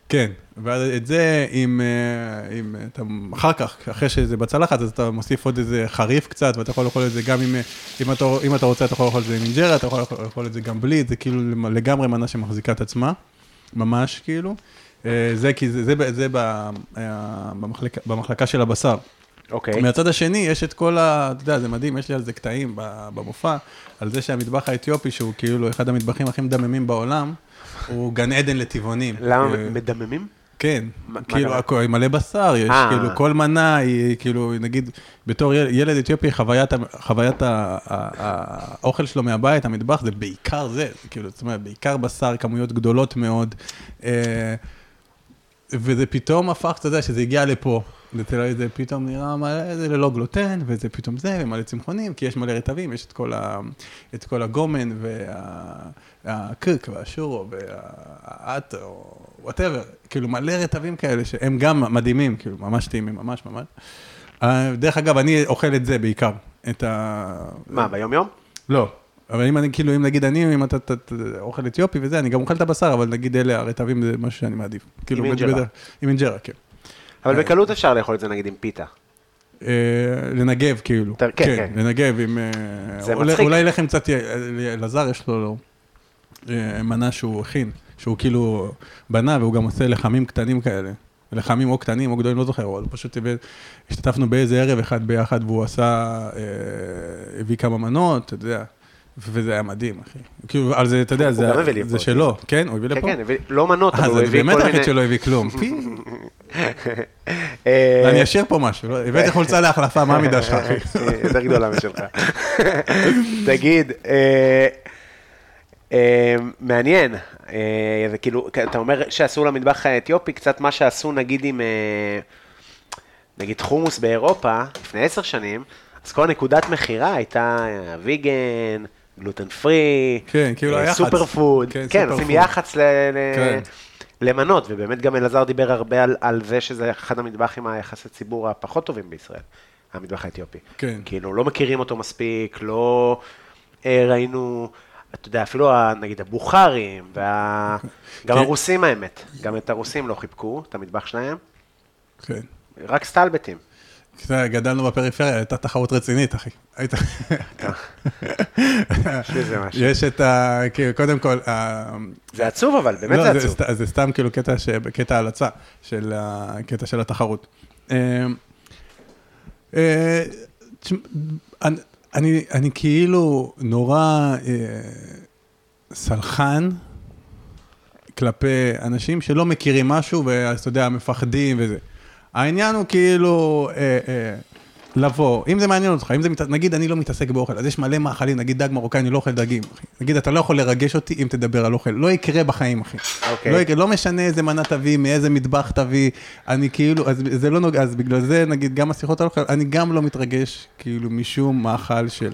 כן, ואז את זה, אם, אה, אם אתה, אחר כך, אחרי שזה בצלחת, אז אתה מוסיף עוד איזה חריף קצת, ואתה יכול לאכול את זה גם אם, אה, אם אתה, אם אתה רוצה, אתה יכול לאכול את זה עם אינג'רה, אתה יכול לאכול, את זה גם בלי, זה כאילו לגמרי מנה שמחזיקה את עצמה, ממש כאילו. אה, זה כי זה, זה, זה אה, במחלקה, במחלקה של הבשר. אוקיי. מהצד השני, יש את כל ה... אתה יודע, זה מדהים, יש לי על זה קטעים במופע, על זה שהמטבח האתיופי, שהוא כאילו אחד המטבחים הכי מדממים בעולם, הוא גן עדן לטבעונים. למה אה, מדממים? כן, כאילו? הכל- מלא בשר, יש אה. כאילו כל מנה היא כאילו, נגיד, בתור יל- ילד אתיופי, חוויית האוכל שלו מהבית, המטבח, זה בעיקר זה, כאילו, זאת אומרת, בעיקר בשר, כמויות גדולות מאוד, אה, וזה פתאום הפך, אתה יודע, שזה הגיע לפה. לתל אביב זה פתאום נראה מלא, זה ללא גלוטן, וזה פתאום זה, ומלא צמחונים, כי יש מלא רטבים, יש את כל, ה, את כל הגומן, והקיק, והשירו, והאט, או whatever, כאילו מלא רטבים כאלה, שהם גם מדהימים, כאילו, ממש טעימים, ממש ממש. אה, דרך אגב, אני אוכל את זה בעיקר, את ה... מה, ביום יום? לא. אבל אם אני, כאילו, אם נגיד אני, אם אתה אתה- אתה אוכל אתיופי וזה, אני גם אוכל את הבשר, אבל נגיד אלה הרטבים זה משהו שאני מעדיף. כאילו, עם אינג'רה. עם אינג'רה, כן. אבל בקלות אפשר לאכול את זה נגיד עם פיתה. אה, לנגב, כאילו. כן, כן, כן. לנגב עם... אה, זה מצחיק. אולי לחם קצת, אלעזר יש לו אה, מנה שהוא הכין, שהוא כאילו בנה, והוא גם עושה לחמים קטנים כאלה. לחמים או קטנים או גדולים, לא זוכר, אבל פשוט השתתפנו באיזה ערב אחד ביחד, והוא עשה, אה, הביא כמה מנות, אתה יודע, וזה היה מדהים, אחי. כאילו, על זה, אתה יודע, הוא זה זה. שלו, כן? הוא הביא כן, לפה? כן, הביא- לא מנות, אבל אה, הוא זה הביא באמת כל היחיד מיני... שלא הביא כלום. אה, אני אשאיר פה משהו, לא? הבאתי חולצה להחלפה, מה המידה שלך, אחי? אה, יותר גדולה משלך. תגיד, אה, אה, מעניין, אה, זה כאילו, אתה אומר שעשו למטבח האתיופי קצת מה שעשו נגיד עם, אה, נגיד חומוס באירופה, לפני עשר שנים, אז כל נקודת מכירה הייתה ויגן, גלוטן פרי, כן, כאילו אה, היח"צ. סופר פוד, כן, כן, עושים. יח"צ ל- ל- כן. למנות, ובאמת גם אלעזר דיבר הרבה על, על זה שזה אחד המטבחים היחסי ציבור הפחות טובים בישראל, המטבח האתיופי. כן. כאילו, לא מכירים אותו מספיק, לא אה, ראינו, אתה יודע, אפילו נגיד הבוכרים, וה... גם כן. הרוסים האמת, גם את הרוסים לא חיבקו, את המטבח שלהם, כן. רק סטלבטים. כשאתה גדלנו בפריפריה, הייתה תחרות רצינית, אחי. היית... יש את ה... כאילו, קודם כל, זה עצוב אבל, באמת לא, זה זה, עצוב. זה סתם כאילו קטע. קטע הלצה של הקטע של התחרות. אני, אני כאילו נורא אה, סלחן כלפי אנשים שלא מכירים משהו, ואתה יודע, מפחדים וזה. העניין הוא כאילו אה, אה, לבוא, אם זה מעניין אותך, אם זה, מת... נגיד אני לא מתעסק באוכל, אז יש מלא מאכלים, נגיד דג מרוקאי, אני לא אוכל דגים, אחי. נגיד אתה לא יכול לרגש אותי אם תדבר על אוכל, לא יקרה בחיים, אחי. אוקיי. לא, יקרה, לא משנה איזה מנה תביא, מאיזה מטבח תביא, אני כאילו, אז זה לא נוגע, אז בגלל זה נגיד גם השיחות על אוכל, אני גם לא מתרגש כאילו משום מאכל של...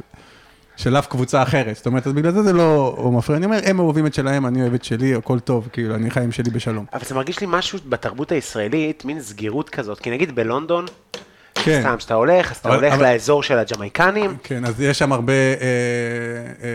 של אף קבוצה אחרת, זאת אומרת, אז בגלל זה זה לא מפריע, אני אומר, הם אוהבים את שלהם, אני אוהב את שלי, הכל טוב, כאילו, אני חי עם שלי בשלום. אבל זה מרגיש לי משהו בתרבות הישראלית, מין סגירות כזאת, כי נגיד בלונדון, כן. סתם, כשאתה הולך, אז אתה אבל- הולך אבל- לאזור של הג'מייקנים, כן, אז יש שם הרבה, אה, אה,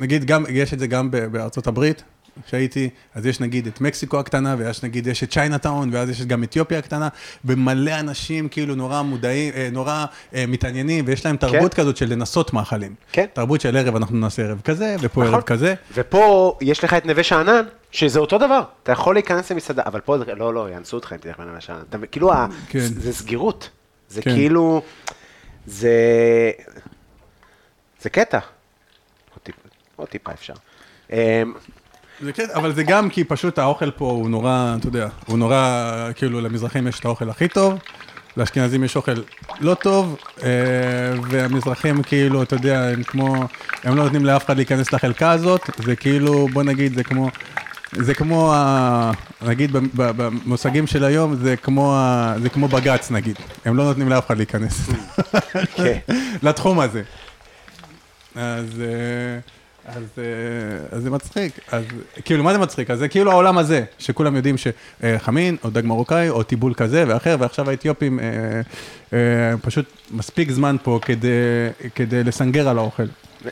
נגיד, גם, יש את זה גם בארצות הברית, שהייתי, אז יש נגיד את מקסיקו הקטנה, ויש נגיד, יש את צ'יינאטאון, ואז יש גם אתיופיה הקטנה, ומלא אנשים כאילו נורא מודעים, אה, נורא אה, מתעניינים, ויש להם תרבות כזאת של לנסות מאכלים. כן. תרבות של ערב, אנחנו נעשה ערב כזה, ופה נכון. ערב כזה. ופה יש לך את נווה שאנן, שזה אותו דבר, אתה יכול להיכנס למסעדה, אבל פה, לא, לא, יאנסו אותך אם תלך לנווה שאנן, אתה מבין? כאילו, כן. זה סגירות, זה כן. כאילו, זה, זה קטע, עוד טיפה, עוד טיפה אפשר. אמ, זה כן, אבל זה גם כי פשוט האוכל פה הוא נורא, אתה יודע, הוא נורא, כאילו למזרחים יש את האוכל הכי טוב, לאשכנזים יש אוכל לא טוב, אה, והמזרחים כאילו, אתה יודע, הם כמו, הם לא נותנים לאף אחד להיכנס לחלקה הזאת, זה כאילו, בוא נגיד, זה כמו, זה כמו, ה- נגיד במושגים של היום, זה כמו, ה- זה כמו בג"ץ נגיד, הם לא נותנים לאף אחד להיכנס כן. לתחום הזה. אז, אה, אז, אה, אז זה מצחיק, אז כאילו מה זה מצחיק? אז זה כאילו העולם הזה, שכולם יודעים שחמין או דג מרוקאי או טיבול כזה ואחר, ועכשיו האתיופים אה, אה, פשוט מספיק זמן פה כדי, כדי לסנגר על האוכל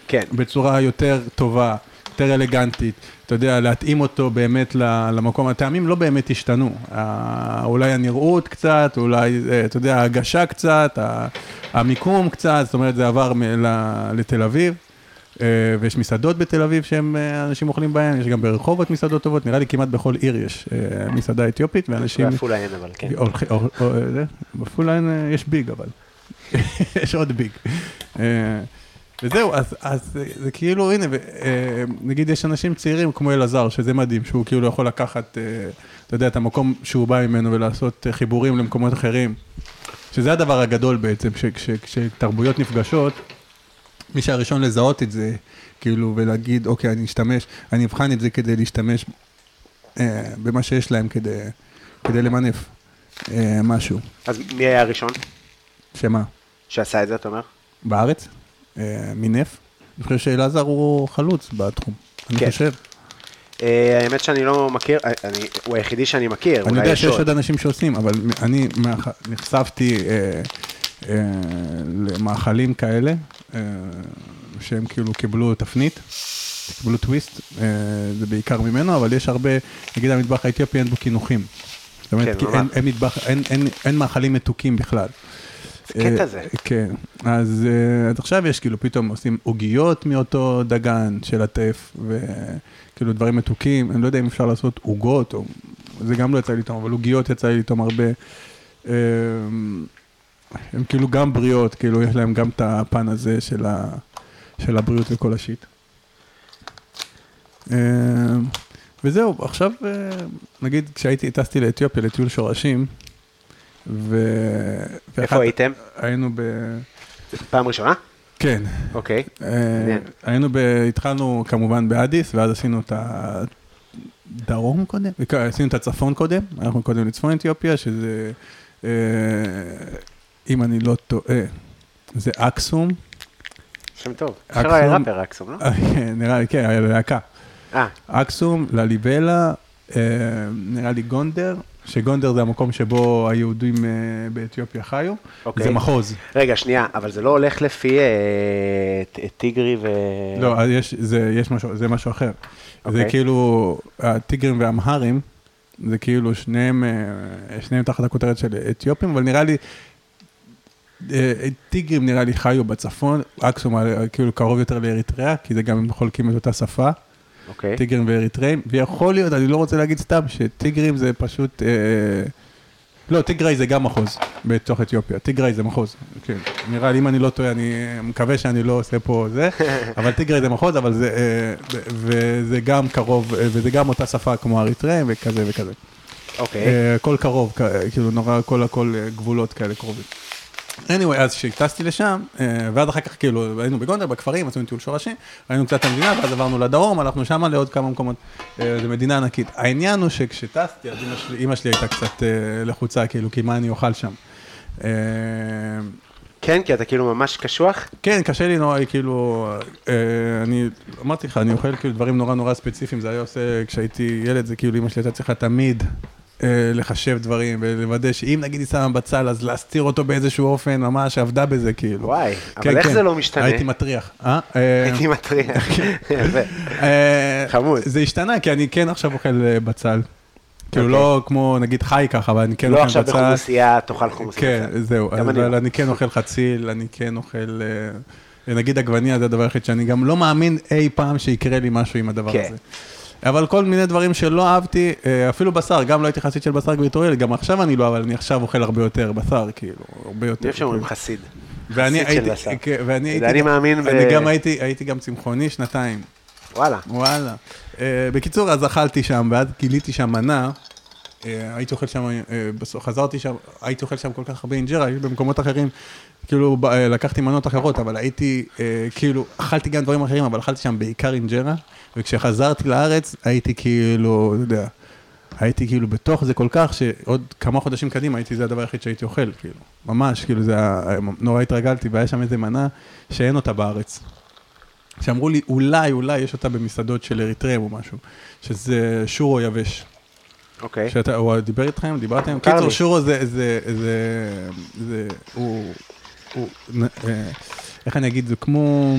כן. בצורה יותר טובה, יותר אלגנטית, אתה יודע, להתאים אותו באמת למקום, הטעמים לא באמת השתנו, אולי הנראות קצת, אולי, אה, אתה יודע, ההגשה קצת, המיקום קצת, זאת אומרת, זה עבר לתל אביב. אה, ויש מסעדות בתל אביב שהם אה, אנשים אוכלים בהן, יש גם ברחובות מסעדות טובות, נראה לי כמעט בכל עיר יש מסעדה אתיופית, ואנשים... בעפולה אין אבל, כן. בעפולה אין, יש ביג אבל. יש עוד ביג. וזהו, אז, אז זה, זה כאילו, הנה, ו- אה, נגיד יש אנשים צעירים כמו אלעזר, שזה מדהים, שהוא כאילו יכול לקחת, אה, אתה יודע, את המקום שהוא בא ממנו ולעשות אה, חיבורים למקומות אחרים, שזה הדבר הגדול בעצם, כשתרבויות נפגשות, מי שהראשון לזהות את זה, כאילו, ולהגיד, אוקיי, אני אשתמש, אני אבחן את זה כדי להשתמש אה, במה שיש להם כדי, כדי למנף אה, משהו. אז מי היה הראשון שמה? שעשה את זה, אתה אומר? בארץ? אה, מנף? אני חושב שאלעזר הוא חלוץ בתחום. אני כן. חושב. אה, האמת שאני לא מכיר, אה, אני- הוא היחידי שאני מכיר, אני יודע יש שיש עוד. אנשים שעושים, אבל אני נחשפתי אה, אה, למאכלים כאלה, אה, שהם כאילו קיבלו תפנית, קיבלו טוויסט, אה, זה בעיקר ממנו, אבל יש הרבה, נגיד המטבח האתיופי אין בו קינוחים. זאת אומרת, כן. אין, אין, אין, אין, אין מאכלים מתוקים בכלל. קטע אה, זה. כן, אז, אה, אז עכשיו יש כאילו פתאום עושים עוגיות מאותו דגן של הטף, וכאילו דברים מתוקים, אני לא יודע אם אפשר לעשות עוגות, או, זה גם לא יצא לי לטעום, אבל עוגיות יצא לי לטעום הרבה. אה, הם כאילו גם בריאות, כאילו יש להם גם את הפן הזה של, ה, של הבריאות וכל השיט. אה, וזהו, עכשיו, אה, נגיד כשהייתי, טסתי לאתיופיה לטיול שורשים, ו... איפה ואחת- הייתם? היינו ב... פעם ראשונה? כן. אוקיי. אה, מעניין. היינו ב... התחלנו כמובן באדיס, ואז עשינו את הדרום קודם, וכ- עשינו את הצפון קודם, אנחנו קודם לצפון אתיופיה, שזה, אה, אם אני לא טועה, זה אקסום, שם טוב. אפשר היה ראפר אקסום, לא? אה, נראה לי, כן, היה להקה. אה, אקסום, לליבלה, אה, נראה לי גונדר, שגונדר זה המקום שבו היהודים אה, באתיופיה חיו, אוקיי. זה מחוז. רגע, שנייה, אבל זה לא הולך לפי אה, טיגרי ו... לא, יש, זה, יש משהו, זה משהו אחר. זה אוקיי. כאילו, הטיגרים והאמהרים, זה כאילו שניהם, אה, שניהם תחת הכותרת של אתיופים, אבל נראה לי, אה, טיגרים נראה לי חיו בצפון, אקסום כאילו קרוב יותר לאריתריאה, כי זה גם הם חולקים את אותה שפה, אוקיי. טיגרים ואריתראים, ויכול להיות, אני לא רוצה להגיד סתם, שטיגרים זה פשוט, אה, לא, טיגריי זה גם מחוז בתוך אתיופיה, טיגריי זה מחוז, כן, נראה לי, אם אני לא טועה, אני מקווה שאני לא עושה פה זה, אבל טיגריי זה מחוז, אבל זה, אה, וזה גם קרוב, אה, וזה גם אותה שפה כמו אריתראים וכזה וכזה. אוקיי. אה, הכל קרוב, כאילו נורא, הכל הכל אה, גבולות כאלה קרובים. Anyway, אז כשטסתי לשם, אה, ואז אחר כך כאילו היינו בגונדר, בכפרים, עשינו טיול שורשים, ראינו קצת המדינה, ואז עברנו לדרום, הלכנו שמה לעוד כמה מקומות, אה, זו מדינה ענקית. העניין הוא שכשטסתי, אז אמא שלי, אמא שלי הייתה קצת אה, לחוצה, כאילו, כי מה אני אוכל שם. כן, כי אתה כאילו ממש קשוח? כן, קשה לי נורא, כאילו, אה, אני אמרתי לך, אני אוכל כאילו דברים נורא נורא ספציפיים, זה היה עושה, כשהייתי ילד, זה כאילו אמא שלי הייתה צריכה תמיד לחשב דברים ולוודא שאם נגיד היא שמה בצל, אז להסתיר אותו באיזשהו אופן, ממש עבדה בזה, כאילו. וואי, כן, אבל איך כן. זה לא משתנה? הייתי מטריח. אה? אה, הייתי מטריח. אה, חמוד. זה השתנה, כי אני כן עכשיו אוכל אה, בצל. כאילו אוקיי. לא כמו נגיד חי ככה, אבל אני כן לא אוכל עכשיו בצל. בחומוסייה, תאכל חומוסייה. כן, זהו, אבל לא. אני כן אוכל חציל, אני כן אוכל, אה, נגיד עגבניה זה הדבר היחיד שאני גם לא מאמין אי פעם שיקרה לי משהו עם הדבר כן. הזה. אבל כל מיני דברים שלא אהבתי, אה, אפילו בשר, גם לא הייתי חסיד של בשר גביטוריאל, גם עכשיו אני לא, אבל אני עכשיו אוכל הרבה יותר בשר, כאילו, הרבה יותר. אני אוהב שאומרים כאילו. חסיד. ואני הייתי. כן, ואני הייתי, אני מאמין ב- אני גם הייתי, הייתי גם צמחוני שנתיים. וואלה. וואלה. אה, בקיצור, אז אכלתי שם, ואז גיליתי שם מנה. אה, הייתי אוכל שם, אה, בסוף חזרתי שם, הייתי אוכל שם כל כך הרבה אינג'רה, הייתי במקומות אחרים, כאילו אה, לקחתי מנות אחרות, אבל הייתי, כאילו, אכלתי גם דברים אחרים, אבל אכלתי שם בעיקר אינג'רה, וכשחזרתי לארץ, הייתי כאילו, אתה יודע, הייתי כאילו בתוך זה כל כך, שעוד כמה חודשים קדימה הייתי, זה הדבר היחיד שהייתי אוכל, כאילו, ממש, כאילו, זה, היה- נורא התרגלתי, והיה שם איזה מנה שאין אותה בארץ. שאמרו לי, אולי, אולי יש אותה במסעדות של אריתריאים או משהו, שזה שורו יבש. אוקיי. שאתה, הוא דיבר איתכם? דיברתם? קיצור. שורו זה, זה, זה, זה, הוא, הוא, אה, איך אני אגיד, זה כמו,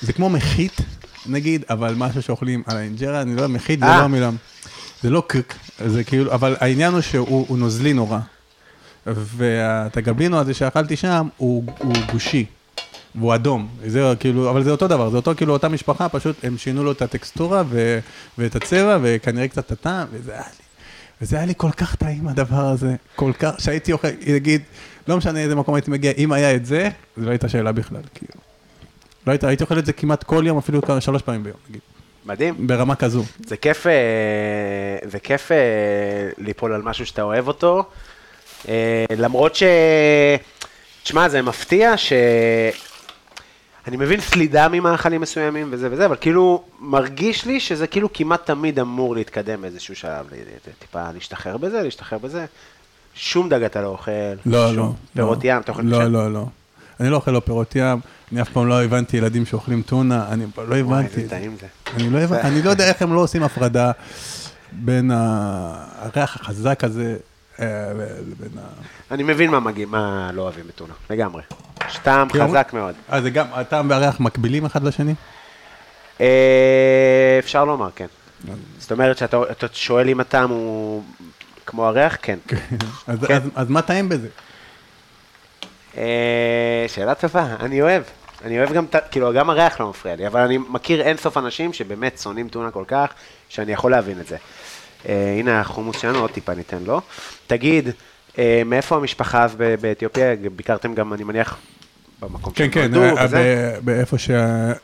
זה כמו מחית, נגיד, אבל משהו שאוכלים על האינג'רה, אני לא יודע, מחית זה אה. לא המילה. זה לא קק, זה כאילו, אבל העניין הוא שהוא הוא נוזלי נורא. ואת הגבלינו הזה שאכלתי שם, הוא, הוא גושי. והוא אדום, זה כאילו, אבל זה אותו דבר, זה אותו כאילו אותה משפחה, פשוט הם שינו לו את הטקסטורה ו, ואת הצבע וכנראה קצת את הטעם, וזה היה לי, וזה היה לי כל כך טעים הדבר הזה, כל כך, שהייתי אוכל, נגיד, לא משנה איזה מקום הייתי מגיע, אם היה את זה, זו לא הייתה שאלה בכלל, כאילו. לא הייתה, הייתי אוכל את זה כמעט כל יום, אפילו כמה- שלוש פעמים ביום, נגיד, מדהים. ברמה כזו. זה כיף, אה, זה כיף אה, ליפול על משהו שאתה אוהב אותו, אה, למרות ש... תשמע, זה מפתיע ש... אני מבין סלידה ממאכלים מסוימים וזה וזה, אבל כאילו מרגיש לי שזה כאילו כמעט תמיד אמור להתקדם באיזשהו שלב, טיפה להשתחרר בזה, להשתחרר בזה. שום דג אתה לא אוכל. לא, שום לא. פירות לא, ים, אתה אוכל לא, שם? לא, לא. אני לא אוכל לא פירות ים, אני אף פעם לא הבנתי ילדים שאוכלים טונה, אני לא וואי, הבנתי. איזה את זה. טעים זה. אני לא, הבנ... אני לא יודע איך הם לא עושים הפרדה בין הריח החזק הזה לבין ה... אני מבין מה מגיע, מה לא אוהבים בטונה, לגמרי. יש טעם חזק מאוד. אה, זה גם, הטעם והריח מקבילים אחד לשני? אה, אפשר לומר, כן. זאת אומרת שאתה אתה שואל אם הטעם הוא כמו הריח? כן. אז, כן. אז, אז מה טעים בזה? אה, שאלה טובה, אני אוהב. אני אוהב גם, כאילו, גם הריח לא מפריע לי, אבל אני מכיר אין סוף אנשים שבאמת שונאים טונה כל כך, שאני יכול להבין את זה. אה, הנה החומוס שלנו, עוד טיפה ניתן לו. תגיד, אה, מאיפה המשפחה אז באתיופיה? ביקרתם גם, אני מניח, במקום כן, כן, נולדו אה, וזה? באיפה ש...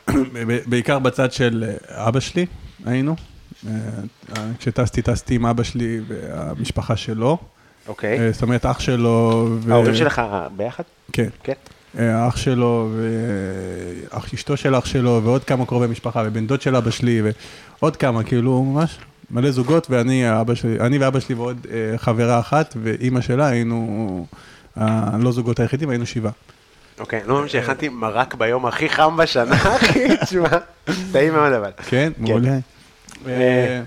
בעיקר בצד של אבא שלי היינו. כשטסתי, טסתי עם אבא שלי והמשפחה שלו. אוקיי. אה, זאת אומרת, אח שלו... ו- ההורים שלך ביחד? כן. כן. אח שלו, ואח אשתו של אח שלו, ועוד כמה קרובי משפחה, ובן דוד של אבא שלי, ועוד כמה, כאילו, ממש מלא זוגות, ואני אבא שלי, אני ואבא שלי ועוד אה, חברה אחת, ואימא שלה, היינו, הלא זוגות היחידים, היינו שבעה. אוקיי, לא ממש שהכנתי מרק ביום הכי חם בשנה, אחי, תשמע, טעים מאוד אבל. כן, מעולה. אה,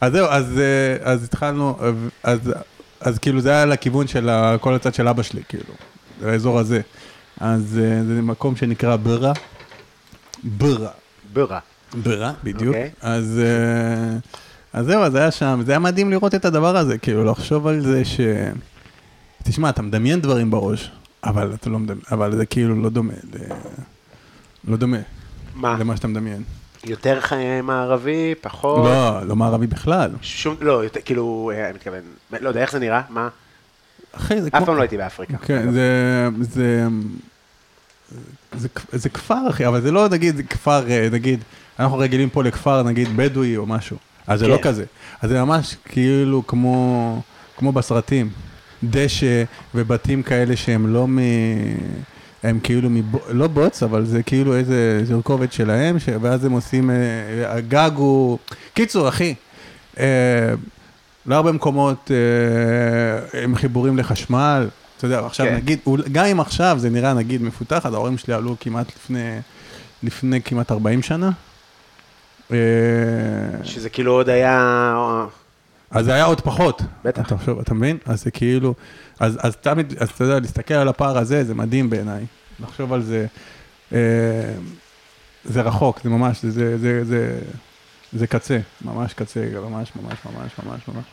אז זהו, אז, אה, אז התחלנו, אה, אז, אז כאילו זה היה לכיוון של כל הצד של אבא שלי, כאילו, האזור הזה. אז אה, זה מקום שנקרא ברה. ברה. ברה. ברה, בדיוק. אוקיי. אז, אה, אז זהו, אז היה שם, זה היה מדהים לראות את הדבר הזה, כאילו לחשוב על זה ש... תשמע, אתה מדמיין דברים בראש, אבל אתה לא מדמיין, אבל זה כאילו לא דומה, ל... לא דומה מה? למה שאתה מדמיין. יותר ח- מערבי, פחות? לא, לא מערבי בכלל. שום, לא, יותר, כאילו, אה, אני מתכוון, לא יודע, איך זה נראה? מה? אחי, זה אף פעם לא הייתי באפריקה. כן, זה, זה, זה, זה כפר, אחי, אבל זה לא, נגיד, זה כפר, אה, נגיד, אנחנו רגילים פה לכפר, נגיד, בדואי או משהו, אז זה לא כן. כזה. אז זה ממש כאילו כמו, כמו בסרטים, דשא ובתים כאלה שהם לא מ... הם כאילו, מב... לא בוץ, אבל זה כאילו איזה זרקובת שלהם, ש... ואז הם עושים, אה, הגג הוא... קיצור, אחי, אה, לא הרבה מקומות אה, הם חיבורים לחשמל, אתה יודע, עכשיו כן. נגיד, גם אם עכשיו זה נראה נגיד מפותח, אז ההורים שלי עלו כמעט לפני, לפני כמעט 40 שנה. אה, שזה כאילו עוד היה... אז זה היה עוד פחות. בטח. אתה חושב, אתה מבין? אז זה כאילו, אז, אז תמיד, אז אתה יודע, להסתכל על הפער הזה, זה מדהים בעיניי. לחשוב על זה, אה, זה רחוק, זה ממש, זה, זה, זה, זה, זה קצה, ממש קצה, ממש, ממש, ממש, ממש, ממש.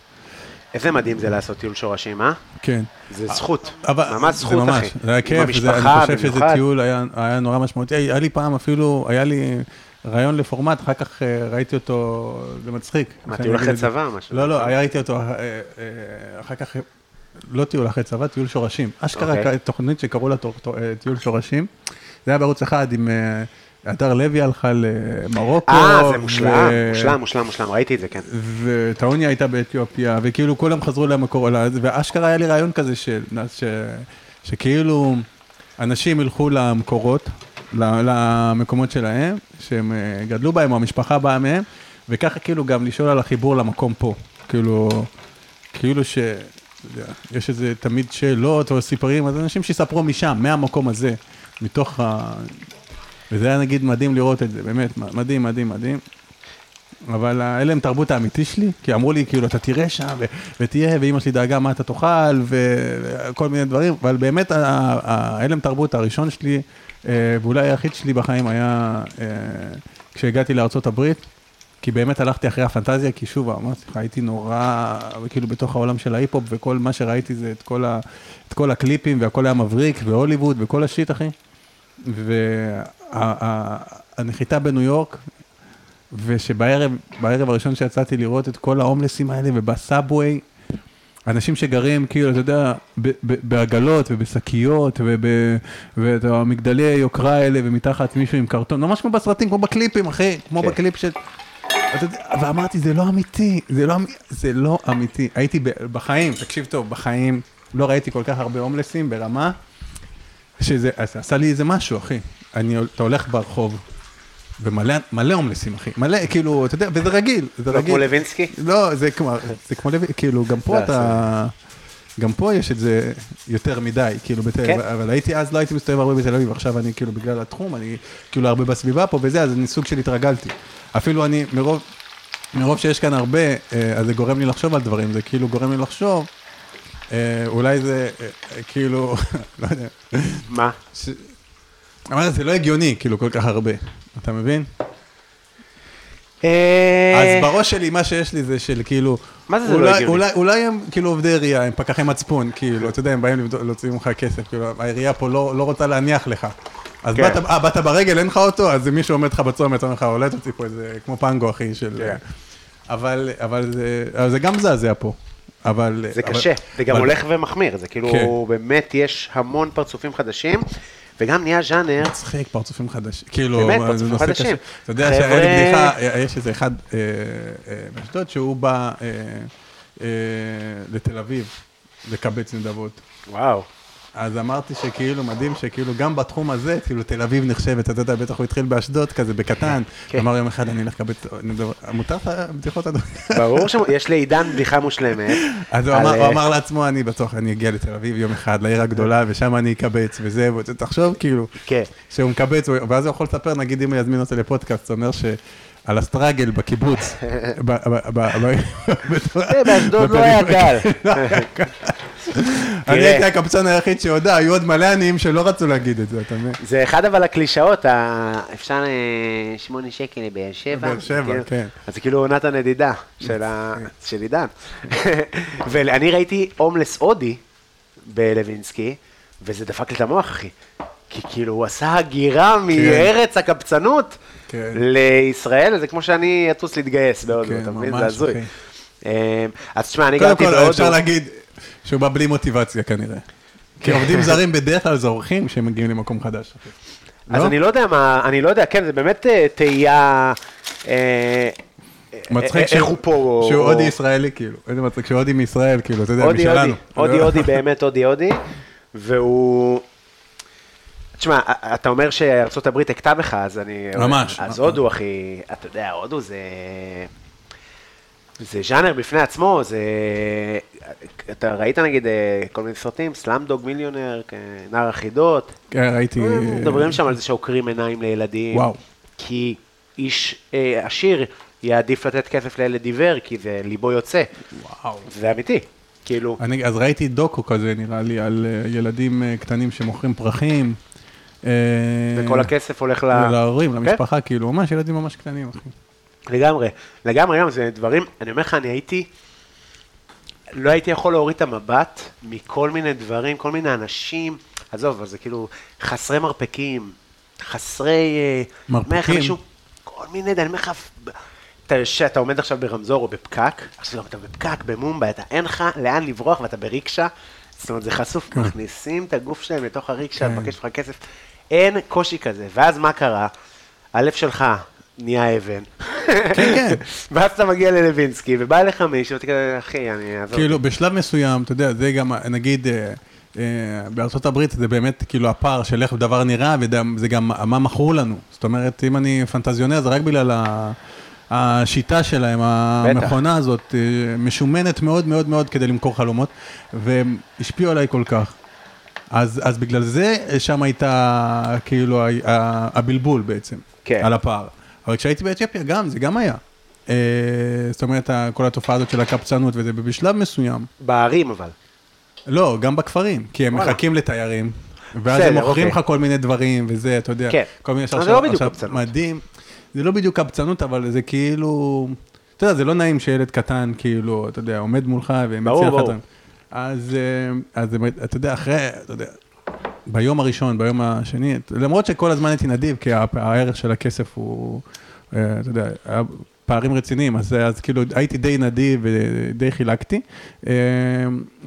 איזה מדהים זה לעשות טיול שורשים, אה? כן. זה זכות. אבל ממש זה זכות, ממש, אחי. זה היה כיף, זה, אני חושב שזה במיוחד. טיול היה, היה נורא משמעותי. היה לי פעם אפילו, היה לי רעיון לפורמט, אחר כך אה, ראיתי אותו, זה מצחיק. מה, טיול אחרי. צבא, משהו? לא, לא, היה ראיתי אותו אה, אה, אחר כך, לא טיול אחרי צבא, טיול שורשים. אשכרה אוקיי. תוכנית שקראו לה טיול שורשים. זה היה בערוץ אחד עם הדר לוי הלכה למרוקו. אה, זה מושלם, ו- מושלם, מושלם, מושלם, ראיתי את זה, כן. וטעוניה הייתה באתיופיה, וכאילו כולם חזרו למקור, ואשכרה היה לי רעיון כזה של, ש, שכאילו אנשים ילכו למקורות, למקומות שלהם, שהם אה, גדלו בהם, או המשפחה באה מהם, וככה כאילו גם לשאול על החיבור למקום פה. כאילו, כאילו ש... יש איזה תמיד שאלות או סיפורים, אז אנשים שיספרו משם, מהמקום הזה, מתוך ה... וזה היה נגיד מדהים לראות את זה, באמת, מדהים, מדהים, מדהים. אבל ההלם תרבות האמיתי שלי, כי אמרו לי, כאילו, אתה תראה שם, ו- ותהיה, ואימא שלי דאגה מה אתה תאכל, וכל מיני דברים, אבל באמת ההלם תרבות הראשון שלי, ואולי היחיד שלי בחיים היה אה, כשהגעתי הברית, כי באמת הלכתי אחרי הפנטזיה, כי שוב, אמרתי לך, הייתי נורא, כאילו, בתוך העולם של ההיפ-הופ, וכל מה שראיתי זה את כל, ה, את כל הקליפים, והכל היה מבריק, והוליווד, וכל השיט, אחי. והנחיתה בניו יורק, ושבערב בערב הראשון שיצאתי לראות את כל ההומלסים האלה, ובסאבווי, אנשים שגרים, כאילו, אתה יודע, בעגלות ובשקיות, ובמגדלי יוקרה האלה, ומתחת מישהו עם קרטון, ממש כמו בסרטים, כמו בקליפים, אחי, כמו כן. בקליפ של... ואמרתי, זה לא אמיתי, זה לא, זה לא אמיתי. הייתי בחיים, תקשיב טוב, בחיים, לא ראיתי כל כך הרבה הומלסים ברמה, שזה עשה לי איזה משהו, אחי. אני, אתה הולך ברחוב, ומלא מלא הומלסים, אחי. מלא, כאילו, אתה יודע, וזה רגיל, זה לא רגיל. כמו לוינסקי? לא, זה כמו, זה כמו לוי, כאילו, גם פה זה אתה... גם פה יש את זה יותר מדי, כאילו בתל אביב, כן. אבל הייתי אז, לא הייתי מסתובב הרבה בתל אביב, עכשיו אני כאילו בגלל התחום, אני כאילו הרבה בסביבה פה וזה, אז אני סוג של התרגלתי. אפילו אני, מרוב, מרוב שיש כאן הרבה, אה, אז זה גורם לי לחשוב על דברים, זה כאילו גורם לי לחשוב, אה, אולי זה אה, כאילו, לא יודע, מה? אמרת, זה לא הגיוני, כאילו, כל כך הרבה, אתה מבין? אה, אז בראש שלי, מה שיש לי זה של כאילו... מה זה זה לא הגיוני? אולי, הם כאילו עובדי עירייה, הם פקחי מצפון, כאילו, אתה יודע, הם באים להוציא ממך כסף, כאילו, העירייה פה לא, לא רוצה להניח לך. אז כן. באת, אה, באת ברגל, אין לך אוטו, אז מישהו עומד לך בצומת, אומר לך, אולי תוציא פה איזה, כמו פנגו, אחי, של... כן. אבל, אבל, זה, אבל זה גם מזעזע פה. אבל... זה אבל- קשה, זה גם אבל- הולך ומחמיר, זה כאילו, כן. באמת יש המון פרצופים חדשים, וגם נהיה ז'אנר, מצחיק, פרצופים חדשים. כאילו, באמת, פרצופים נושא חדשים. קשה. אתה יודע שהיה לי בדיחה, יש איזה אחד אה, אה, באשדוד שהוא בא אה, לתל אביב לקבץ נדבות. וואו, אז אמרתי שכאילו מדהים שכאילו גם בתחום הזה, כאילו תל אביב נחשבת, אתה יודע, בטח הוא התחיל באשדוד כזה, בקטן. כן. אמר יום אחד אני אלך נדבות. מותר לך בדיחות אדוני? ברור שיש לעידן בדיחה מושלמת. אז הוא אמר, אה, אמר לעצמו, אני בטוח, אני אגיע לתל אביב יום אחד, לעיר הגדולה, ושם אני אקבץ וזה, ותחשוב כאילו, כן, שהוא מקבץ, ואז הוא יכול לספר, נגיד אם הוא יזמין אותו לפודקאסט, הוא אומר שעל הסטראגל בקיבוץ. באשדוד לא היה קל. אני. הייתי הקבצן היחיד שהודה, היו עוד מלא עניים שלא רצו להגיד את זה, אתה מבין? זה אחד אבל הקלישאות, אפשר אה, שמונה שקל לבאר שבע. באר שבע, כאילו, כן. אז זה כאילו עונת הנדידה של של עידן. ואני ראיתי הומלס הודי בלווינסקי, וזה דפק לי את המוח, אחי. כי כאילו הוא עשה הגירה מארץ הקבצנות כן. לישראל, זה כמו שאני אטוס להתגייס בהודו, כן, אתה מבין? זה הזוי. אה, אז תשמע, אני קודם גרתי כל, בהודו. אפשר להגיד שהוא בא בלי מוטיבציה כנראה. כי עובדים זרים בדרך כלל זה אורחים כשהם מגיעים למקום חדש. אז לא? אני לא יודע מה, אני לא יודע, כן, זה באמת אה, תהייה... אה, מצחיק אה, איך הוא פה... שהוא הודי ישראלי, כאילו. איזה מצחיק, שהוא הודי מישראל, כאילו, אתה יודע, הודי, משלנו. הודי הודי, באמת הודי הודי, והוא... תשמע, אתה אומר שארצות הברית הכתה בך, אז אני... ממש. אז הודו, אחי, אתה יודע, הודו זה... זה ז'אנר בפני עצמו, זה... אתה ראית נגיד אה, כל מיני סרטים, סלאמדוג מיליונר, כ- נער החידות, כן, ראיתי... מדברים שם על זה שעוקרים עיניים לילדים. וואו. כי איש אה, עשיר יעדיף לתת כסף לילד עיוור, כי זה ליבו יוצא. וואו. זה אמיתי. כאילו, אני, אז ראיתי דוקו כזה, נראה לי, על אה, ילדים אה, קטנים שמוכרים פרחים. אה, וכל הכסף הולך ל... להורים, כן. למשפחה, כאילו, ממש ילדים ממש קטנים, אחי. לגמרי, לגמרי, גם זה דברים, אני אומר לך, אני הייתי, לא הייתי יכול להוריד את המבט מכל מיני דברים, כל מיני אנשים, עזוב, זה כאילו חסרי מרפקים, חסרי... אה, מרפקים? לך מישהו, כל מיני, אני אומר לך, אתה יושב, אתה עומד עכשיו ברמזור או בפקק, עכשיו אתה בפקק במומבאי, אתה אין לך לאן לברוח ואתה בריקשה, זאת אומרת, זה חשוף, מכניסים את הגוף שלהם לתוך הריקשה, כן. לבקש ממך כסף, אין קושי כזה, ואז מה קרה? הלב שלך נהיה אבן. כן, כן. ואז אתה מגיע ללווינסקי, ובא אליך מישהו, ואתה כזה, אחי, אני אעזור. כאילו, בשלב מסוים, אתה יודע, זה גם, נגיד, אה, אה, בארצות הברית זה באמת כאילו הפער של איך דבר נראה, וזה גם מה מכרו לנו. זאת אומרת, אם אני פנטזיונר, זה רק בגלל ה... השיטה שלהם, המכונה הזאת, אה, משומנת מאוד מאוד מאוד כדי למכור חלומות, והם השפיעו עליי כל כך. אז, אז בגלל זה שם הייתה כאילו הבלבול בעצם, כן. על הפער. אבל כשהייתי באתיופיה גם, זה גם היה. אה, זאת אומרת, כל התופעה הזאת של הקפצנות וזה, ובשלב מסוים, בערים אבל. לא, גם בכפרים, כי הם וואלה. מחכים לתיירים, ואז בסדר, הם מוכרים אוקיי. לך כל מיני דברים, וזה, אתה יודע, כן. כל מיני אבל שרשרות. זה לא בדיוק קבצנות. מדהים, זה לא בדיוק קבצנות, אבל זה כאילו, אתה יודע, זה לא נעים שילד קטן, כאילו, אתה יודע, עומד מולך ברור, ומציע לך ברור. דברים. אז, אה, אז אתה יודע, אחרי, אתה יודע, ביום הראשון, ביום השני, למרות שכל הזמן הייתי נדיב, כי הערך של הכסף הוא, אה, אתה יודע, היה פערים רציניים, אז, אז כאילו הייתי די נדיב ודי חילקתי. אה,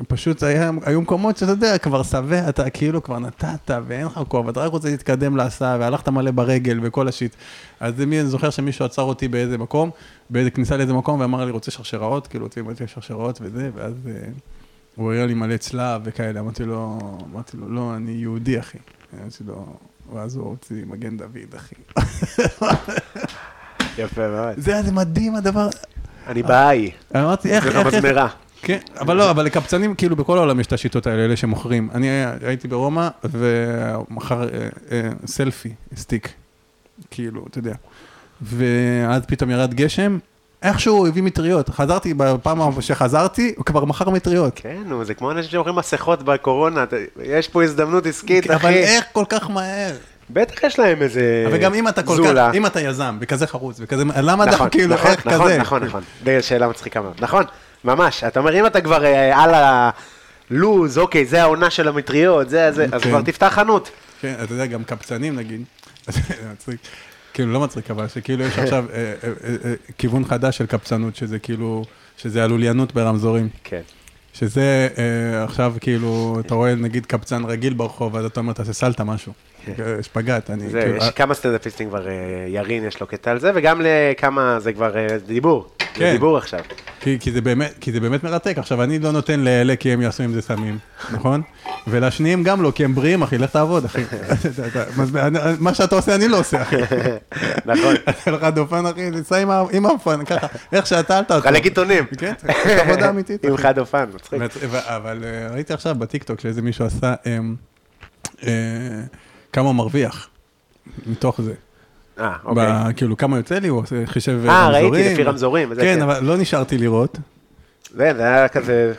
פשוט היה, היו מקומות שאתה יודע, כבר שבע, אתה כאילו כבר נתת ואין לך כוח, ואתה רק רוצה להתקדם להסעה, והלכת מלא ברגל וכל השיט. אז אני זוכר שמישהו עצר אותי באיזה מקום, באיזה כניסה לאיזה מקום, ואמר לי, רוצה שרשראות? כאילו, רוצים שרשראות וזה, ואז... הוא הראה לי מלא צלב וכאלה, אמרתי לו, אמרתי לו, לא, אני יהודי, אחי. אמרתי לו, ואז הוא הוציא מגן דוד, אחי. יפה מאוד. זה, זה מדהים הדבר. אני באי. אמרתי, איך, איך, איך. כן, אבל לא, אבל לקבצנים, כאילו, בכל העולם יש את השיטות האלה, אלה שמוכרים. אני הייתי ברומא, ומכר אה, אה, סלפי, סטיק, כאילו, אתה יודע. ואז פתאום ירד גשם, איכשהו הוא הביא מטריות. חזרתי, בפעם שחזרתי, הוא כבר מכר מטריות. כן, נו, זה כמו אנשים שמוכרים מסכות בקורונה, יש פה הזדמנות עסקית, אבל אחי. איך כל כך מהר? בטח יש להם איזה אבל גם אם אתה כל זולה. כך, אם אתה יזם, וכזה חרוץ, וכזה, למה נכון, אתה כאילו, נכון, איך נכון, כזה? נכון, נכון. די שאלה מצחיקה מאוד. נכון, ממש. אתה אומר, אם אתה כבר אה, על הלוז, אוקיי, זה העונה של המטריות, זה, זה, אז כן. כבר תפתח חנות. כן, אתה יודע, גם קבצנים נגיד, כאילו לא מצחיק, אבל שכאילו יש עכשיו אה, אה, אה, כיוון חדש של קבצנות, שזה כאילו, שזה הלוליינות ברמזורים. כן. שזה עכשיו כאילו, אתה רואה נגיד קבצן רגיל ברחוב, אז אתה אומר, תעשה סלטה משהו. אה, שפגאט, אני זה, כאילו... יש כמה סטנדאפיסטים כבר, אה, ירין יש לו קטע על זה, וגם לכמה, זה כבר אה, דיבור. זה כן. דיבור עכשיו. כי, כי, זה באמת, כי זה באמת מרתק. עכשיו, אני לא נותן לאלה כי הם יעשו עם זה סמים, נכון? ולשניים גם לא, כי הם בריאים, אחי, לך תעבוד, אחי. מה- שאתה עושה, אני לא עושה, אחי. נכון. אתה לך דופן, אחי, תצא עם האופן, ככה, איך שאתה, אל תעצור. חלק עיתונים. כן, עבודה אמיתית. עם. חד אופן, מצחיק. אבל אה, ראיתי עכשיו בטיקטוק שאיזה מישהו עשה, אמ, אה, כמה הוא מרוויח מתוך זה. אה, אוקיי. ב- כאילו, כמה יוצא לי, הוא עושה- חישב אה, ראיתי, רמזורים. לפי רמזורים כן, כן. אבל לא נשארתי לראות. זה, זה היה כזה...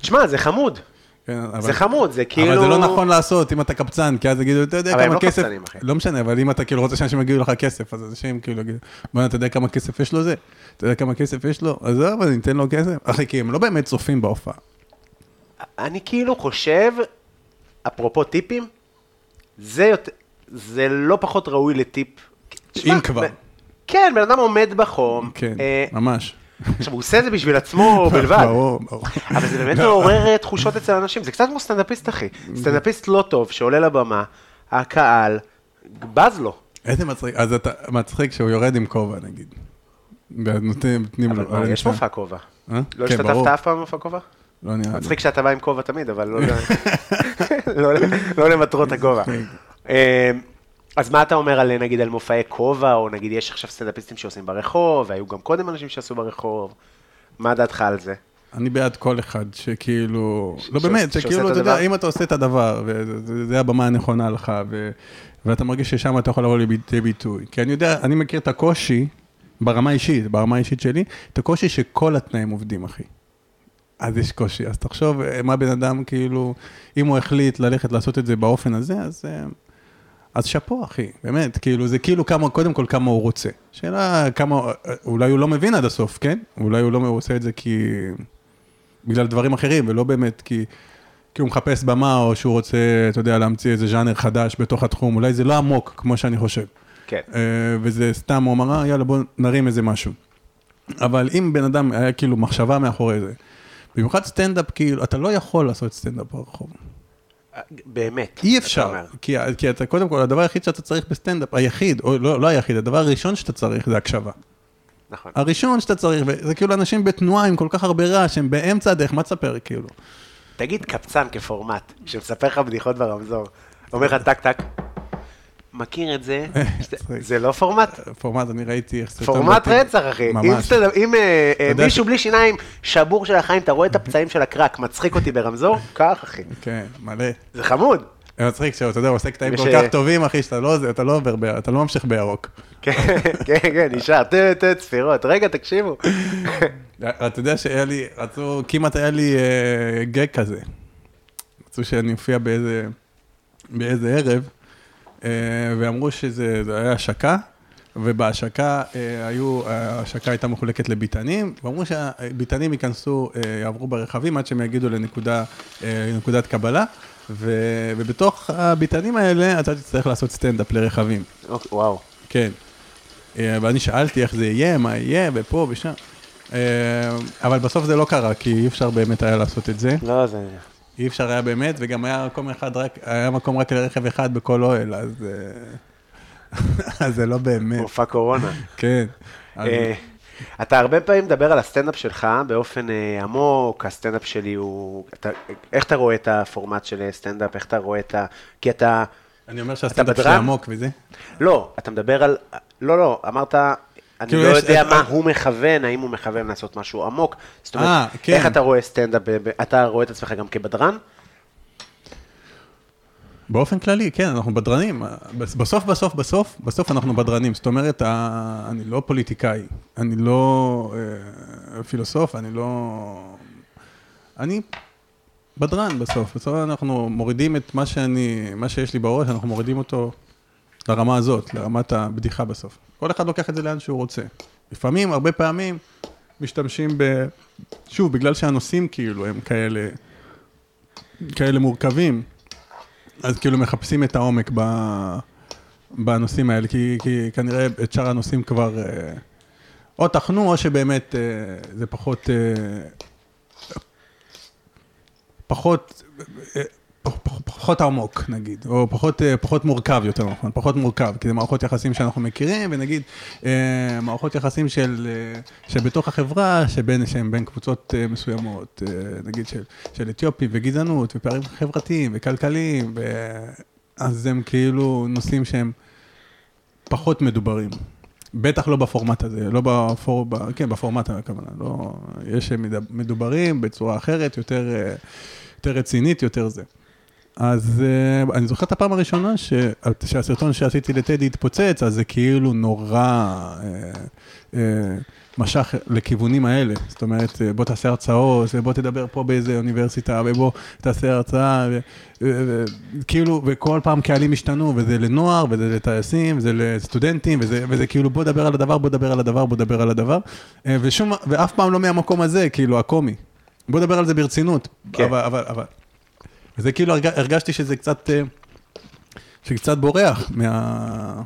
תשמע, זה חמוד. כן, אבל- זה חמוד, זה כאילו... אבל זה לא נכון לעשות אם אתה קבצן, כי אז יגידו, אתה יודע אבל הם כמה לא כסף, קבצנים, אחי. לא משנה, אבל אם אתה כאילו רוצה שאנשים יגידו לך כסף, אז אנשים כאילו יגידו, בוא'נה, אתה יודע כמה כסף יש לו זה? אתה יודע כמה כסף יש לו? אז זהו, אני אתן לו כסף. אחי, כי הם לא באמת צופים בהופעה. אני כאילו חושב, אפרופו טיפים, זה, יותר, זה לא פחות ראוי לטיפ. אם כבר. כן, בן אדם עומד בחום. כן, אה, ממש. עכשיו, הוא עושה את זה בשביל עצמו בלבד. ברור, ברור. אבל זה באמת מעורר אה, תחושות אצל אנשים, זה קצת כמו סטנדאפיסט, אחי. סטנדאפיסט לא טוב, שעולה לבמה, הקהל, בז לו. איזה מצחיק, אז אתה מצחיק שהוא יורד עם כובע, נגיד. נותנים לו. אבל יש שם. מופע כובע. אה? לא כן, השתתפת. אף פעם במופע כובע? לא נראה לי. מצחיק שאתה בא עם כובע תמיד, אבל לא ל- לא לא למטרות הכובע. אה, אז מה אתה אומר על, נגיד, על מופעי כובע, או נגיד יש עכשיו סטנדאפיסטים שעושים ברחוב, והיו גם קודם אנשים שעשו ברחוב, מה דעתך על זה? אני בעד כל אחד שכאילו, לא ש- באמת, שכאילו, את אתה יודע. אם אתה עושה את הדבר, וזה הבמה הנכונה לך, ו- ואתה מרגיש ששם אתה יכול לבוא לידי ביטוי. כי אני יודע, אני מכיר את הקושי, ברמה האישית, ברמה האישית שלי, את הקושי שכל התנאים עובדים, אחי. אז יש קושי, אז תחשוב אה, מה בן אדם, כאילו, אם הוא החליט ללכת לעשות את זה באופן הזה, אז... אה, אז שאפו, אחי, באמת, כאילו, זה כאילו כמה, קודם כל כמה הוא רוצה. שאלה כמה, אה, אולי הוא לא מבין עד הסוף, כן? אולי הוא לא הוא עושה את זה כי... בגלל דברים אחרים, ולא באמת כי, כי הוא מחפש במה, או שהוא רוצה, אתה יודע, להמציא איזה ז'אנר חדש בתוך התחום. אולי זה לא עמוק, כמו שאני חושב. כן. וזה סתם, הוא אמר, "אה, יאללה, בוא נרים איזה משהו. אבל אם בן אדם היה כאילו מחשבה מאחורי זה, במיוחד סטנדאפ, כאילו, אתה לא יכול לעשות סטנדאפ ברחוב. באמת. אי אפשר. כי, כי אתה, קודם כל, הדבר היחיד שאתה צריך בסטנדאפ, היחיד, או לא, לא היחיד, הדבר הראשון שאתה צריך זה הקשבה. נכון. הראשון שאתה צריך, וזה כאילו אנשים בתנועה עם כל כך הרבה רעש, הם באמצע הדרך, מה תספר, כאילו? תגיד קבצן כפורמט, שמספר לך בדיחות ברמזור. אומר לך טק טק, מכיר את זה? זה לא פורמט? פורמט, אני ראיתי איך זה... פורמט רצח, אחי. ממש. אם אה, אה, מישהו בלי שיניים, שבור של החיים, אתה רואה את הפצעים של הקרק, מצחיק אותי ברמזור? קח, אחי. כן, מלא. זה חמוד. זה מצחיק שאתה יודע, הוא עושה קטעים כל אה, כך טובים, אחי, שאתה לא, לא עובר, אתה לא ממשיך בירוק. כן, כן, כן, נשאר, טו, צפירות. רגע, תקשיבו. אתה יודע שהיה לי, רצו, כמעט היה לי אה, גג כזה. רצו שאני אופיע באיזה, ערב, אה, ואמרו שזה זה היה השקה, ובהשקה אה, היו, ההשקה הייתה מחולקת לביתנים, ואמרו שהביתנים ייכנסו, אה, יעברו ברכבים עד שהם יגידו לנקודה, אה, לנקודת קבלה, ו, ובתוך הביתנים האלה אתה תצטרך לעשות סטנדאפ לרכבים. אוקיי, וואו. כן. אה, ואני שאלתי איך זה יהיה, מה יהיה, ופה ושם. אה, אבל בסוף זה לא קרה, כי אי אפשר באמת היה לעשות את זה. לא, זה... אי אפשר היה באמת, וגם היה מקום אחד רק, היה מקום רק לרכב אחד בכל אוהל, אז... אה, אז זה לא באמת, מופע קורונה. כן. אז- אה, אתה הרבה פעמים מדבר על הסטנדאפ שלך באופן אה, עמוק, הסטנדאפ שלי הוא... אתה- איך אתה רואה את הפורמט של סטנדאפ? איך אתה רואה את ה... כי אתה... אני אומר שהסטנדאפ שלי? עמוק וזה. לא, אתה מדבר על... לא, לא, אמרת... אני כאילו, לא יודע אה, מה אה. הוא מכוון, האם הוא מכוון לעשות משהו עמוק. זאת אה, אומרת, כן. איך אתה רואה סטנדאפ? אתה רואה את עצמך גם כבדרן? באופן כללי, כן, אנחנו בדרנים. בסוף, בסוף, בסוף, בסוף אנחנו בדרנים. זאת אומרת, אני לא פוליטיקאי, אני לא אה, פילוסוף, אני לא... אני בדרן בסוף. בסוף אנחנו מורידים את מה שאני, מה שיש לי בראש, אנחנו מורידים אותו לרמה הזאת, לרמת הבדיחה בסוף. כל אחד לוקח את זה לאן שהוא רוצה. לפעמים, הרבה פעמים, משתמשים ב... שוב, בגלל שהנושאים כאילו הם כאלה, כאלה מורכבים, אז כאילו מחפשים את העומק ב... בנושאים האלה, כי, כי כנראה את שאר הנושאים כבר אה, או טחנו, או שבאמת אה, זה פחות, אה, פחות, פח- פח- פחות עמוק נגיד, או פחות, אה, פחות מורכב יותר נכון, פחות מורכב, כי זה מערכות יחסים שאנחנו מכירים, ונגיד אה, מערכות יחסים של, אה, שבתוך החברה, שבין, שהם בין קבוצות מסוימות, נגיד של, של אתיופים וגזענות ופערים חברתיים וכלכליים, ו... אז הם כאילו נושאים שהם פחות מדוברים. בטח לא בפורמט הזה, לא בפור... ב... כן, בפורמט הכוונה, לא... יש מדוברים בצורה אחרת, יותר, יותר רצינית, יותר זה. אז uh, אני זוכר את הפעם הראשונה ש... שהסרטון שעשיתי לטדי התפוצץ, אז זה כאילו נורא uh, uh, משך לכיוונים האלה. זאת אומרת, uh, בוא תעשה הרצאות, ובוא תדבר פה באיזה אוניברסיטה, ובוא תעשה הרצאה, ו... ו... כאילו, וכל פעם קהלים השתנו, וזה לנוער, וזה לטייסים, וזה לסטודנטים, וזה, וזה כאילו בוא דבר על הדבר, בוא דבר על הדבר, בוא דבר על הדבר, ושום, ואף פעם לא מהמקום הזה, כאילו, הקומי. בוא נדבר על זה ברצינות, כן. אבל, אבל, אבל, וזה כאילו הרג, הרגשתי שזה קצת, אה, שקצת בורח מה,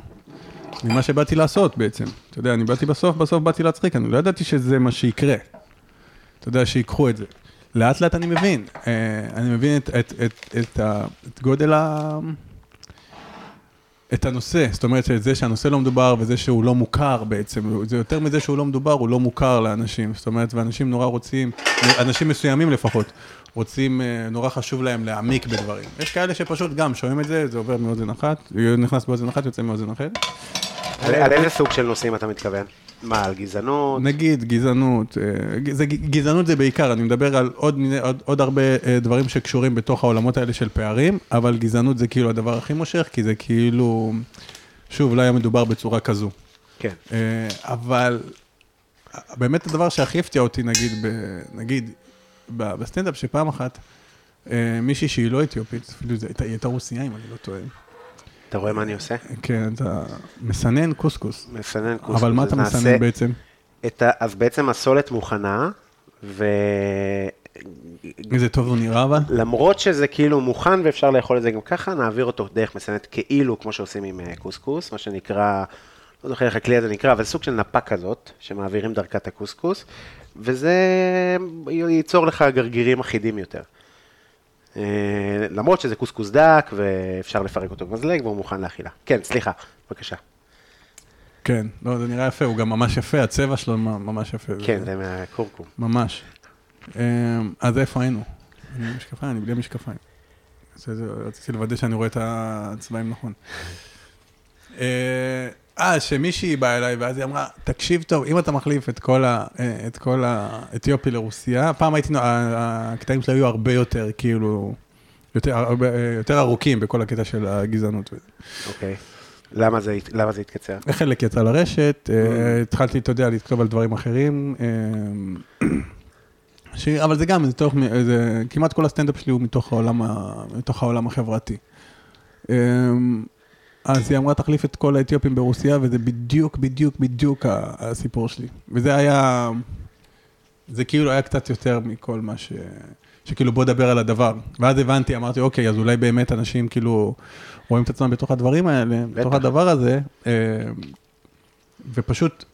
ממה שבאתי לעשות בעצם. אתה יודע, אני באתי בסוף, בסוף באתי להצחיק, אני לא ידעתי שזה מה שיקרה. אתה יודע, שיקחו את זה. לאט לאט אני מבין, אה, אני מבין את, את, את, את, ה, את גודל ה... את הנושא, זאת אומרת שזה שהנושא לא מדובר וזה שהוא לא מוכר בעצם, זה יותר מזה שהוא לא מדובר, הוא לא מוכר לאנשים, זאת אומרת, ואנשים נורא רוצים, אנשים מסוימים לפחות, רוצים, אה, נורא חשוב להם להעמיק בדברים. יש כאלה שפשוט גם שומעים את זה, זה עובר מאוזן אחת, נכנס באוזן אחת, יוצא מאוזן אחרת. על על איזה סוג של נושאים אתה מתכוון? מה, על גזענות? נגיד גזענות, אה, זה, גזענות זה בעיקר, אני מדבר על עוד, עוד, עוד הרבה אה, דברים שקשורים בתוך העולמות האלה של פערים, אבל גזענות זה כאילו הדבר הכי מושך, כי זה כאילו, שוב, לא היה מדובר בצורה כזו. כן. אה, אבל באמת הדבר שהכי הפתיע אותי, נגיד, ב, נגיד בסטנדאפ, שפעם אחת אה, מישהי שהיא לא אתיופית, אפילו היא הייתה רוסייה, אם אני לא טועה. אתה רואה מה אני עושה? כן, אתה מסנן קוסקוס. מסנן קוסקוס. אבל מה אתה מסנן בעצם? את ה... אז בעצם הסולת מוכנה, איזה טוב הוא נראה אבל? ולמרות שזה כאילו מוכן ואפשר לאכול את זה גם ככה, נעביר אותו דרך מסננת כאילו, כמו שעושים עם אה, קוסקוס, מה שנקרא, לא זוכר איך הכלי הזה נקרא, אבל סוג של נפה כזאת, שמעבירים דרכה את הקוסקוס, וזה ייצור לך גרגירים אחידים יותר. אה, למרות שזה קוסקוס דק, ואפשר לפרק אותו במזלג, והוא מוכן לאכילה. כן, סליחה, בבקשה. כן, לא, זה נראה יפה, הוא גם ממש יפה, הצבע שלו ממש יפה. כן, זה מהקורקום. ממש. אה, אז איפה היינו? אני משקפיים, אני בלי משקפיים. רציתי לוודא שאני רואה את הצבעים נכון. אה, שמישהי באה אליי, ואז היא אמרה, תקשיב טוב, אם אתה מחליף את כל, ה, אה, את כל האתיופי לרוסיה, פעם הייתי, הקטעים שלי היו הרבה יותר, כאילו, יותר, הרבה, יותר ארוכים בכל הקטע של הגזענות. אוקיי. למה זה, למה זה התקצר? חלק יצא לרשת, אה, התחלתי, אתה יודע, לכתוב על דברים אחרים. אה, ש... אבל זה גם, זה תוך, זה, כמעט כל הסטנדאפ שלי הוא מתוך העולם. מתוך העולם החברתי. אז היא אמרה, תחליף את כל האתיופים ברוסיה, וזה בדיוק, בדיוק, בדיוק הסיפור שלי. וזה היה, זה כאילו היה קצת יותר מכל מה ש... שכאילו בוא נדבר על הדבר. ואז הבנתי, אמרתי, אוקיי, אז אולי באמת אנשים כאילו רואים את עצמם בתוך הדברים האלה, בתוך הדבר הזה, אה, ופשוט,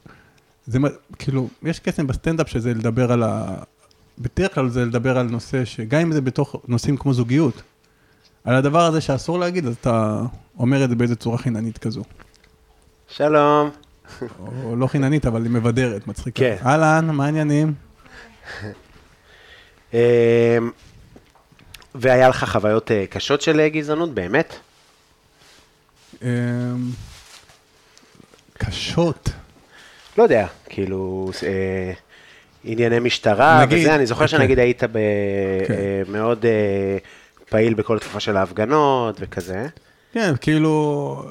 זה כאילו, יש קסם בסטנדאפ שזה לדבר על ה... בדרך כלל זה לדבר על נושא שגם אם זה בתוך נושאים כמו זוגיות, על הדבר הזה שאסור להגיד, אז אתה אומר את זה באיזה צורה חיננית כזו. שלום. או לא חיננית, אבל היא מבדרת, מצחיקה. כן. אהלן, מה העניינים? אמ, והיה לך חוויות אה, קשות של אה, גזענות, באמת? אמ, קשות. לא יודע, כאילו, אה, ענייני משטרה נגיד, וזה, אני זוכר אוקיי. שנגיד היית ב- כן. אה, מאוד אה, פעיל בכל התקופה של ההפגנות וכזה. כן, כאילו,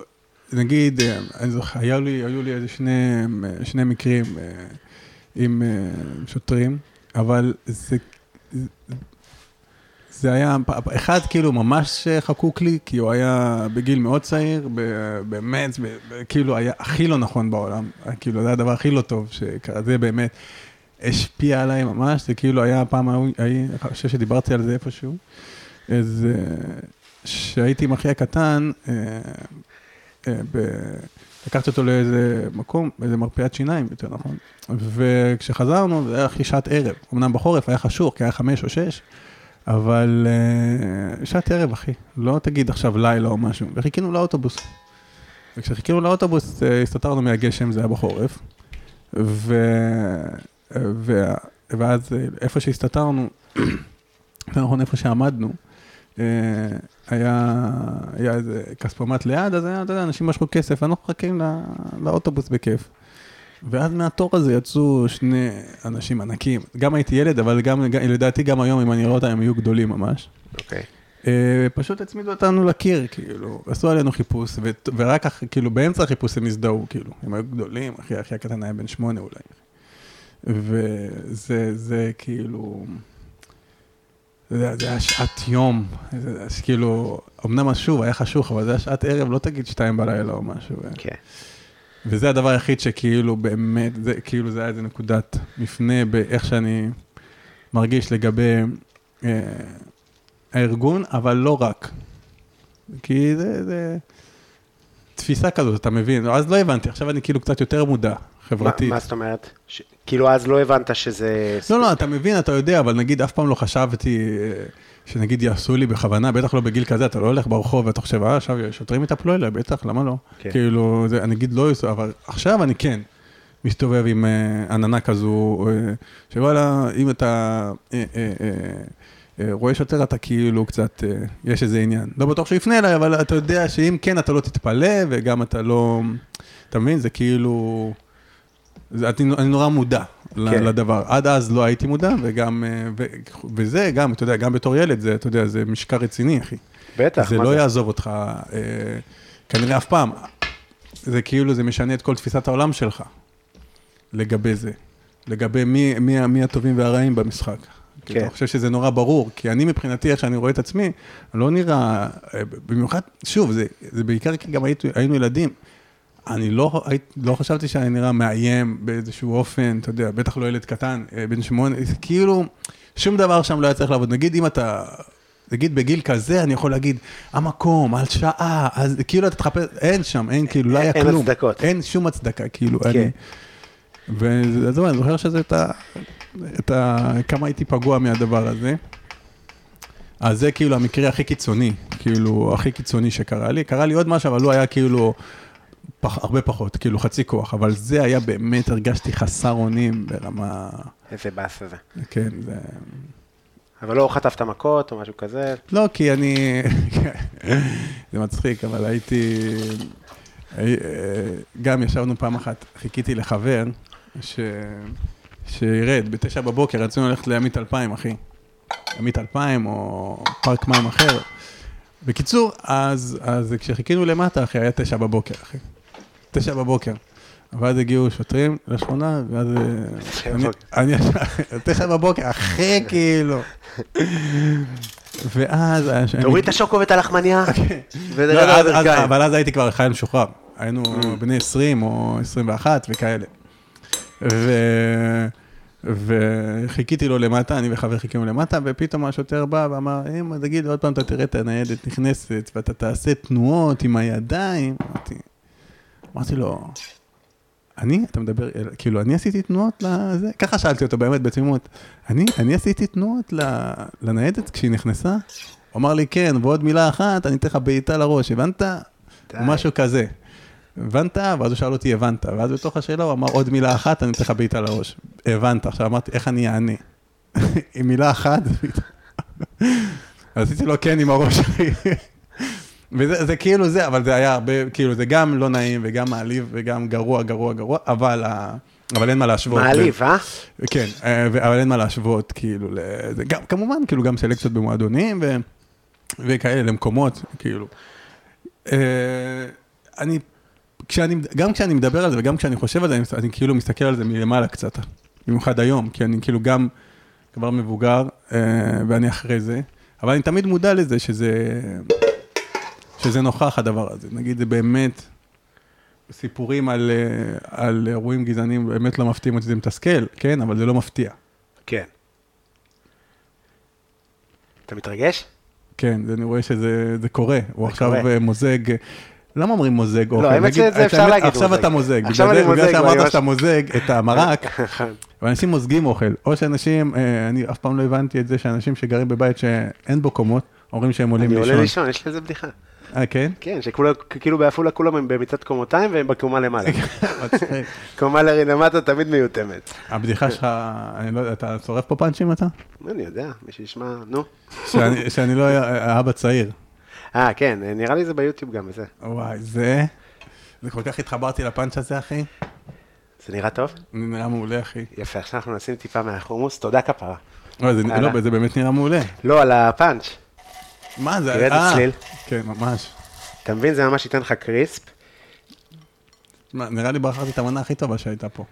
נגיד, אה, אני זוכר, היו לי, היו לי איזה שני, אה, שני מקרים אה, עם שוטרים, אבל זה, זה היה, אחד כאילו ממש חקוק לי, כי הוא היה בגיל מאוד צעיר, באמת, כאילו היה הכי לא נכון בעולם, כאילו זה הדבר הכי לא טוב שקרה, זה באמת השפיע עליי ממש, זה כאילו היה פעם, אני חושב שדיברתי על זה איפשהו, אז כשהייתי עם אחי הקטן, אה, אה, לקחתי אותו לאיזה מקום, איזה מרפאת שיניים, יותר נכון. וכשחזרנו, זה היה הכי שעת ערב. אמנם בחורף היה חשוך, כי היה חמש או שש, אבל אה, שעת ערב, אחי. לא תגיד עכשיו לילה או משהו. וחיכינו לאוטובוס. וכשחיכינו לאוטובוס, הסתתרנו מהגשם, זה היה בחורף. ו... ו... ואז איפה שהסתתרנו, נכון איפה שעמדנו, היה, היה איזה כספומט ליד, אז היה, אתה יודע, אנשים משכו כסף, אנחנו מחכים לא, לאוטובוס בכיף. ואז מהתור הזה יצאו שני אנשים ענקים. גם הייתי ילד, אבל גם, לדעתי גם היום, אם אני רואה אותם, הם היו גדולים ממש. אוקיי. אה, פשוט הצמידו אותנו לקיר, כאילו, עשו עלינו חיפוש, ו- ורק אח- כאילו באמצע החיפוש הם הזדהו, כאילו, הם היו גדולים, אחי, אחי הקטן היה בן שמונה אולי. וזה, זה כאילו, זה, זה היה שעת יום, זה, כאילו, אמנם שוב, היה חשוך, אבל זה היה שעת ערב, לא תגיד שתיים בלילה או משהו. כן. וזה הדבר היחיד שכאילו באמת, זה כאילו זה היה איזה נקודת מפנה באיך שאני מרגיש לגבי אה, הארגון, אבל לא רק. כי זה, זה תפיסה כזאת, אתה מבין? אז לא הבנתי, עכשיו אני כאילו קצת יותר מודע, חברתית. מה זאת אומרת? ש... כאילו אז לא הבנת שזה... לא, לא, אתה מבין, אתה יודע, אבל נגיד אף פעם לא חשבתי אה, שנגיד יעשו לי בכוונה, בטח לא בגיל כזה, אתה לא הולך ברחוב ואתה חושב, אה, עכשיו שוטרים יטפלו אליי, בטח, למה לא? כן. כאילו, זה, אני אגיד לא יעשו, אבל עכשיו אני כן מסתובב עם אה, עננה כזו, אה, שוואלה, אם אתה אה, אה, אה, אה, רואה שוטר, אתה כאילו קצת, יש איזה עניין. לא בטוח שהוא יפנה אליי, אבל אתה יודע שאם כן, אתה לא תתפלא, וגם אתה לא, אתה מבין, זה כאילו... אני, אני נורא מודע כן. לדבר. עד אז לא הייתי מודע, וגם, אה, ו, וזה גם, אתה יודע, גם בתור ילד, זה, אתה יודע, זה משקע רציני, אחי. בטח, זה מה לא זה? יעזוב אותך, אה, כנראה אף פעם. זה כאילו, זה משנה את כל תפיסת העולם שלך לגבי זה. לגבי מי, מי, מי הטובים והרעים במשחק. כן. אני חושב שזה נורא ברור, כי אני מבחינתי, איך שאני רואה את עצמי, לא נראה, אה, במיוחד, שוב, זה, זה בעיקר כי גם היינו, היינו ילדים. אני לא, לא חשבתי שאני נראה מאיים באיזשהו אופן, אתה יודע, בטח לא ילד קטן, אה, בן שמונה, כאילו, שום דבר שם לא היה צריך לעבוד. נגיד אם אתה, נגיד בגיל כזה, אני יכול להגיד, המקום, על שעה, אז כאילו אתה תחפש, אין שם, אין כאילו, לא היה אין כלום. הצדקות. אין שום הצדקה, כאילו, כן. אני... ואז אני זוכר שזה את ה... את ה... כמה הייתי פגוע מהדבר הזה. אז זה כאילו המקרה הכי קיצוני, כאילו, הכי קיצוני שקרה לי. קרה לי עוד משהו, אבל הוא היה כאילו פח, הרבה פחות, כאילו חצי כוח, אבל זה היה באמת, הרגשתי חסר אונים ברמה, איזה באס זה. כן, זה... אבל לא חטפת מכות או משהו כזה. לא, כי אני, זה מצחיק, אבל הייתי, הי- גם ישבנו פעם אחת, חיכיתי לחבר, ש... שירד בתשע בבוקר, רצינו ללכת לימית אלפיים, אחי. ימית אלפיים או פארק מים אחר. בקיצור, אז, אז כשחיכינו למטה, אחי, היה תשע בבוקר, אחי. תשע בבוקר. ואז הגיעו שוטרים לשכונה, ואז... אה, אני- ישב, תשע בבוקר, אחי, כאילו. ואז... תוריד את השוקו ואת הלחמניה, לא, על אז- הברכיים. אבל אז הייתי כבר חייל משוחרר. היינו בני 20 או 21 וכאלה. וחיכיתי לו למטה, אני וחבר חיכינו למטה, ופתאום השוטר בא ואמר, אם תגיד עוד פעם אתה תראה את הניידת נכנסת, ואתה תעשה תנועות עם הידיים. אמרתי, אמרתי לו, אני? אתה מדבר, כאילו, אני עשיתי תנועות לזה? ככה שאלתי אותו באמת בתמימות. אני, אני עשיתי תנועות לניידת כשהיא נכנסה? הוא אמר לי, כן, ועוד מילה אחת, אני אתן לך בעיטה לראש, הבנת? די. משהו כזה. הבנת? ואז הוא שאל אותי, הבנת? ואז בתוך השאלה הוא אמר עוד מילה אחת, אני אתן לך בעיטה לראש. הבנת. עכשיו אמרתי, איך אני אענה? עם מילה אחת? עשיתי לו כן עם הראש, אחי. וזה זה כאילו זה, אבל זה היה הרבה, כאילו זה גם לא נעים וגם מעליב וגם גרוע, גרוע, גרוע, אבל, ה- אבל אין מה להשוות. מעליב, אה? כן, אה, אבל אין מה להשוות, כאילו, לזה. גם, כמובן, כאילו, גם סלקציות במועדונים ו, וכאלה, למקומות, כאילו. אה, אני, כשאני, גם כשאני מדבר על זה וגם כשאני חושב על זה, אני, אני כאילו מסתכל על זה מלמעלה קצת, במיוחד היום, כי אני כאילו גם כבר מבוגר, אה, ואני אחרי זה, אבל אני תמיד מודע לזה שזה, שזה נוכח הדבר הזה. נגיד, זה באמת... סיפורים על, אה, על אירועים גזעניים באמת לא מפתיעים אותי, זה מתסכל, כן, אבל זה לא מפתיע. כן. אתה מתרגש? כן, אני רואה שזה זה קורה, הוא עכשיו קורה. אה, מוזג, למה אומרים מוזג אוכל? האמת נגיד, שזה את אפשר האמת, להגיד עכשיו מוזג. אתה מוזג, עכשיו בגלל אני בגלל מוזג, ואני שאמרת שאתה מוזג את המרק, ואנשים מוזגים אוכל, או שאנשים, אה, אני אף פעם לא הבנתי את זה שאנשים שגרים בבית שאין בו קומות, אומרים שהם עולים אני עולה לישון. לישון, יש לזה בדיחה. אה, כן? כן, שכאילו כאילו בעפולה כולם הם במיטת קומותיים והם בקומה למעלה. קומה למטה תמיד מיותמת. הבדיחה שלך, אני לא יודע, אתה שורף פה פאנצ'ים אתה? אני יודע, מי שישמע, נו. שאני לא אבא צעיר. אה, כן, נראה לי זה ביוטיוב גם וזה. וואי, זה... זה כל כך התחברתי לפאנץ' הזה, אחי. זה נראה טוב? זה נראה מעולה, אחי. יפה, עכשיו אנחנו נשים טיפה מהחומוס, תודה כפרה. לא, זה. לא, זה באמת נראה מעולה. לא, על הפאנץ'. מה זה? תראה את הצליל. כן, ממש. אתה מבין? זה ממש ייתן לך קריספ. מה, נראה לי בחרתי את המנה הכי טובה שהייתה פה.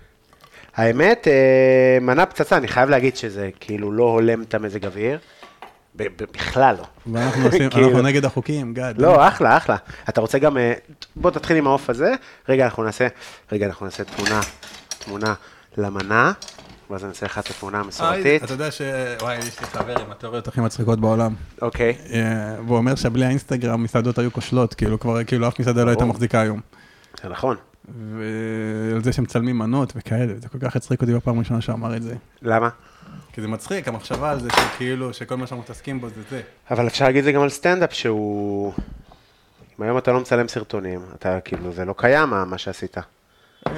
האמת, אה, מנה פצצה, אני חייב להגיד שזה כאילו לא הולם את המזג אוויר. בכלל לא. ואנחנו עושים, כאילו. אנחנו נגד החוקים, גד. לא, אחלה, אחלה. אתה רוצה גם... אה, בוא תתחיל עם העוף הזה. רגע, אנחנו נעשה... רגע, אנחנו נעשה תמונה, תמונה למנה, ואז אני אעשה לך את התמונה המסורתית. אתה יודע ש... וואי, יש לי חבר עם התיאוריות הכי מצחיקות בעולם. אוקיי. אה, והוא אומר שבלי האינסטגרם מסעדות היו כושלות, כאילו כבר, כאילו אף מסעדה לא הייתה. מחזיקה היום. זה נכון. ועל זה שמצלמים מנות וכאלה, זה כל כך הצחיק אותי בפעם הראשונה שאמר את זה. למה? כי זה מצחיק, המחשבה על זה שכאילו, שכל מה שאנחנו מתעסקים בו זה זה. אבל אפשר להגיד זה גם על סטנדאפ שהוא... אם היום אתה לא מצלם סרטונים, אתה כאילו, זה לא קיים מה- שעשית. אה,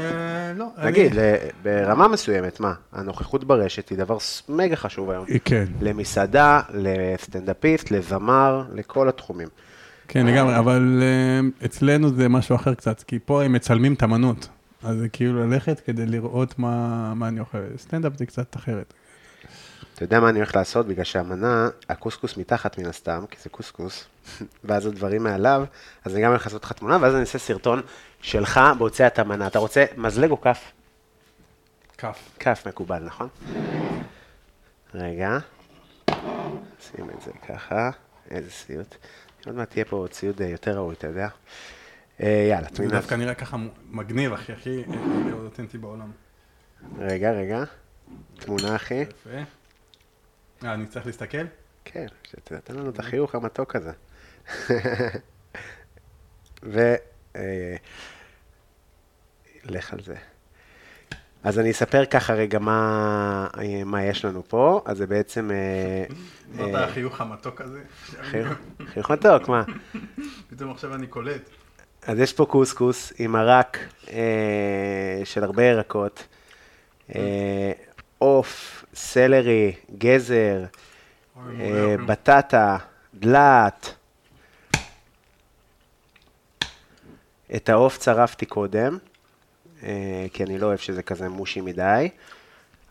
לא, נגיד, ל- ברמה מסוימת, מה? הנוכחות ברשת היא דבר מגה חשוב היום. כן, למסעדה, לסטנדאפיסט, לזמר, לכל התחומים. כן לגמרי, אבל אה, אצלנו זה משהו אחר קצת, כי פה הם מצלמים את המנות. אז זה כאילו ללכת כדי לראות מה, מה אני אוכל. סטנדאפ זה קצת אחרת. אתה יודע מה אני הולך לעשות? בגלל שהמנה, הקוסקוס מתחת מן הסתם, כי זה קוסקוס, ואז הדברים מעליו, אז אני גם הולך לעשות לך תמונה, ואז אני אעשה סרטון שלך בהוצאת המנה. אתה רוצה מזלג או כף? כף. כף מקובל, נכון? רגע, שים את זה ככה, איזה סיוט. עוד מעט תהיה פה ציוד אה, יותר ראוי, אתה יודע. אה, יאללה, זה תמינה. דווקא נראה ככה מגניב, אחי, הכי אותנטי בעולם. רגע, רגע. תמונה, אחי. יפה. אה, אני צריך להסתכל? כן, שתתן לנו את החיוך המתוק הזה. ו... אה, לך על זה. אז אני אספר ככה רגע מה, אה, מה יש לנו פה. אז זה בעצם... אה, אמרת אה, החיוך המתוק הזה? חיוך- מתוק, מה? פתאום עכשיו אני קולט. אז יש פה קוסקוס עם מרק של הרבה ירקות, עוף, סלרי, גזר, אה, בטטה, דלעת. את העוף צרפתי קודם, אה, כי אני לא אוהב שזה כזה מושי מדי.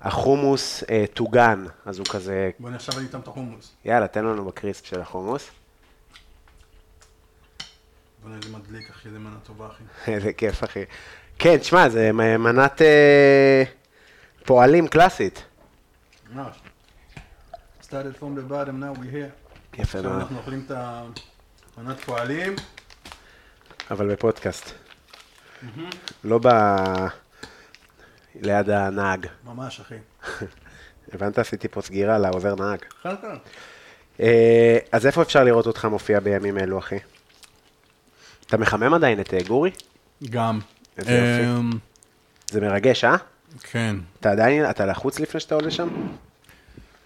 החומוס אה, טוגן, אז הוא כזה, בוא נחשב אני איתם את החומוס. יאללה, תן לנו בקריספ של החומוס. בוא נראה איזה מדליק, אחי, איזה מנה טובה, אחי. איזה כיף, אחי. כן, תשמע, זה מנת אה, פועלים קלאסית. ממש. started from the bottom, now we here. יפה מאוד, אנחנו אוכלים את המנת פועלים. אבל בפודקאסט. לא ב... ליד הנהג. ממש, אחי. הבנת? עשיתי פה סגירה לעוזר נהג. אה, אז איפה אפשר לראות אותך מופיע בימים אלו, אחי? אתה מחמם עדיין את אה, גורי? גם. איזה יופי. אמ, זה מרגש, אה? כן. אתה עדיין, אתה לחוץ לפני שאתה עולה שם?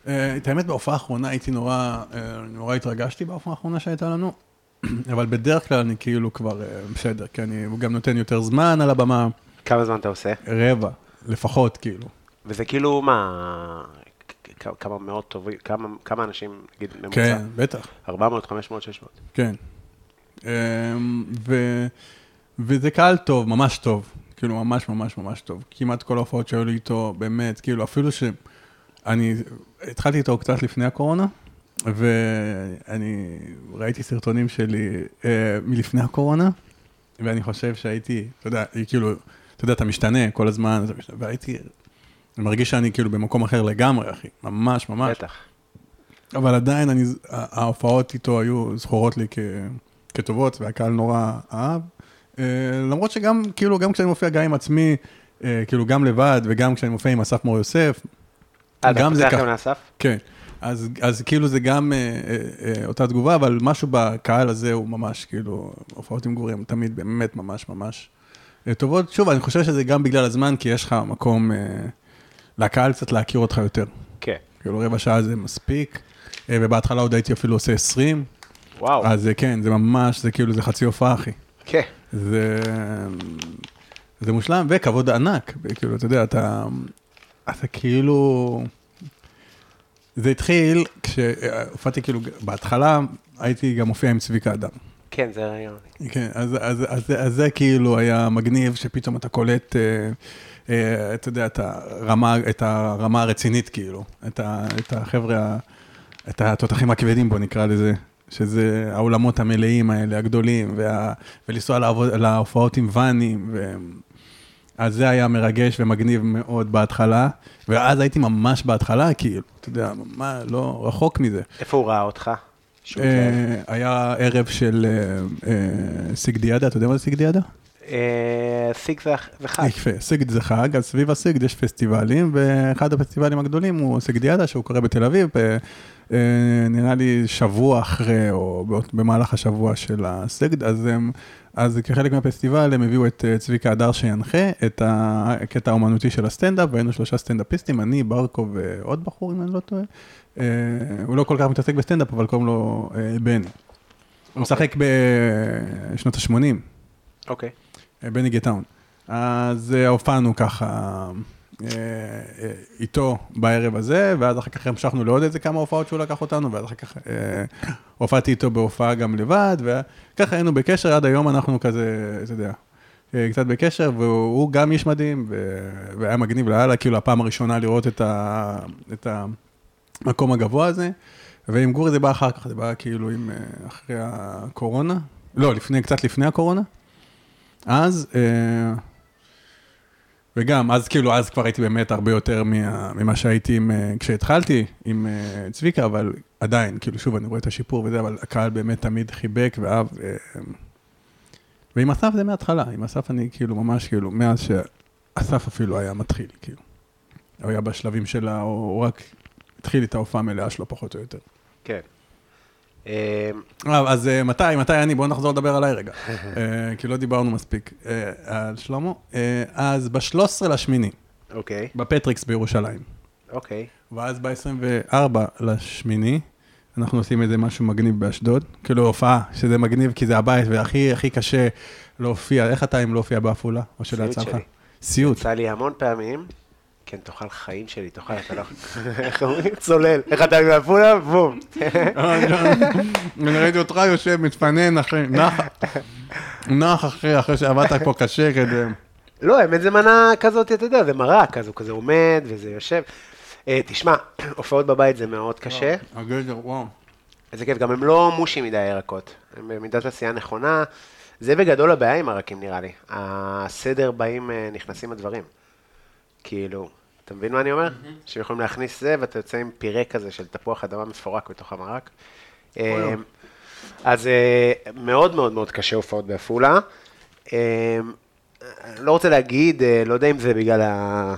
אה, את האמת, בהופעה האחרונה הייתי נורא, אה, נורא התרגשתי בהופעה האחרונה שהייתה לנו, אבל בדרך כלל אני כאילו כבר אה, בסדר, כי אני גם נותן יותר זמן על הבמה, כמה זמן אתה עושה? רבע, לפחות, כאילו. וזה כאילו, מה... כמה מאות טובים, כמה, כמה אנשים, נגיד, ממוצע? כן, בטח. 400, 500, 600. כן. אמ, ו, וזה קהל טוב, ממש טוב. כאילו, ממש ממש ממש טוב. כמעט כל ההופעות שהיו לי איתו, באמת, כאילו, אפילו שאני התחלתי איתו קצת לפני הקורונה, ואני ראיתי סרטונים שלי אה, מלפני הקורונה, ואני חושב שהייתי, אתה יודע, כאילו, אתה יודע, אתה משתנה כל הזמן, משתנה, והייתי, אני מרגיש שאני כאילו במקום אחר לגמרי, אחי, ממש ממש. בטח. אבל עדיין אני, ההופעות איתו היו זכורות לי כ, כטובות, והקהל נורא אהב. אה, למרות שגם, כאילו, גם כשאני מופיע גם עם עצמי, אה, כאילו, גם לבד, וגם כשאני מופיע עם אסף מור יוסף, אה, אתה גם זה פותח ככה. גם לאסף? כן. אז, אז כאילו זה גם אה, אה, אה, אותה תגובה, אבל משהו בקהל הזה הוא ממש, כאילו, הופעות עם גורים תמיד באמת ממש ממש אה, טובות. שוב, אני חושב שזה גם בגלל הזמן, כי יש לך מקום אה, לקהל קצת להכיר אותך יותר. כן. כאילו רבע שעה זה מספיק, אה, ובהתחלה עוד הייתי אפילו עושה 20, וואו. אז אה, כן, זה ממש, זה כאילו, זה חצי הופעה, אחי. כן. זה, זה מושלם, וכבוד ענק, כאילו, אתה יודע, אתה, אתה כאילו, זה התחיל כשהופעתי כאילו, בהתחלה הייתי גם מופיע עם צביקה אדם. כן, זה רעיון. כן, אז, אז, אז, אז זה כאילו היה מגניב, שפתאום אתה קולט, אה, אה, אתה יודע, את הרמה, את הרמה הרצינית, כאילו, את, ה, את החבר'ה, את התותחים הכבדים, בוא נקרא לזה, שזה האולמות המלאים האלה, הגדולים, וה, ולנסוע לעבוד, להופעות עם ואנים, ו... אז זה היה מרגש ומגניב מאוד בהתחלה, ואז הייתי ממש בהתחלה, כאילו, אתה יודע, מה, לא רחוק מזה. איפה הוא ראה אותך? אה, היה ערב של אה, אה, סיגדיאדה, אתה יודע מה זה סיגדיאדה? אה, סיג זה חג. יפה, סיגד זה חג, אז סביב הסיגד יש פסטיבלים, ואחד הפסטיבלים הגדולים הוא סיגדיאדה, שהוא קורה בתל אביב, אה, נראה לי שבוע אחרי, או במהלך השבוע של הסיגד, אז הם... אז כחלק מהפסטיבל הם הביאו את אה, צביקה הדר שינחה את הקטע האומנותי של הסטנדאפ, והיינו שלושה סטנדאפיסטים, אני, ברקו ועוד בחור, אם אני לא טועה. אה, הוא לא כל כך מתעסק בסטנדאפ, אבל קוראים לו אה, בני. הוא משחק בשנות ה-80. אוקיי. אה, בני גטאון. אז אה, הופענו ככה אה, אה, איתו בערב הזה, ואז אחר כך המשכנו לעוד איזה כמה הופעות שהוא לקח אותנו, ואז אחר כך אה, הופעתי איתו בהופעה גם לבד, וככה היינו בקשר, עד היום אנחנו כזה, אתה יודע, אה, קצת בקשר, והוא גם איש מדהים, והיה מגניב לאללה, כאילו הפעם הראשונה לראות את, ה, את המקום הגבוה הזה, ועם גורי זה בא אחר כך, זה בא כאילו עם, אה, אחרי הקורונה, לא, לפני, קצת לפני הקורונה. אז, אה, וגם, אז כאילו, אז כבר הייתי באמת הרבה יותר מה, ממה שהייתי עם, אה, כשהתחלתי עם אה, צביקה, אבל עדיין, כאילו, שוב, אני רואה את השיפור וזה, אבל הקהל באמת תמיד חיבק ואהב. אה, ועם אסף זה מההתחלה, עם אסף אני כאילו ממש, כאילו, מאז שאסף אפילו היה מתחיל, כאילו. הוא היה בשלבים שלה, הוא, רק התחיל את ההופעה המלאה שלו, פחות או יותר. כן. אה, אה, אז אה, מתי, מתי אני? בואו נחזור לדבר עליי רגע. כי לא דיברנו מספיק על שלמה. אז ב-13 לשמיני, אוקיי, בפטריקס בירושלים. אוקיי. ואז ב-24 לשמיני, אנחנו עושים איזה משהו מגניב באשדוד, כאילו הופעה, שזה מגניב כי זה הבית והכי הכי קשה להופיע, איך אתה עם להופיע בעפולה? או שלא סיוט? שלי. סיוט. יצא לי המון פעמים, כן, תאכל חיים שלי, תאכל, אתה לא... איך אומרים? צולל. איך אתה בעפולה? בום. אני ראיתי אותך יושב, מתפנן, אחי, נח, נח, אחי, אחרי שעבדת פה קשה כדי... לא, האמת זה מנה כזאת, אתה יודע, זה מרק, אז הוא כזה עומד וזה יושב. אה, תשמע, הופעות בבית זה מאוד קשה. הגדר, וואו. איזה כיף, גם הם לא מושי מדי הירקות, הם במידת עשייה נכונה. זה בגדול הבעיה עם הרקים נראה לי. הסדר באים, אה, נכנסים הדברים. כאילו, אתה מבין מה אני אומר? שהם יכולים להכניס זה, ואתה יוצא עם פירה כזה של תפוח אדמה מפורק בתוך המרק. אה, אז אה, מאוד מאוד מאוד קשה הופעות בעפולה. אני לא רוצה להגיד, אה, לא יודע אם זה בגלל ה...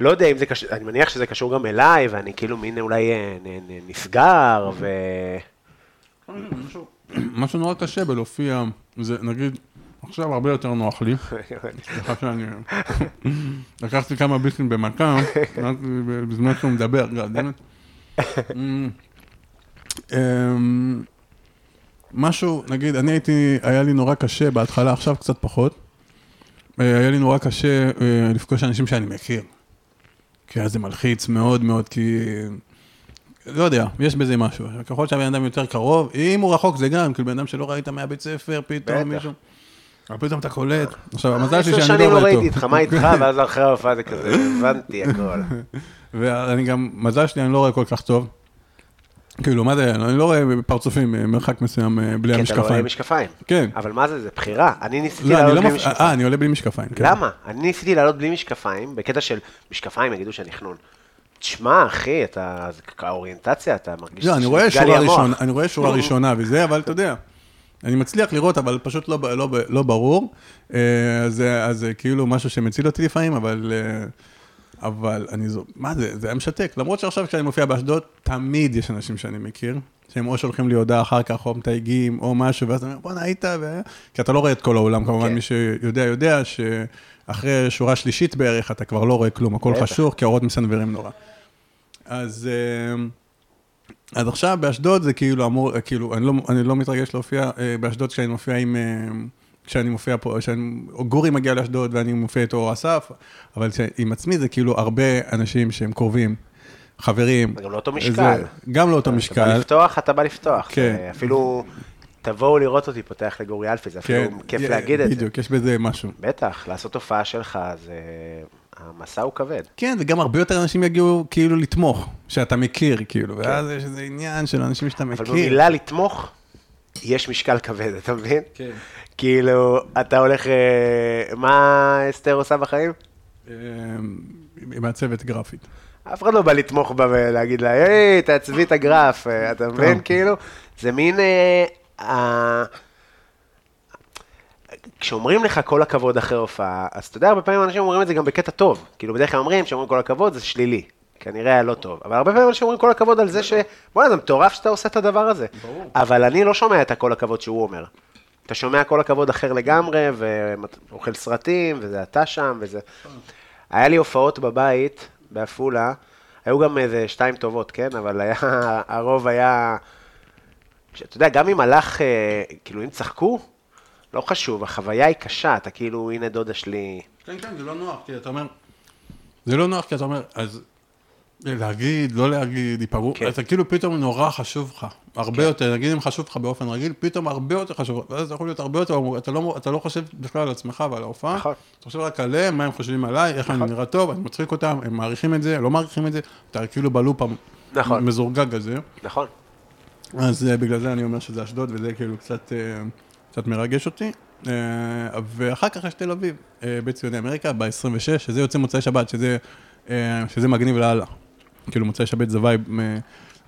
לא יודע אם זה קשור, אני מניח שזה קשור גם אליי, ואני כאילו מין אולי אה, נסגר, ו... משהו נורא קשה בלהופיע, זה נגיד, עכשיו הרבה יותר נוח לי. סליחה שאני... לקחתי כמה ביסים במכה, בזמן שהוא מדבר, גאדמת. אמ, משהו, נגיד, אני הייתי, היה לי נורא קשה בהתחלה, עכשיו קצת פחות. אה, היה לי נורא קשה אה, לפגוש אנשים שאני מכיר. כי אז זה מלחיץ מאוד מאוד, כי... לא יודע, יש בזה משהו. ככל שהבן אדם יותר קרוב, אם הוא רחוק זה גם, כאילו בן אדם שלא ראית מהבית ספר, פתאום בטח. מישהו... אבל פתאום אתה קולט. עכשיו, המזל שלי עשר שאני שנים לא לא רואה ראיתי טוב. אותך, מה איתך? ואז אחרי ההופעה זה כזה, הבנתי הכל. ואני גם, מזל שלי, אני לא רואה כל כך טוב. כאילו, מה זה, אני לא רואה פרצופים אה, מרחק מסוים אה, בלי כי אתה לא רואה המשקפיים. משקפיים. כן. אבל מה זה, זה בחירה. אני ניסיתי לא, לעלות לא בלי. משקפיים. אה, אני עולה בלי משקפיים. כן. למה? אני ניסיתי לעלות בלי משקפיים, בקטע של משקפיים יגידו שאני חנון. תשמע, אחי, אתה, זה האוריינטציה, אתה מרגיש לא, אני שנפגע רואה לי שורה המוח. ראשונה, אני רואה שורה ראשונה וזה, אבל אתה יודע, אני מצליח לראות, אבל פשוט לא, לא, ב- לא ברור. אה, אז זה- כאילו משהו שמציל אותי לפעמים, אבל... אה, אבל אני זו, מה זה, זה היה משתק. למרות שעכשיו כשאני מופיע באשדוד, תמיד יש אנשים שאני מכיר, שהם או שולחים לי הודעה אחר כך, או מתייגים, או משהו, ואז אני אומר, בואנה, היית, ו... כי אתה לא רואה את כל האולם, כמובן, כן. מי שיודע, יודע שאחרי שורה שלישית בערך, אתה כבר לא רואה כלום, הכל. חשוך, כי האורות מסנוורים נורא. אז... אה, אז עכשיו באשדוד זה כאילו אמור, כאילו, אני לא, אני לא מתרגש להופיע אה, באשדוד כשאני מופיע עם, אה, כשאני מופיע פה, כשאני, או גורי מגיע לאשדוד ואני מופיע איתו, אסף, אבל עם עצמי זה כאילו הרבה אנשים שהם קרובים, חברים. גם לא אותו משקל. זה, גם לא אותו אתה בא משקל. לפתוח, אתה בא לפתוח. כן. זה אפילו, תבואו לראות אותי פותח לגורי אלפי, זה אפילו כן, כיף יה- להגיד את זה. בדיוק, יש בזה משהו. בטח, לעשות הופעה שלך, זה... המסע הוא כבד. כן, וגם הרבה יותר אנשים יגיעו כאילו לתמוך, שאתה מכיר, כאילו, ואז יש איזה עניין של אנשים שאתה אבל מכיר. במילה לתמוך, יש משקל כבד, אתה מבין? כן. כאילו, אתה הולך... אה, מה אסתר עושה בחיים? אה, מעצבת גרפית. אף אחד לא בא לתמוך בה ולהגיד לה, היי, תעצבי את הגרף, אה, אתה מבין? כאילו, זה מין... כשאומרים לך כל הכבוד אחרי הופעה, אז אתה יודע, הרבה פעמים אנשים אומרים את זה גם בקטע טוב. כאילו, בדרך כלל אומרים שאומרים כל הכבוד זה שלילי. כנראה היה לא טוב. אבל הרבה פעמים אנשים אומרים כל הכבוד על זה ש... בוא'נה, זה מטורף שאתה עושה את הדבר הזה. ברור. אבל אני לא שומע את הכל הכבוד שהוא אומר. אתה שומע כל הכבוד אחר לגמרי, ואוכל סרטים, וזה אתה שם, וזה... היה לי הופעות בבית, בעפולה, היו גם איזה שתיים טובות, כן? אבל היה, הרוב היה... שאתה יודע, גם אם הלך, אה, כאילו, אם צחקו, לא חשוב, החוויה היא קשה, אתה כאילו, הנה דודה שלי... כן, כן, זה לא נוח, כי אתה אומר, זה לא נוח כי אתה אומר, אז להגיד, לא להגיד, ייפגעו, כן. אתה כאילו פתאום נורא חשוב לך, הרבה יותר, נגיד אם חשוב לך באופן רגיל, פתאום הרבה יותר חשוב, ואז זה יכול להיות הרבה יותר, אתה לא, אתה לא חושב בכלל על עצמך ועל ההופעה, נכון. אתה חושב רק עליהם, מה הם חושבים עליי, איך אני נראה טוב, אני מצחיק אותם, הם מעריכים את זה, לא מעריכים את זה, אתה כאילו בלופ נכון. המזורגג הזה. נכון. אז אה, בגלל זה אני אומר שזה אשדוד, וזה כאילו קצת, אה, קצת מרגש אותי. אה, ואחר כך יש תל אביב, אה, בית ציוני אמריקה, ב-26, שזה יוצא מוצאי שבת, שזה, אה, שזה מגניב לאללה. כאילו מוצאי שבת זה vibe,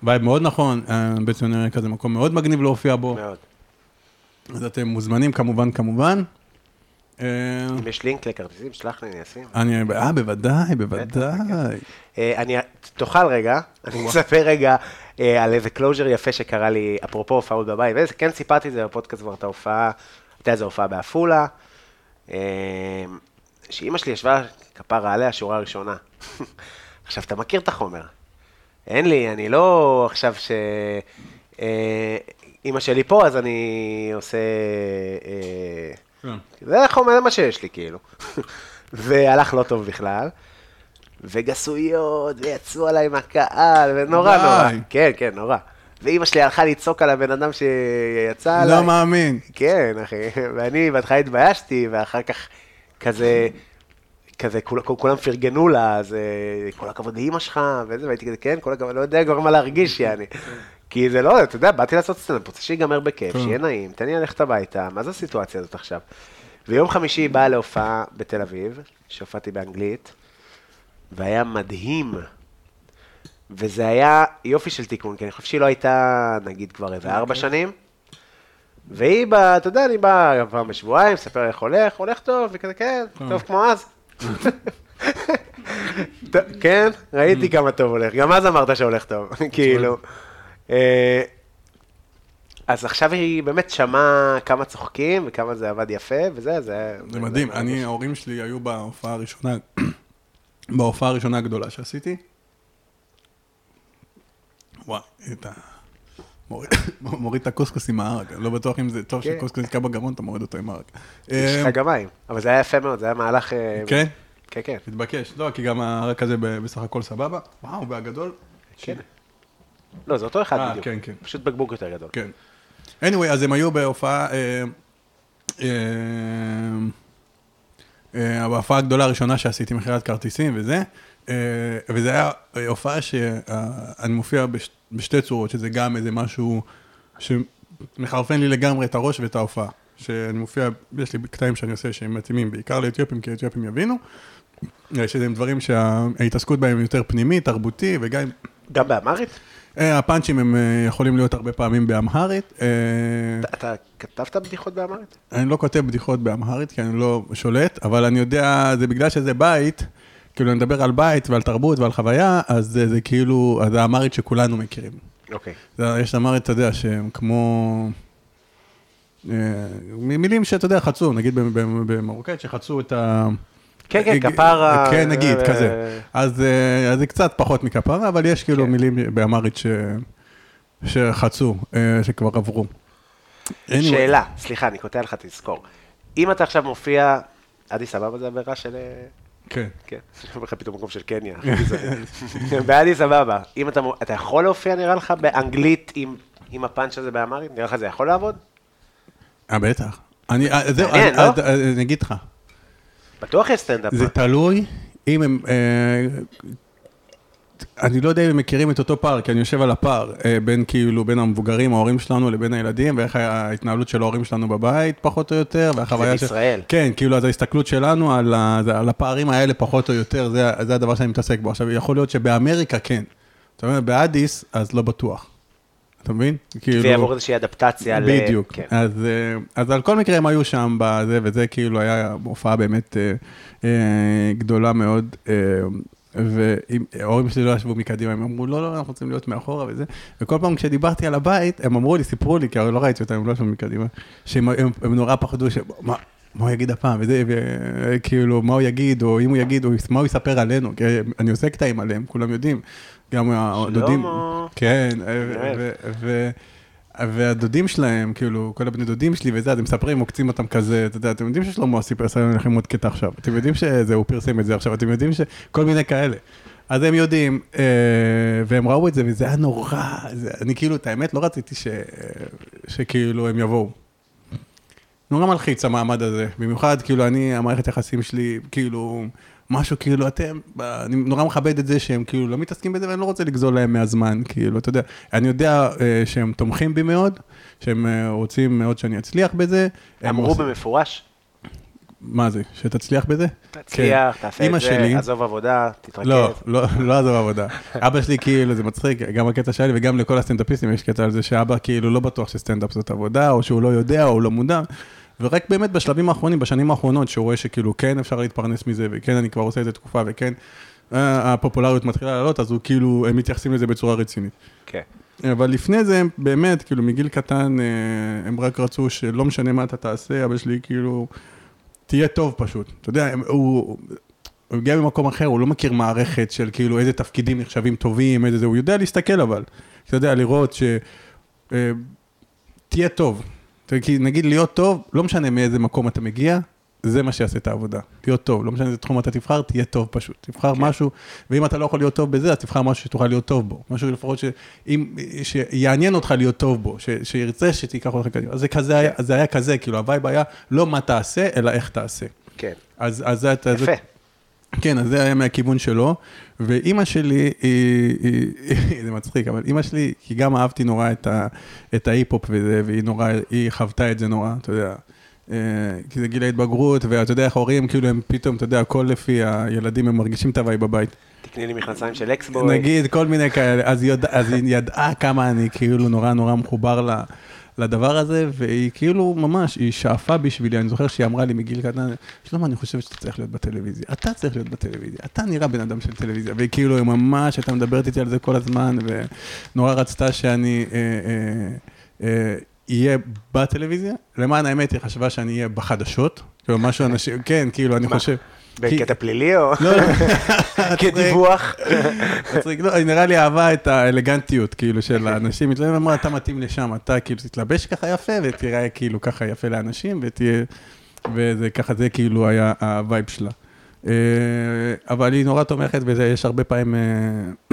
vibe מאוד נכון, בית ציוני אמריקה זה מקום מאוד מגניב להופיע בו, מאוד. אז אתם מוזמנים כמובן, כמובן. אה, אם יש לינק לכרטיסים, שלח לי, אני אשים. אני, אה, בוודאי, בוודאי. אה, אני, תאכל רגע, אני אספר רגע אה, על איזה closure יפה שקרה לי, אפרופו הופעות בבית, כן סיפרתי את זה בפודקאסט כבר, את ההופעה, הייתה איזו הופעה בעפולה, שאימא שלי ישבה כפרה עליה, שורה ראשונה. עכשיו, אתה מכיר את החומר. אין לי, אני לא עכשיו ש... אימא שלי פה, אז אני עושה... אה. זה החומר, זה מה שיש לי, כאילו. והלך לא טוב בכלל. וגסויות, ויצאו עליי עם הקהל, ונורא די. נורא. כן, כן, נורא. ואימא שלי הלכה לצעוק על הבן אדם שיצא עליי. לא מאמין. כן, אחי. ואני בהתחלה התביישתי, ואחר כך כזה, כזה, כול, כול, כולם פרגנו לה, אז אה, כל הכבוד לאימא שלך, וזה, והייתי כזה, כן, כל הכבוד, לא יודע כבר מה להרגיש, יעני. כי זה לא, אתה יודע, באתי לעשות סטנדאפ, רוצה שיגמר בכיף, כן. שיהיה נעים, תן לי ללכת הביתה, מה זה הסיטואציה הזאת עכשיו? ויום חמישי היא באה להופעה בתל אביב, שהופעתי באנגלית, והיה מדהים. וזה היה יופי של תיקון, כי אני חושב שהיא לא הייתה, נגיד, כבר איזה ארבע שנים. והיא באה, אתה יודע, אני באה פעם בשבועיים, מספר איך הולך, הולך טוב, וכזה, כן, טוב כמו אז. כן, ראיתי כמה טוב הולך, גם אז אמרת שהולך טוב, כאילו. אה, אז עכשיו היא באמת שמעה כמה צוחקים וכמה זה עבד יפה, וזה, זה... זה מדהים. אני, ההורים שלי היו בהופעה הראשונה, בהופעה הראשונה הגדולה שעשיתי. וואי, את ה... מוריד- את הקוסקוס עם אני לא בטוח אם זה טוב כן. שקוסקוס יתקע בגרון, אתה מוריד אותו עם הערק. יש לך גם מים, אבל זה היה יפה מאוד, זה היה מהלך... אה, כן? כן, כן. מתבקש. לא, כי גם הערק הזה בסך הכל סבבה. וואו, והגדול? כן. לא, זה אותו אחד אה, בדיוק. כן, כן. פשוט בקבוק יותר גדול. כן. anyway, אז הם היו בהופעה, אה, אה, בהופעה הגדולה הראשונה שעשיתי מכירת כרטיסים וזה, וזה היה הופעה שאני מופיע בש, בשתי צורות, שזה גם איזה משהו שמחרפן לי לגמרי את הראש ואת ההופעה. שאני מופיע, יש לי קטעים שאני עושה שהם מתאימים בעיקר לאתיופים, כי האתיופים יבינו, שזה הם דברים שההתעסקות בהם יותר פנימי, תרבותי, וגם גם באמרית? אה, הפאנצ'ים הם אה, יכולים להיות הרבה פעמים באמהרית. אה, אתה- כתבת בדיחות באמרית? אני לא כותב בדיחות באמהרית, כי אני לא שולט, אבל אני יודע, זה בגלל שזה בית, כאילו אני מדבר על בית ועל תרבות ועל חוויה, אז זה, זה כאילו, אז זה האמהרית שכולנו מכירים. אוקיי. זה- יש אמהרית, אתה יודע, שהם כמו... מילים שאתה יודע, חצו, נגיד במ- במ- במרוקאית, שחצו את ה... כן, כן, אה, כפרה. כן, נגיד, אה, כזה. אז אה, זה קצת פחות מכפרה, אבל יש כאילו כן. מילים באמהרית ש- שחצו, אה, שכבר עברו. שאלה, סליחה, אני קוטע לך, תזכור. אם אתה עכשיו מופיע, אדיס אבבה זה עבירה של... אה, כן. כן, אני אומר לך פתאום מקום של קניה. באדיס אבבה. אם אתה יכול להופיע, נראה לך, באנגלית עם- עם הפאנץ' הזה באמרית? נראה לך זה יכול לעבוד? אה, בטח. אני, אה, זהו, לא? אה, אה, אני אגיד לך, בטוח יש סטנדאפ. זה תלוי אם הם... אה, אני לא יודע אם הם מכירים את אותו פער, כי אני יושב על הפער אה, בין כאילו, בין המבוגרים, ההורים שלנו, לבין הילדים, ואיך ההתנהלות של ההורים שלנו בבית, פחות או יותר, והחוויה של... בישראל. כן, כאילו, אז ההסתכלות שלנו על, ה, זה- על הפערים האלה, פחות או יותר, זה, זה הדבר שאני מתעסק בו. עכשיו, יכול להיות שבאמריקה כן. זאת אומרת, באדיס, אז לא בטוח. אתה מבין? כאילו... ויעבור איזושהי אדפטציה ל... בדיוק. כן. אז, אה, אז על כל מקרה הם היו שם בזה, וזה כאילו היה הופעה באמת אה, אה, גדולה מאוד. אה, וההורים שלי לא ישבו מקדימה, הם אמרו, לא, לא, אנחנו רוצים להיות מאחורה וזה. וכל פעם כשדיברתי על הבית, הם אמרו לי, סיפרו לי, כי הרי לא ראיתי אותם, הם לא ישבו מקדימה, שהם הם, הם נורא פחדו, ש... מה, מה הוא יגיד הפעם, וזה, וכאילו, מה הוא יגיד, או אם הוא יגיד, או מה הוא יספר עלינו, כי אני עושה קטעים עליהם, כולם יודעים. גם הדודים, כן, ו- ו- והדודים שלהם, כאילו, כל הבני דודים שלי וזה, אז הם מספרים, עוקצים אותם כזה, אתה יודע, אתם יודעים ששלמה עשה לכם עוד קטע עכשיו, אתם יודעים שזה, הוא פרסם את זה עכשיו, אתם יודעים שכל מיני כאלה. אז הם יודעים, אה, והם ראו את זה, וזה היה נורא, זה, אני כאילו, את האמת, לא רציתי ש, שכאילו הם יבואו. נורא מלחיץ המעמד הזה, במיוחד, כאילו, אני, המערכת יחסים שלי, כאילו, משהו כאילו, אתם, אני נורא מכבד את זה שהם כאילו לא מתעסקים בזה, ואני לא רוצה לגזול להם מהזמן, כאילו, אתה יודע, אני יודע אה, שהם תומכים בי מאוד, שהם אה, רוצים מאוד שאני אצליח בזה. אמרו עושים- במפורש, מה זה, שתצליח בזה? תצליח, כן. תעשה את זה, שלי- עזוב עבודה, תתרכז. לא, לא, לא עזוב עבודה. אבא שלי כאילו, זה מצחיק, גם הקטע שלי וגם לכל הסטנדאפיסטים יש קטע על זה שאבא כאילו לא בטוח שסטנדאפ זאת עבודה, או שהוא לא יודע, או הוא לא מודע. ורק באמת בשלבים האחרונים, בשנים האחרונות, שהוא רואה שכאילו כן אפשר להתפרנס מזה, וכן אני כבר עושה את זה תקופה, וכן אה, הפופולריות מתחילה לעלות, אז הוא כאילו, הם מתייחסים לזה בצורה רצינית. כן. אבל לפני זה, הם באמת, כאילו, מגיל קטן, אה, הם רק רצו שלא משנה מה אתה תעשה, אבא שלי כאילו, תהיה טוב פשוט. אתה יודע, הוא... הוא הגיע ממקום אחר, הוא לא מכיר מערכת של כאילו איזה תפקידים נחשבים טובים, איזה זה, הוא יודע להסתכל אבל. אתה יודע, לראות ש... אה, תהיה טוב. כי נגיד להיות טוב, לא משנה מאיזה מקום אתה מגיע, זה מה שיעשה את העבודה. להיות טוב, לא משנה איזה תחום אתה תבחר, תהיה טוב פשוט. תבחר כן. משהו, ואם אתה לא יכול להיות טוב בזה, אז תבחר משהו שתוכל להיות טוב בו. משהו לפחות שאם, שיעניין אותך להיות טוב בו, ש, שירצה שתיקח אותך קדימה. אז זה כזה היה, זה היה כזה, כאילו ה vibe היה לא מה תעשה, אלא איך תעשה. כן. אז, אז זה, זה, יפה. כן, אז זה היה מהכיוון שלו, ואימא שלי, היא, היא, היא, זה מצחיק, אבל אימא שלי, כי גם אהבתי נורא את, ה, את ההיפ-הופ וזה, והיא נורא, היא חוותה את זה נורא, אתה יודע. אה, כי זה גיל ההתבגרות, ואתה יודע איך הורים, כאילו הם פתאום, אתה יודע, הכל לפי הילדים, הם מרגישים את ה vibe בבית. תקני לי מכנסיים של אקסבוי. נגיד, כל מיני כאלה, אז היא, יודע, אז היא ידעה כמה אני כאילו נורא נורא מחובר ל, לדבר הזה, והיא כאילו ממש, היא שאפה בשבילי, אני זוכר שהיא אמרה לי מגיל קטן, שלמה, אני חושבת שאתה צריך להיות בטלוויזיה, אתה צריך להיות בטלוויזיה, אתה נראה בן אדם של טלוויזיה, והיא כאילו, היא ממש הייתה מדברת איתי על זה כל הזמן, ונורא רצתה שאני אה, אה, אה, אהיה בטלוויזיה, למען האמת, היא חשבה שאני אהיה בחדשות, כאילו משהו אנשים, כן, כאילו, אני? חושב... בקטע פלילי או לא, לא. כדיווח? לא, נראה לי אהבה את האלגנטיות, כאילו, של האנשים. היא אמרה, אתה מתאים לשם, אתה כאילו תתלבש ככה יפה, ותראה כאילו ככה יפה לאנשים, ותהיה... וזה ככה, זה כאילו היה ה vibe שלה. אה, אבל היא נורא תומכת בזה, יש הרבה פעמים אה,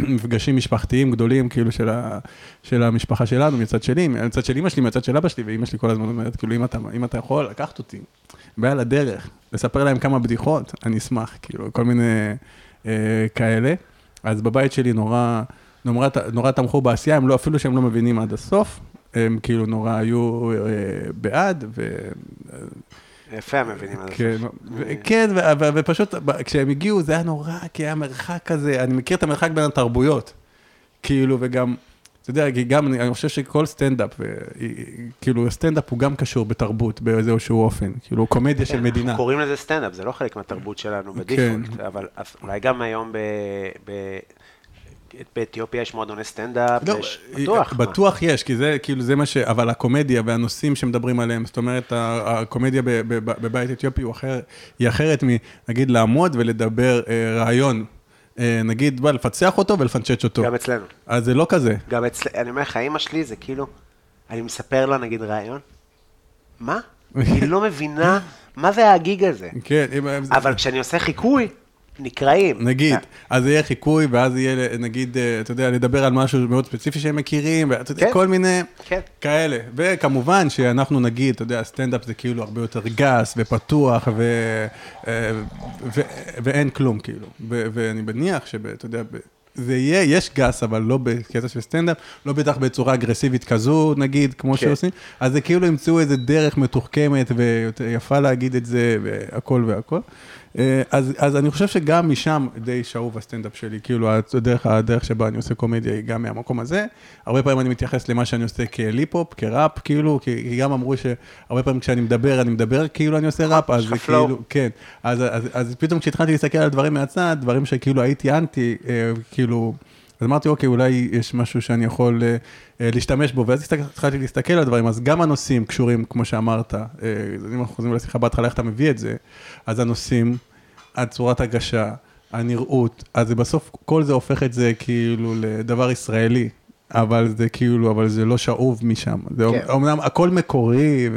מפגשים משפחתיים גדולים, כאילו, של, ה, של המשפחה שלנו, מצד שלי, מצד של אמא שלי, מצד של אבא שלי, ואמא שלי כל הזמן אומרת, כאילו, אם אתה, אם אתה יכול לקחת אותי, בעל הדרך, לספר להם כמה בדיחות, אני אשמח, כאילו, כל מיני אה, כאלה. אז בבית שלי נורא, נורא, נורא תמכו בעשייה, הם לא, אפילו שהם לא מבינים עד הסוף, הם כאילו נורא היו אה, בעד, ו... יפה, הם מבינים על זה. כן, כן, ופשוט כשהם הגיעו זה היה נורא, כי היה מרחק כזה, אני מכיר את המרחק בין התרבויות, כאילו, וגם, אתה יודע, כי גם, אני חושב שכל סטנדאפ, ו- כאילו, סטנדאפ הוא גם קשור בתרבות באיזשהו אופן, כאילו, קומדיה של מדינה. אנחנו קוראים לזה סטנדאפ, זה לא חלק מהתרבות שלנו כן. ב default, אבל אולי גם היום ב... באתיופיה יש מועדוני סטנדאפ, לא, יש בטוח. מה? בטוח יש, כי זה כאילו זה מה ש... אבל הקומדיה והנושאים שמדברים עליהם, זאת אומרת, הקומדיה בבית אתיופי הוא אחר, היא אחרת מנגיד לעמוד ולדבר אה, רעיון, אה, נגיד, בא, לפצח אותו ולפנצ'ץ' אותו. גם אצלנו. אז זה לא כזה. גם אצל... אני אומר לך, אימא שלי זה כאילו, אני מספר לה נגיד רעיון, מה? היא לא מבינה מה זה הגיג הזה. כן, אבל כשאני עושה חיקוי, נקראים. נגיד, אז יהיה חיקוי, ואז יהיה, נגיד, אה, אתה יודע, לדבר על משהו מאוד ספציפי שהם מכירים, ואתה יודע, כן. כל מיני כן. כאלה. וכמובן שאנחנו נגיד, אתה יודע, סטנדאפ זה כאילו הרבה יותר גס ופתוח, ו, אה, ו, ואין כלום, כאילו. ו, ואני מניח שאתה יודע, זה יהיה, יש גס, אבל לא בקטע של סטנדאפ, לא בטח בצורה אגרסיבית כזו, נגיד, כמו כן. שעושים, אז זה כאילו ימצאו איזה דרך מתוחכמת ויפה להגיד את זה, והכל והכל. אה, אז, אז אני חושב שגם משם די שאוב הסטנדאפ שלי, כאילו הדרך, הדרך שבה אני עושה קומדיה היא גם מהמקום הזה. הרבה פעמים אני מתייחס למה שאני עושה כהיפ-הופ, כראפ, כאילו, כי, כי גם אמרו שהרבה פעמים כשאני מדבר, אני מדבר כאילו אני עושה ראפ, אז זה. כאילו, כן. אז, אז, אז פתאום כשהתחלתי להסתכל על דברים מהצד, דברים שכאילו הייתי אנטי, אה, כאילו, אז אמרתי, אוקיי, אולי יש משהו שאני יכול אה, אה, להשתמש בו, ואז התחלתי להסתכל על דברים, אז גם הנושאים קשורים, כמו שאמרת, אה, אם אנחנו חוזרים לשיחה בהתחלה, איך אתה מביא את זה, אז הנושאים, הצורת הגשה, הנראות, אז בסוף, כל זה הופך את זה כאילו לדבר ישראלי, אבל זה כאילו, אבל זה לא שאוב משם. זה כן. אומנם הכל מקורי,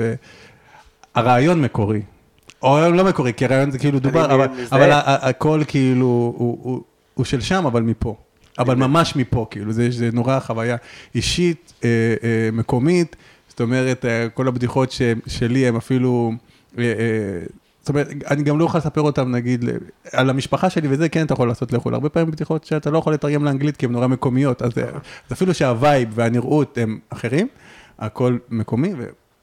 והרעיון מקורי. או לא מקורי, כי הרעיון זה כאילו דובר, אבל. אבל הכל כאילו, הוא, הוא, הוא של שם, אבל מפה. אבל ממש מפה, כאילו, זה, זה נורא חוויה אישית, אה, אה, מקומית, זאת אומרת, אה, כל הבדיחות ש, שלי הם אפילו, אה, אה, זאת אומרת, אני גם לא יכול לספר אותם, נגיד, על המשפחה שלי וזה, כן, אתה יכול לעשות לחו"ל. הרבה פעמים בדיחות שאתה לא יכול לתרגם לאנגלית, כי הן נורא מקומיות, אז, אה, אז אפילו שהווייב והנראות הם אחרים, הכל מקומי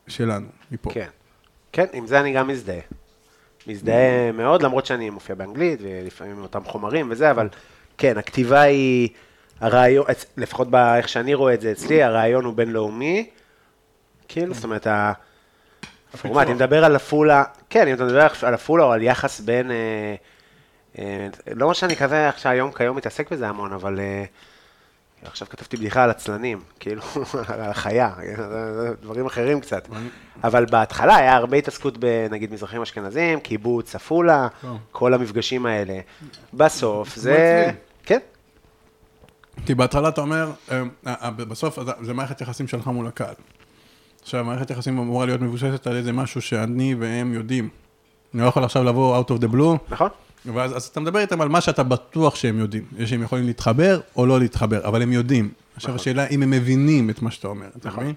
ושלנו, מפה. כן. כן, עם זה אני גם מזדהה. מזדהה מאוד, למרות שאני מופיע באנגלית, ולפעמים אותם חומרים וזה, אבל כן, הכתיבה היא, הרעיון, לפחות באיך שאני רואה את זה אצלי, הרעיון הוא בינלאומי, כאילו, זאת אומרת, הפורמט, אם נדבר על עפולה, כן, אם אתה מדבר על עפולה או על יחס בין, אה, אה, לא שאני כזה עכשיו היום כיום מתעסק בזה המון, אבל אה, עכשיו כתבתי בדיחה על עצלנים, כאילו, על החיה, דברים אחרים קצת. אבל בהתחלה היה הרבה התעסקות בנגיד מזרחים אשכנזים, קיבוץ, עפולה, טוב. כל המפגשים האלה. בסוף זה... כן, כי בהתחלה אתה אומר, אה, אה, בסוף זה- מערכת יחסים שלך מול הקהל. עכשיו, מערכת יחסים אמורה להיות מבוששת על איזה משהו שאני והם יודעים. אני לא יכול עכשיו לבוא out of the blue, נכון? ואז אז אתה מדבר איתם על מה שאתה בטוח שהם יודעים. שהם יכולים להתחבר או לא להתחבר, אבל הם יודעים. עכשיו השאלה אם הם מבינים את מה שאתה אומר, אתה נכון. מבין?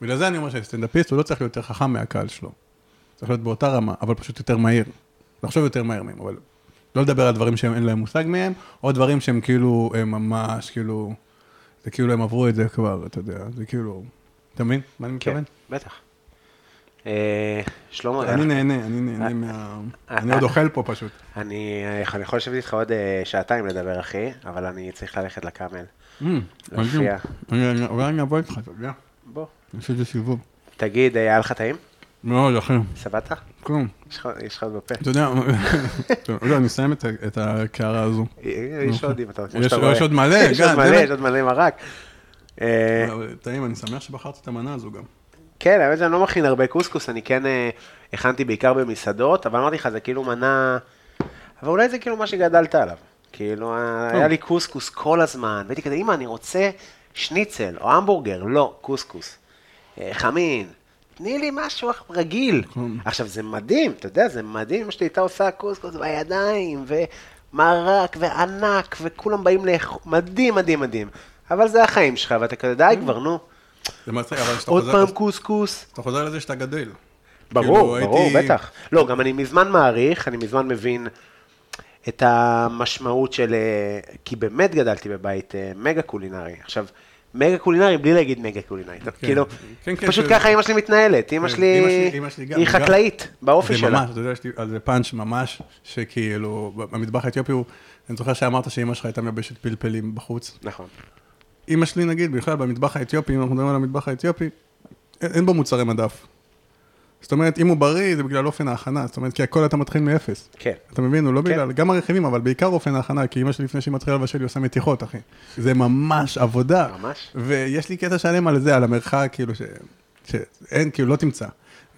בגלל זה אני אומר שסטנדאפיסט הוא לא צריך להיות יותר חכם מהקהל שלו. צריך להיות באותה רמה, אבל פשוט יותר מהיר. לחשוב יותר מהר מהם, אבל לא לדבר על דברים שאין להם מושג מהם, או דברים שהם כאילו, הם ממש כאילו, זה כאילו הם עברו את זה כבר, אתה יודע, זה כאילו, אתה מבין? מה אני כן, מתכוון? בטח. אה, שלמה, אני נהנה, אני נהנה מה... אני עוד אוכל פה פשוט. אני יכול לשבת איתך עוד אה, שעתיים לדבר, אחי, אבל אני צריך ללכת לקאמל. להופיע. אני- אולי אני אבוא איתך, אתה יודע? בוא. יש איזה סיבוב. תגיד, אה, היה לך טעים? מאוד, אחי. סבבת? כלום. יש לך- עוד בפה. אתה יודע, לא, אני אסיים את הקערה הזו. יש עוד, אם אתה כמו יש- שאתה רואה. יש עוד מלא, יש עוד מלא. יש עוד מלא מרק. אה, טעים, אני שמח שבחרתי את המנה הזו גם. כן, האמת שאני לא מכין הרבה קוסקוס, אני כן אה, הכנתי בעיקר במסעדות, אבל אמרתי לך, זה כאילו מנה... אבל אולי זה כאילו מה שגדלת עליו. כאילו, אה, היה לי קוסקוס כל הזמן, והייתי כזה, אמא, אני רוצה שניצל או המבורגר, לא, קוסקוס. אה, חמין, תני לי משהו רגיל. עכשיו, זה מדהים, אתה יודע, זה מדהים, אמא שלי הייתה עושה קוסקוס בידיים, ומרק, וענק, וכולם באים לאכול, מדהים, מדהים, מדהים. אבל זה החיים שלך, ואתה כזה, די כבר, נו. זה מצחיק, אבל כשאתה עוד חוזר- פעם קוסקוס. אתה חוזר לזה שאתה גדל. ברור, כאילו, ברור, בטח. לא, גם אני מזמן מעריך, אני מזמן מבין את המשמעות של... אה, כי באמת גדלתי בבית אה, מגה קולינרי. עכשיו, מגה קולינרי בלי להגיד מגה קולינרי. כאילו, כן, כן, פשוט ש- ככה אימא שלי מתנהלת. אימא כן, שלי היא חקלאית, באופי זה שלה. ממש, אתה יודע, יש לי על זה פאנץ' ממש, שכאילו, במטבח האתיופי, הוא- אני זוכר שאמרת שאימא שלך הייתה מייבשת פלפלים בחוץ. נכון. אימא שלי, נגיד, בכלל, במטבח האתיופי, אם אנחנו מדברים על המטבח האתיופי, אין, אין בו מוצרי מדף. זאת אומרת, אם הוא בריא, זה בגלל אופן ההכנה, זאת אומרת, כי הכל אתה מתחיל מאפס. כן. אתה מבין? הוא לא כן. בגלל, גם הרכיבים, אבל בעיקר אופן ההכנה, כי אמא שלי לפני שהיא מתחילה לבשל, היא עושה מתיחות, אחי. זה ממש עבודה. ממש. ויש לי קטע שלם על זה, על המרחק, כאילו, ש... שאין, כאילו, לא תמצא.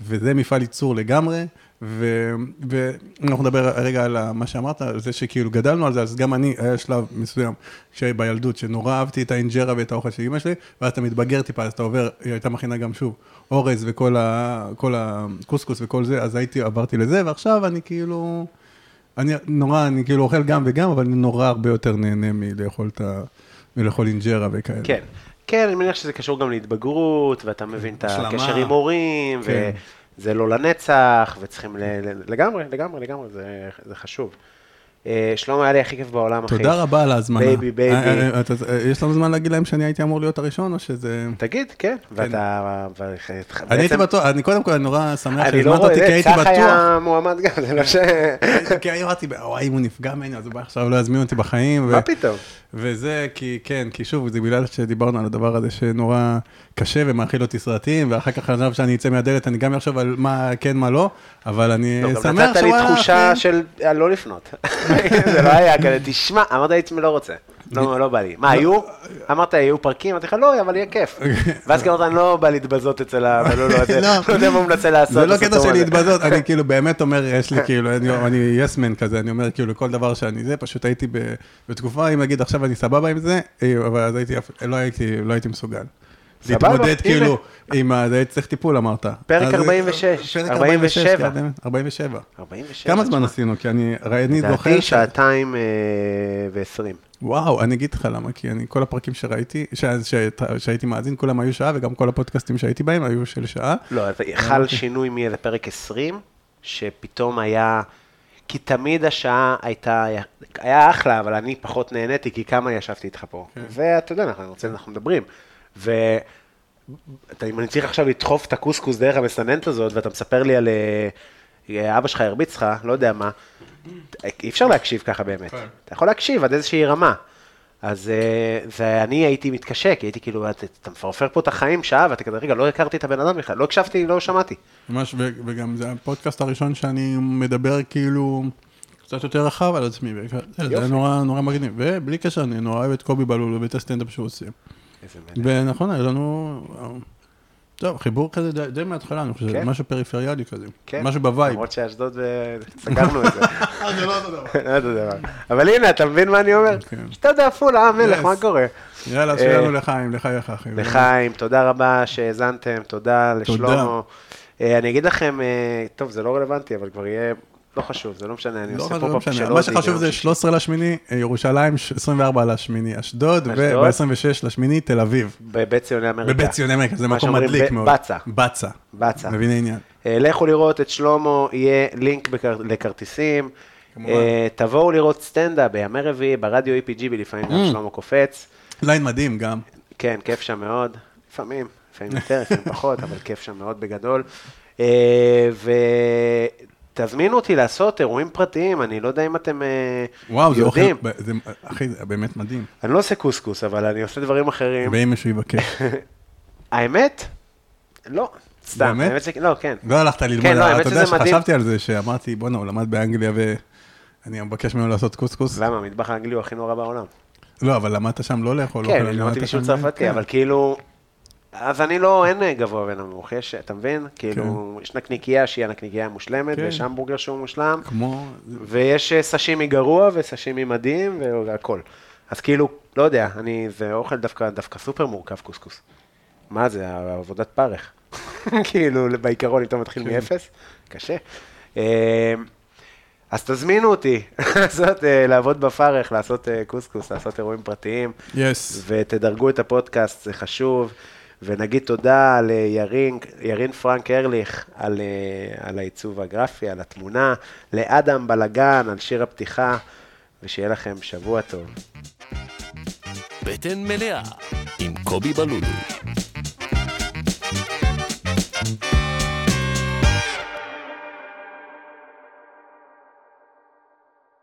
וזה מפעל ייצור לגמרי. ואנחנו נדבר רגע על מה שאמרת, על זה שכאילו גדלנו על זה, אז גם אני, היה שלב מסוים, שבילדות, שנורא אהבתי את האינג'רה ואת האוכל של אמא שלי, ואז אתה מתבגר טיפה, אז אתה עובר, היא הייתה מכינה גם שוב, אורז וכל הקוסקוס וכל זה, אז הייתי, עברתי לזה, ועכשיו אני כאילו... אני נורא, אני כאילו אוכל גם וגם, אבל אני נורא הרבה יותר נהנה מלאכול את ה... מלאכול אינג'רה וכאלה. כן. כן, אני מניח שזה קשור גם להתבגרות, ואתה מבין את. הקשר עם הורים, כן. וזה לא לנצח, וצריכים ל... לגמרי, לגמרי, לגמרי, זה, זה חשוב. אה, שלמה, היה לי הכי כיף בעולם, אחי. תודה רבה על ההזמנה. בייבי, בייבי. אה, אתה- אה, יש לנו זמן להגיד להם שאני הייתי אמור להיות הראשון, או שזה... תגיד, כן, ואתה... ו- אני הייתי בטוח, אני קודם כל נורא שמח לא שהזמנת אותי, כי הייתי צח בטוח. היה מועמד גם, זה לא ש... כי אני אמרתי, וואי, אם הוא נפגע ממני, אז הוא בא עכשיו לא יזמין אותי בחיים. מה פתאום? וזה כי, כן, כי שוב, זה בגלל שדיברנו על הדבר הזה שנורא קשה ומאכיל אותי סרטים, ואחר כך עכשיו שאני אצא מהדלת, אני גם אחשוב על מה כן, מה לא, אבל אני לא, גם שמח נתת לי שוואלה, תחושה אחי. של אה, לא לפנות. זה לא היה כזה, תשמע, אמרת לעצמי לא רוצה. לא, לא בא לי. מה, היו? אמרת, היו פרקים? אמרתי לך, לא, אבל יהיה כיף. ואז כאילו אמרת, אני לא בא להתבזות אצל הבלולו הזה, לא. לא יודע מה הוא מנסה לעשות. זה לא קטע של. להתבזות, אני כאילו באמת אומר, יש לי כאילו, אני- יסמן כזה, אני אומר כאילו כל דבר שאני זה, פשוט הייתי בתקופה, אם נגיד עכשיו אני סבבה עם זה, אה, אבל אז לא הייתי, לא הייתי מסוגל. להתמודד. כאילו, עם ה... צריך טיפול אמרת. פרק אז- 46, פרק 47. 46, כן, 47. 47. כמה זמן עשינו? כי אני, זוכר, לדעתי שעתיים אה, ועשרים. וואו, אני אגיד לך למה, כי אני, כל הפרקים שראיתי, ש- ש- שהייתי מאזין, כולם היו שעה, וגם כל הפודקאסטים שהייתי בהם היו של שעה. לא, אז חל שינוי מאיזה פרק 20, שפתאום היה, כי תמיד השעה הייתה, היה אחלה, אבל אני פחות נהניתי, כי כמה ישבתי איתך פה. ואתה יודע, אנחנו, רוצים- אנחנו מדברים. ואם אני צריך עכשיו לדחוף את הקוסקוס דרך המסננת הזאת, ואתה מספר לי על אה, אבא שלך הרביץ לך, לא יודע מה, אי אפשר להקשיב ככה באמת. כן. אתה יכול להקשיב עד איזושהי רמה. אז אה, ואני הייתי מתקשה, כי הייתי כאילו, אתה, מפרפר פה את החיים שעה, ואתה כזה, רגע, לא הכרתי את הבן אדם בכלל, לא הקשבתי, לא שמעתי. ממש, ו- וגם זה הפודקאסט הראשון שאני מדבר כאילו קצת יותר רחב על עצמי, זה נורא מגניב. ובלי קשר, אני נורא אוהב את קובי בלול ואת הסטנדאפ שהוא עושה. ונכון, היה לנו... טוב, חיבור כזה די, די מההתחלה, אני חושב, כן. משהו פריפריאלי כזה. כן. משהו ב vibe. למרות שאשדוד, אה, סגרנו את זה. זה לא אותו דבר. לא אותו דבר. אבל הנה, אתה מבין מה אני אומר? כן. אשדוד עפולה, המלך, Yes. מה קורה? יאללה, שיהיה לנו לחיים, לחייך, אחי. לחיים, תודה רבה שהאזנתם, תודה. אה, אני אגיד לכם, אה, טוב, זה לא רלוונטי, אבל כבר יהיה, לא חשוב, זה לא משנה, אני לא עושה חשוב, לא pop-up משנה. של מה שחשוב זה שישי. 13 לשמיני, אה, ירושלים, ש- 24 לשמיני, אשדוד, אשדוד. וב-26 לשמיני, תל אביב. בבית ציוני אמריקה. בבית ציוני אמריקה, זה מקום מדליק ב- מאוד. בצה. בצה. בצה. מבין העניין. אה, לכו לראות את שלמה, יהיה לינק בכר- לכרטיסים. אה, תבואו לראות סטנדאפ בימי רביעי, ברדיו EPGB, לפעמים גם Mm. שלמה קופץ. ליין מדהים גם. כן, כיף שם מאוד. לפעמים, לפעמים יותר, לפעמים פחות, אבל כיף שם מאוד בגדול. ותזמינו אותי לעשות אירועים פרטיים, אני לא יודע אם אתם אה, וואו, זה אוכל, יודעים. אחי, זה באמת מדהים. אני לא עושה קוסקוס, אבל אני עושה דברים אחרים. ואם מישהו יבקש. האמת? לא. סתם, באמת? האמת ש... לא, כן. לא הלכת ללמוד, כן, לא, אתה יודע. שחשבתי על זה, שאמרתי, בואנה, הוא למד באנגליה ואני מבקש ממנו לעשות קוסקוס. למה? המטבח האנגלי הוא הכי נורא בעולם. לא, אבל למדת שם לא לאכול כן, למדתי שם- צרפתי, כן. אבל כאילו... אז אני לא, אין גבוה ונמוך, יש, אתה מבין? כאילו, יש נקניקייה שהיא הנקניקייה המושלמת, כן. ויש המבורגר שהוא מושלם, כמו... ויש אה, סשימי גרוע וסשימי מדהים והכל. אז כאילו, לא יודע, אני, זה אוכל דווקא, דווקא סופר מורכב קוסקוס. מה זה, עבודת פרך. כאילו, בעיקרון, אם אתה מתחיל כן. מאפס, קשה. אה, אז תזמינו אותי לעשות, אה, לעבוד בפרך, לעשות אה, קוסקוס, לעשות אירועים פרטיים. יס. ותדרגו את הפודקאסט, זה חשוב. ונגיד תודה לירין, ירין פרנק ארליך על, אה, על העיצוב הגרפי, על התמונה, לאדם בלגן על שיר הפתיחה, ושיהיה לכם שבוע טוב. בטן מלאה עם קובי בלולו.